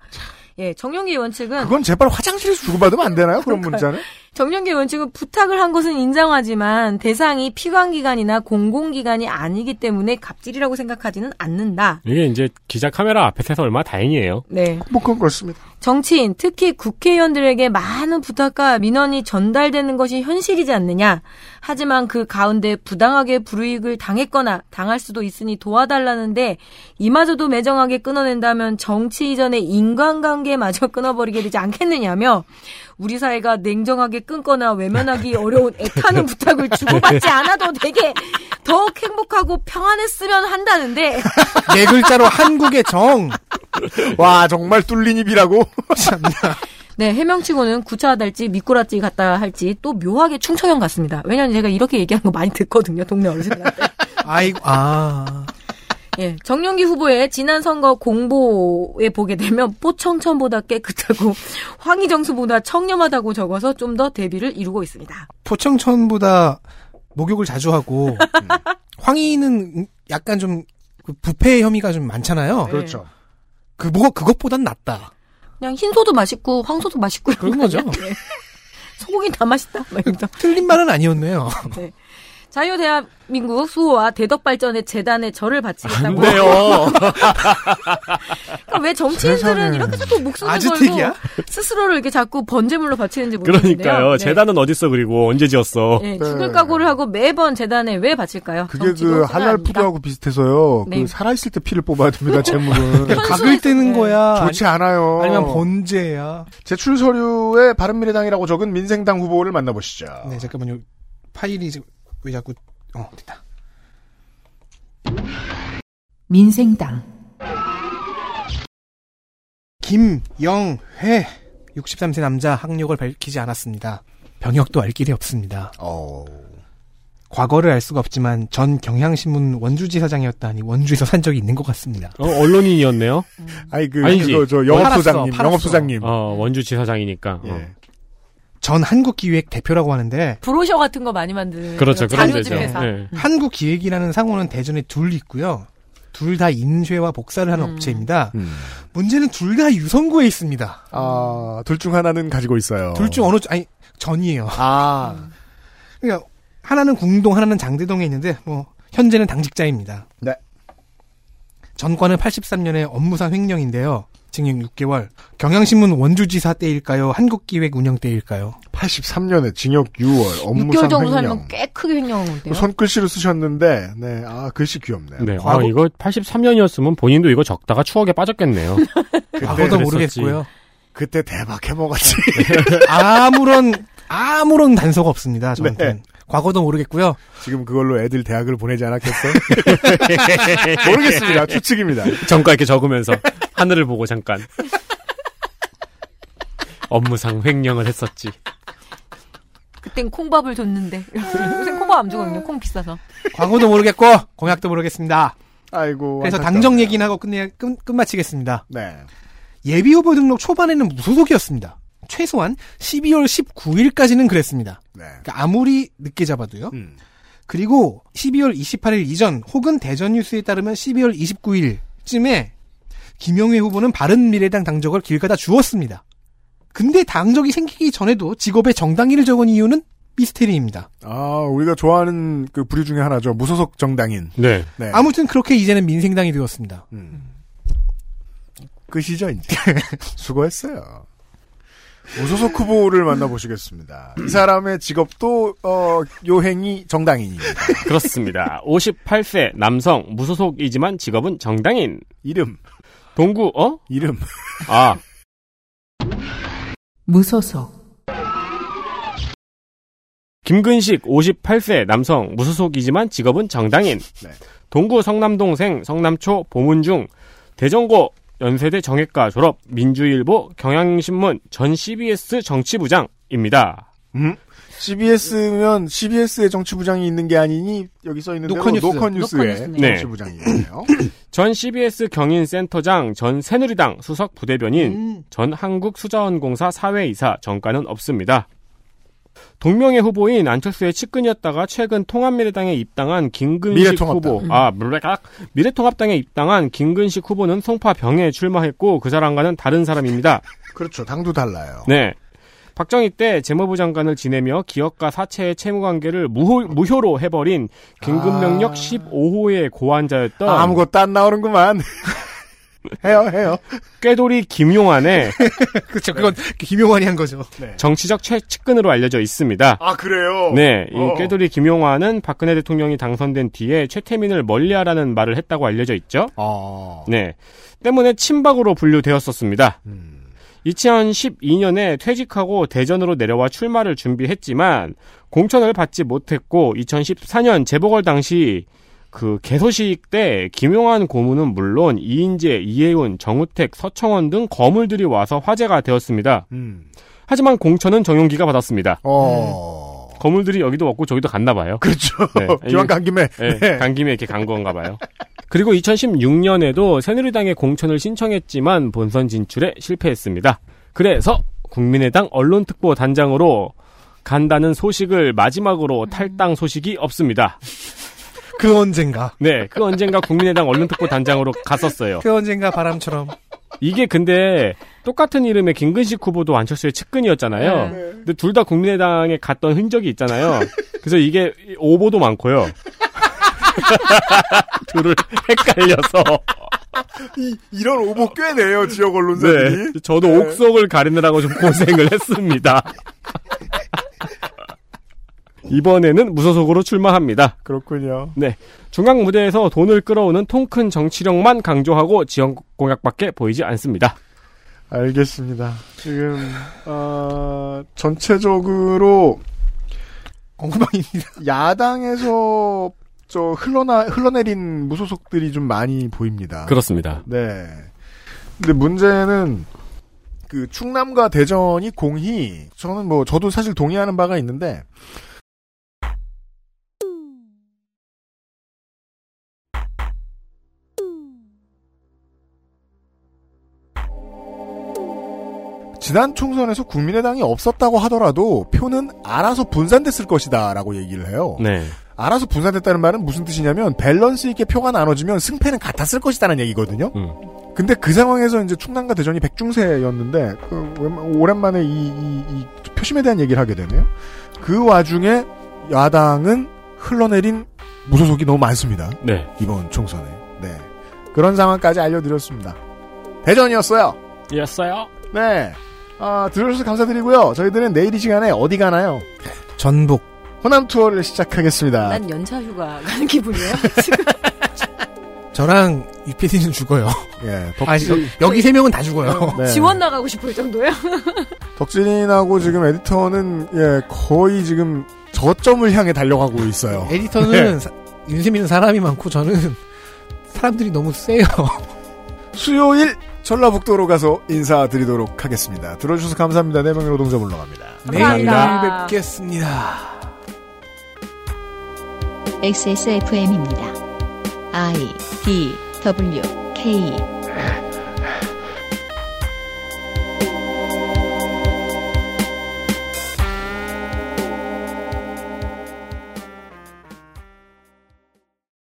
Speaker 4: 예, 정용기 의원 측은
Speaker 2: 그건 제발 화장실에서 주고받으면 안 되나요? 그런. 문자는?
Speaker 4: 정영기 의원 측은 부탁을 한 것은 인정하지만 대상이 피관기관이나 공공기관이 아니기 때문에 갑질이라고 생각하지는 않는다.
Speaker 6: 이게 이제 기자 카메라 앞에서 해서 얼마나 다행이에요.
Speaker 4: 네.
Speaker 2: 뭐 그건 그렇습니다.
Speaker 4: 정치인, 특히 국회의원들에게 많은 부탁과 민원이 전달되는 것이 현실이지 않느냐. 하지만 그 가운데 부당하게 불이익을 당했거나 당할 수도 있으니 도와달라는데 이마저도 매정하게 끊어낸다면 정치 이전의 인간관계마저 끊어버리게 되지 않겠느냐며 우리 사회가 냉정하게 끊거나 외면하기 어려운 애타는 <laughs> 부탁을 주고받지 않아도 되게 더욱 행복하고 평안했으면 한다는데 <laughs>
Speaker 5: 네 글자로 한국의 정.
Speaker 2: 와, 정말 뚫린 입이라고?
Speaker 4: 네, 해명치고는 구차하달지 미꾸라지 같다 할지 또 묘하게 충청형 같습니다. 왜냐하면 제가 이렇게 얘기하는 거 많이 듣거든요, 동네 어르신들한테.
Speaker 5: 아이고, 아.
Speaker 4: 예, 정용기 후보의 지난 선거 공보에 보게 되면 포청천보다 깨끗하고 <laughs> 황희정수보다 청렴하다고 적어서 좀 더 대비를 이루고 있습니다.
Speaker 5: 포청천보다 목욕을 자주 하고, <laughs> 음, 황희는 약간 좀그 부패 혐의가 좀 많잖아요.
Speaker 2: 그렇죠.
Speaker 5: 그, 뭐, 그것보단 낫다.
Speaker 4: 그냥 흰소도 맛있고 황소도 맛있고
Speaker 5: 그런 거죠. <laughs>
Speaker 4: 네. 소고기 다 맛있다.
Speaker 5: 틀린 말은 아니었네요.
Speaker 4: 네. 자유대한민국 수호와 대덕발전의 재단에 절을 바치겠다고.
Speaker 6: 안 돼요. <laughs>
Speaker 4: 그러니까 왜 정치인들은
Speaker 6: 세상에.
Speaker 4: 이렇게 자꾸 목숨을? 걸고 스스로를 이렇게 자꾸 번제물로 바치는지 모르겠는데요.
Speaker 6: 그러니까요.
Speaker 4: 네.
Speaker 6: 재단은 어딨어 그리고 언제 지었어.
Speaker 4: 예, 죽을 각오를 하고 매번 재단에 왜 바칠까요?
Speaker 2: 그게 그
Speaker 4: 생각합니다.
Speaker 2: 할랄푸드하고 비슷해서요.
Speaker 4: 네.
Speaker 2: 그 살아있을 때 피를 뽑아야 됩니다, 재물은.
Speaker 5: 각을 뜨는 거야.
Speaker 2: 좋지 않아요.
Speaker 5: 아니면 번제야.
Speaker 2: 제출 서류에 바른미래당이라고 적은 민생당 후보를 만나보시죠.
Speaker 5: 네, 잠깐만요. 파일이 지금 왜 자꾸 어 됐다.
Speaker 3: 민생당
Speaker 5: 김영회 63세 남자 학력을 밝히지 않았습니다. 병역도 알 길이 없습니다. 과거를 알 수가 없지만 전 경향신문 원주지사장이었다니 원주에서 산 적이 있는 것 같습니다.
Speaker 6: 어, 언론인이었네요.
Speaker 2: 아이 그
Speaker 6: 아니지.
Speaker 2: 그거 저 영업소장님, 영업소장님.
Speaker 6: 어, 원주 지사장이니까. 어.
Speaker 5: 전 한국기획 대표라고 하는데
Speaker 4: 브로셔 같은 거 많이 만드는
Speaker 5: 그렇죠,
Speaker 4: 그런
Speaker 5: 데죠.
Speaker 4: 회사.
Speaker 5: 네. 한국기획이라는 상호는 대전에 둘 있고요. 둘 다 인쇄와 복사를 하는 업체입니다. 문제는 둘 다 유성구에 있습니다.
Speaker 2: 아, 둘 중 하나는 가지고 있어요.
Speaker 5: 둘 중 어느 쪽- 아니 전이에요.
Speaker 2: 아. <laughs>
Speaker 5: 그러니까 하나는 궁동, 하나는 장대동에 있는데 뭐 현재는 당직자입니다.
Speaker 2: 네.
Speaker 5: 전과는 83년에 업무상 횡령인데요. 징역 6개월. 경향신문 원주지사 때일까요? 한국기획 운영 때일까요?
Speaker 2: 83년에 징역 6월
Speaker 4: 6개월
Speaker 2: 업무상
Speaker 4: 정도
Speaker 2: 횡령.
Speaker 4: 살면 꽤 크게 횡령한 건데요.
Speaker 2: 손글씨로 쓰셨는데, 네, 아 글씨 귀엽네요.
Speaker 6: 네.
Speaker 2: 과거-
Speaker 6: 아, 이거 83년이었으면 본인도 이거 적다가 추억에 빠졌겠네요. <laughs>
Speaker 5: 과거도. 모르겠고요.
Speaker 2: 그때 대박 해먹었지. <laughs>
Speaker 5: 아무런 아무런 단서가 없습니다. 저한테는.
Speaker 2: 네.
Speaker 5: 과거도 모르겠고요.
Speaker 2: 지금 그걸로 애들 대학을 보내지 않았겠어? <laughs> 모르겠습니다. 추측입니다.
Speaker 6: 정가 이렇게 적으면서 하늘을 보고 잠깐 업무상 횡령을 했었지.
Speaker 4: 그땐 콩밥을 줬는데. 요새 콩밥 안 주거든요. 콩 비싸서.
Speaker 5: 과거도 모르겠고 공약도 모르겠습니다.
Speaker 2: 아이고.
Speaker 5: 그래서
Speaker 2: 안타깝네.
Speaker 5: 당정 얘기는 하고 끝내 끝, 끝마치겠습니다.
Speaker 2: 네.
Speaker 5: 예비 후보 등록 초반에는 무소속이었습니다. 최소한 12월 19일까지는 그랬습니다.
Speaker 2: 네.
Speaker 5: 그러니까 아무리 늦게 잡아도요.
Speaker 2: 음.
Speaker 5: 그리고 12월 28일 이전 혹은 대전 뉴스에 따르면 12월 29일쯤에 김영회 후보는 바른미래당 당적을 길 가다 주었습니다. 근데 당적이 생기기 전에도 직업에 정당인을 적은 이유는 미스테리입니다.
Speaker 2: 아, 우리가 좋아하는 그 부류 중에 하나죠. 무소속 정당인.
Speaker 6: 네.
Speaker 2: 네.
Speaker 5: 아무튼 그렇게 이제는 민생당이 되었습니다.
Speaker 2: 음. 끝이죠, 이제. <laughs> 수고했어요. 무소속 후보를 만나보시겠습니다. 이 사람의 직업도, 어, 요행이 정당인입니다.
Speaker 6: 그렇습니다. 58세 남성 무소속이지만 직업은 정당인.
Speaker 2: 이름.
Speaker 6: 동구 어?
Speaker 2: 이름.
Speaker 6: 아
Speaker 3: 무소속,
Speaker 6: 김근식 58세 남성 무소속이지만 직업은 정당인.
Speaker 2: 네.
Speaker 6: 동구 성남동생 성남초 보문중 대전고 연세대 정외과 졸업 민주일보 경향신문 전 CBS 정치부장입니다.
Speaker 2: 음? CBS면 CBS의 정치부장이 있는 게 아니니 여기 써 있는 대로
Speaker 5: 노컷뉴스.
Speaker 2: 노컷뉴스의.
Speaker 6: 네.
Speaker 2: 정치부장이에요. <clears throat>
Speaker 6: 전 CBS 경인센터장 전 새누리당 수석 부대변인
Speaker 5: 음.
Speaker 6: 전 한국수자원공사 사회이사 정가는 없습니다. 동명의 후보인 안철수의 측근이었다가 최근 통합미래당에 입당한 김근식
Speaker 2: 미래통합당.
Speaker 6: 후보, 아 미래각 미래통합당에 입당한 김근식 후보는 송파 병에 출마했고 그 사람과는 다른 사람입니다. <laughs>
Speaker 2: 그렇죠. 당도 달라요.
Speaker 6: 네. 박정희 때 재무부 장관을 지내며 기업가 사채의 채무 관계를 무효, 무효 로 해버린 긴급명령
Speaker 2: 아.
Speaker 6: 15호의 고환자였던
Speaker 2: 아무것도 안 나오는구만. <laughs> 해요, 해요.
Speaker 6: 꾀돌이 김용환의 <laughs>
Speaker 5: 그렇죠. 그건 김용환이 한 거죠.
Speaker 6: 정치적 최측근으로 알려져 있습니다.
Speaker 2: 아, 그래요?
Speaker 6: 네, 이
Speaker 2: 어.
Speaker 6: 꾀돌이 김용환은 박근혜 대통령이 당선된 뒤에 최태민을 멀리하라는 말을 했다고 알려져 있죠.
Speaker 2: 어.
Speaker 6: 네, 때문에 친박으로 분류되었었습니다.
Speaker 2: 음.
Speaker 6: 2012년에 퇴직하고 대전으로 내려와 출마를 준비했지만 공천을 받지 못했고 2014년 재보궐 당시 그 개소식 때 김용환 고문은 물론 이인재, 이혜훈, 정우택, 서청원 등 거물들이 와서 화제가 되었습니다.
Speaker 2: 음.
Speaker 6: 하지만 공천은 정용기가 받았습니다.
Speaker 2: 어.
Speaker 6: 거물들이 여기도 왔고 저기도 갔나 봐요.
Speaker 2: 그렇죠.
Speaker 6: 네. <laughs>
Speaker 2: 기왕 간 김에.
Speaker 6: 네,
Speaker 2: 네.
Speaker 6: 간 김에 이렇게 간 건가 봐요. 그리고 2016년에도 새누리당에 공천을 신청했지만 본선 진출에 실패했습니다. 그래서 국민의당 언론특보 단장으로 간다는 소식을 마지막으로 탈당 소식이 없습니다.
Speaker 5: 그 언젠가.
Speaker 6: 네, 그 언젠가 국민의당 언론특보 단장으로 갔었어요.
Speaker 5: 그 언젠가 바람처럼.
Speaker 6: 이게 근데 똑같은 이름의 김근식 후보도 안철수의 측근이었잖아요.
Speaker 4: 네.
Speaker 6: 근데 둘 다 국민의당에 갔던 흔적이 있잖아요. 그래서 이게 오보도 많고요. <laughs> 둘을 헷갈려서.
Speaker 2: 이, 이런 오보 꽤 내요, 지역 언론사들이.
Speaker 6: 네. 저도
Speaker 2: 네.
Speaker 6: 옥석을 가리느라고 좀 고생을 했습니다. 이번에는 무소속으로 출마합니다.
Speaker 2: 그렇군요.
Speaker 6: 네. 중앙 무대에서 돈을 끌어오는 통큰 정치력만 강조하고 지역 공약밖에 보이지 않습니다.
Speaker 2: 알겠습니다. 지금, 어, 전체적으로
Speaker 5: 엉망입니다.
Speaker 2: 야당에서 저 흘러나, 흘러내린 무소속들이 좀 많이 보입니다.
Speaker 6: 그렇습니다.
Speaker 2: 네. 근데 문제는 그 충남과 대전이 공히 저는 뭐 저도 사실 동의하는 바가 있는데 지난 총선에서 국민의당이 없었다고 하더라도 표는 알아서 분산됐을 것이다라고 얘기를 해요.
Speaker 6: 네.
Speaker 2: 알아서 분산됐다는 말은 무슨 뜻이냐면 밸런스 있게 표가 나눠지면 승패는 같았을 것이다는 얘기거든요.
Speaker 6: 음.
Speaker 2: 근데 그 상황에서 이제 충남과 대전이 백중세였는데 그 웬- 오랜만에 이, 이- 이 표심에 대한 얘기를 하게 되네요. 그 와중에 야당은 흘러내린 무소속이 너무 많습니다.
Speaker 6: 네.
Speaker 2: 이번 총선에. 네. 그런 상황까지 알려드렸습니다. 대전이었어요.
Speaker 6: 였어요.
Speaker 2: 네. 아, 들어주셔서 감사드리고요. 저희들은 내일 이 시간에 어디 가나요?
Speaker 5: 전북.
Speaker 2: 호남 투어를 시작하겠습니다.
Speaker 4: 난 연차 휴가 가는 기분이에요. 지금. <laughs>
Speaker 5: 저랑 유PD는 죽어요.
Speaker 2: 예,
Speaker 5: 아, 여, 여기 세 명은 다 죽어요.
Speaker 2: 네.
Speaker 4: 지원 나가고 싶을 정도예요. <laughs>
Speaker 2: 덕진이하고 지금 에디터는 예 거의 지금 저점을 향해 달려가고 있어요.
Speaker 5: 에디터는
Speaker 2: 네.
Speaker 5: 사- 윤세민은 사람이 많고 저는 사람들이 너무 세요. <laughs>
Speaker 2: 수요일 전라북도로 가서 인사드리도록 하겠습니다. 들어주셔서 감사합니다. 네 명의 노동자 물러갑니다.
Speaker 5: 내일
Speaker 4: 감사합니다.
Speaker 5: 뵙겠습니다.
Speaker 1: XSFM입니다. I D W K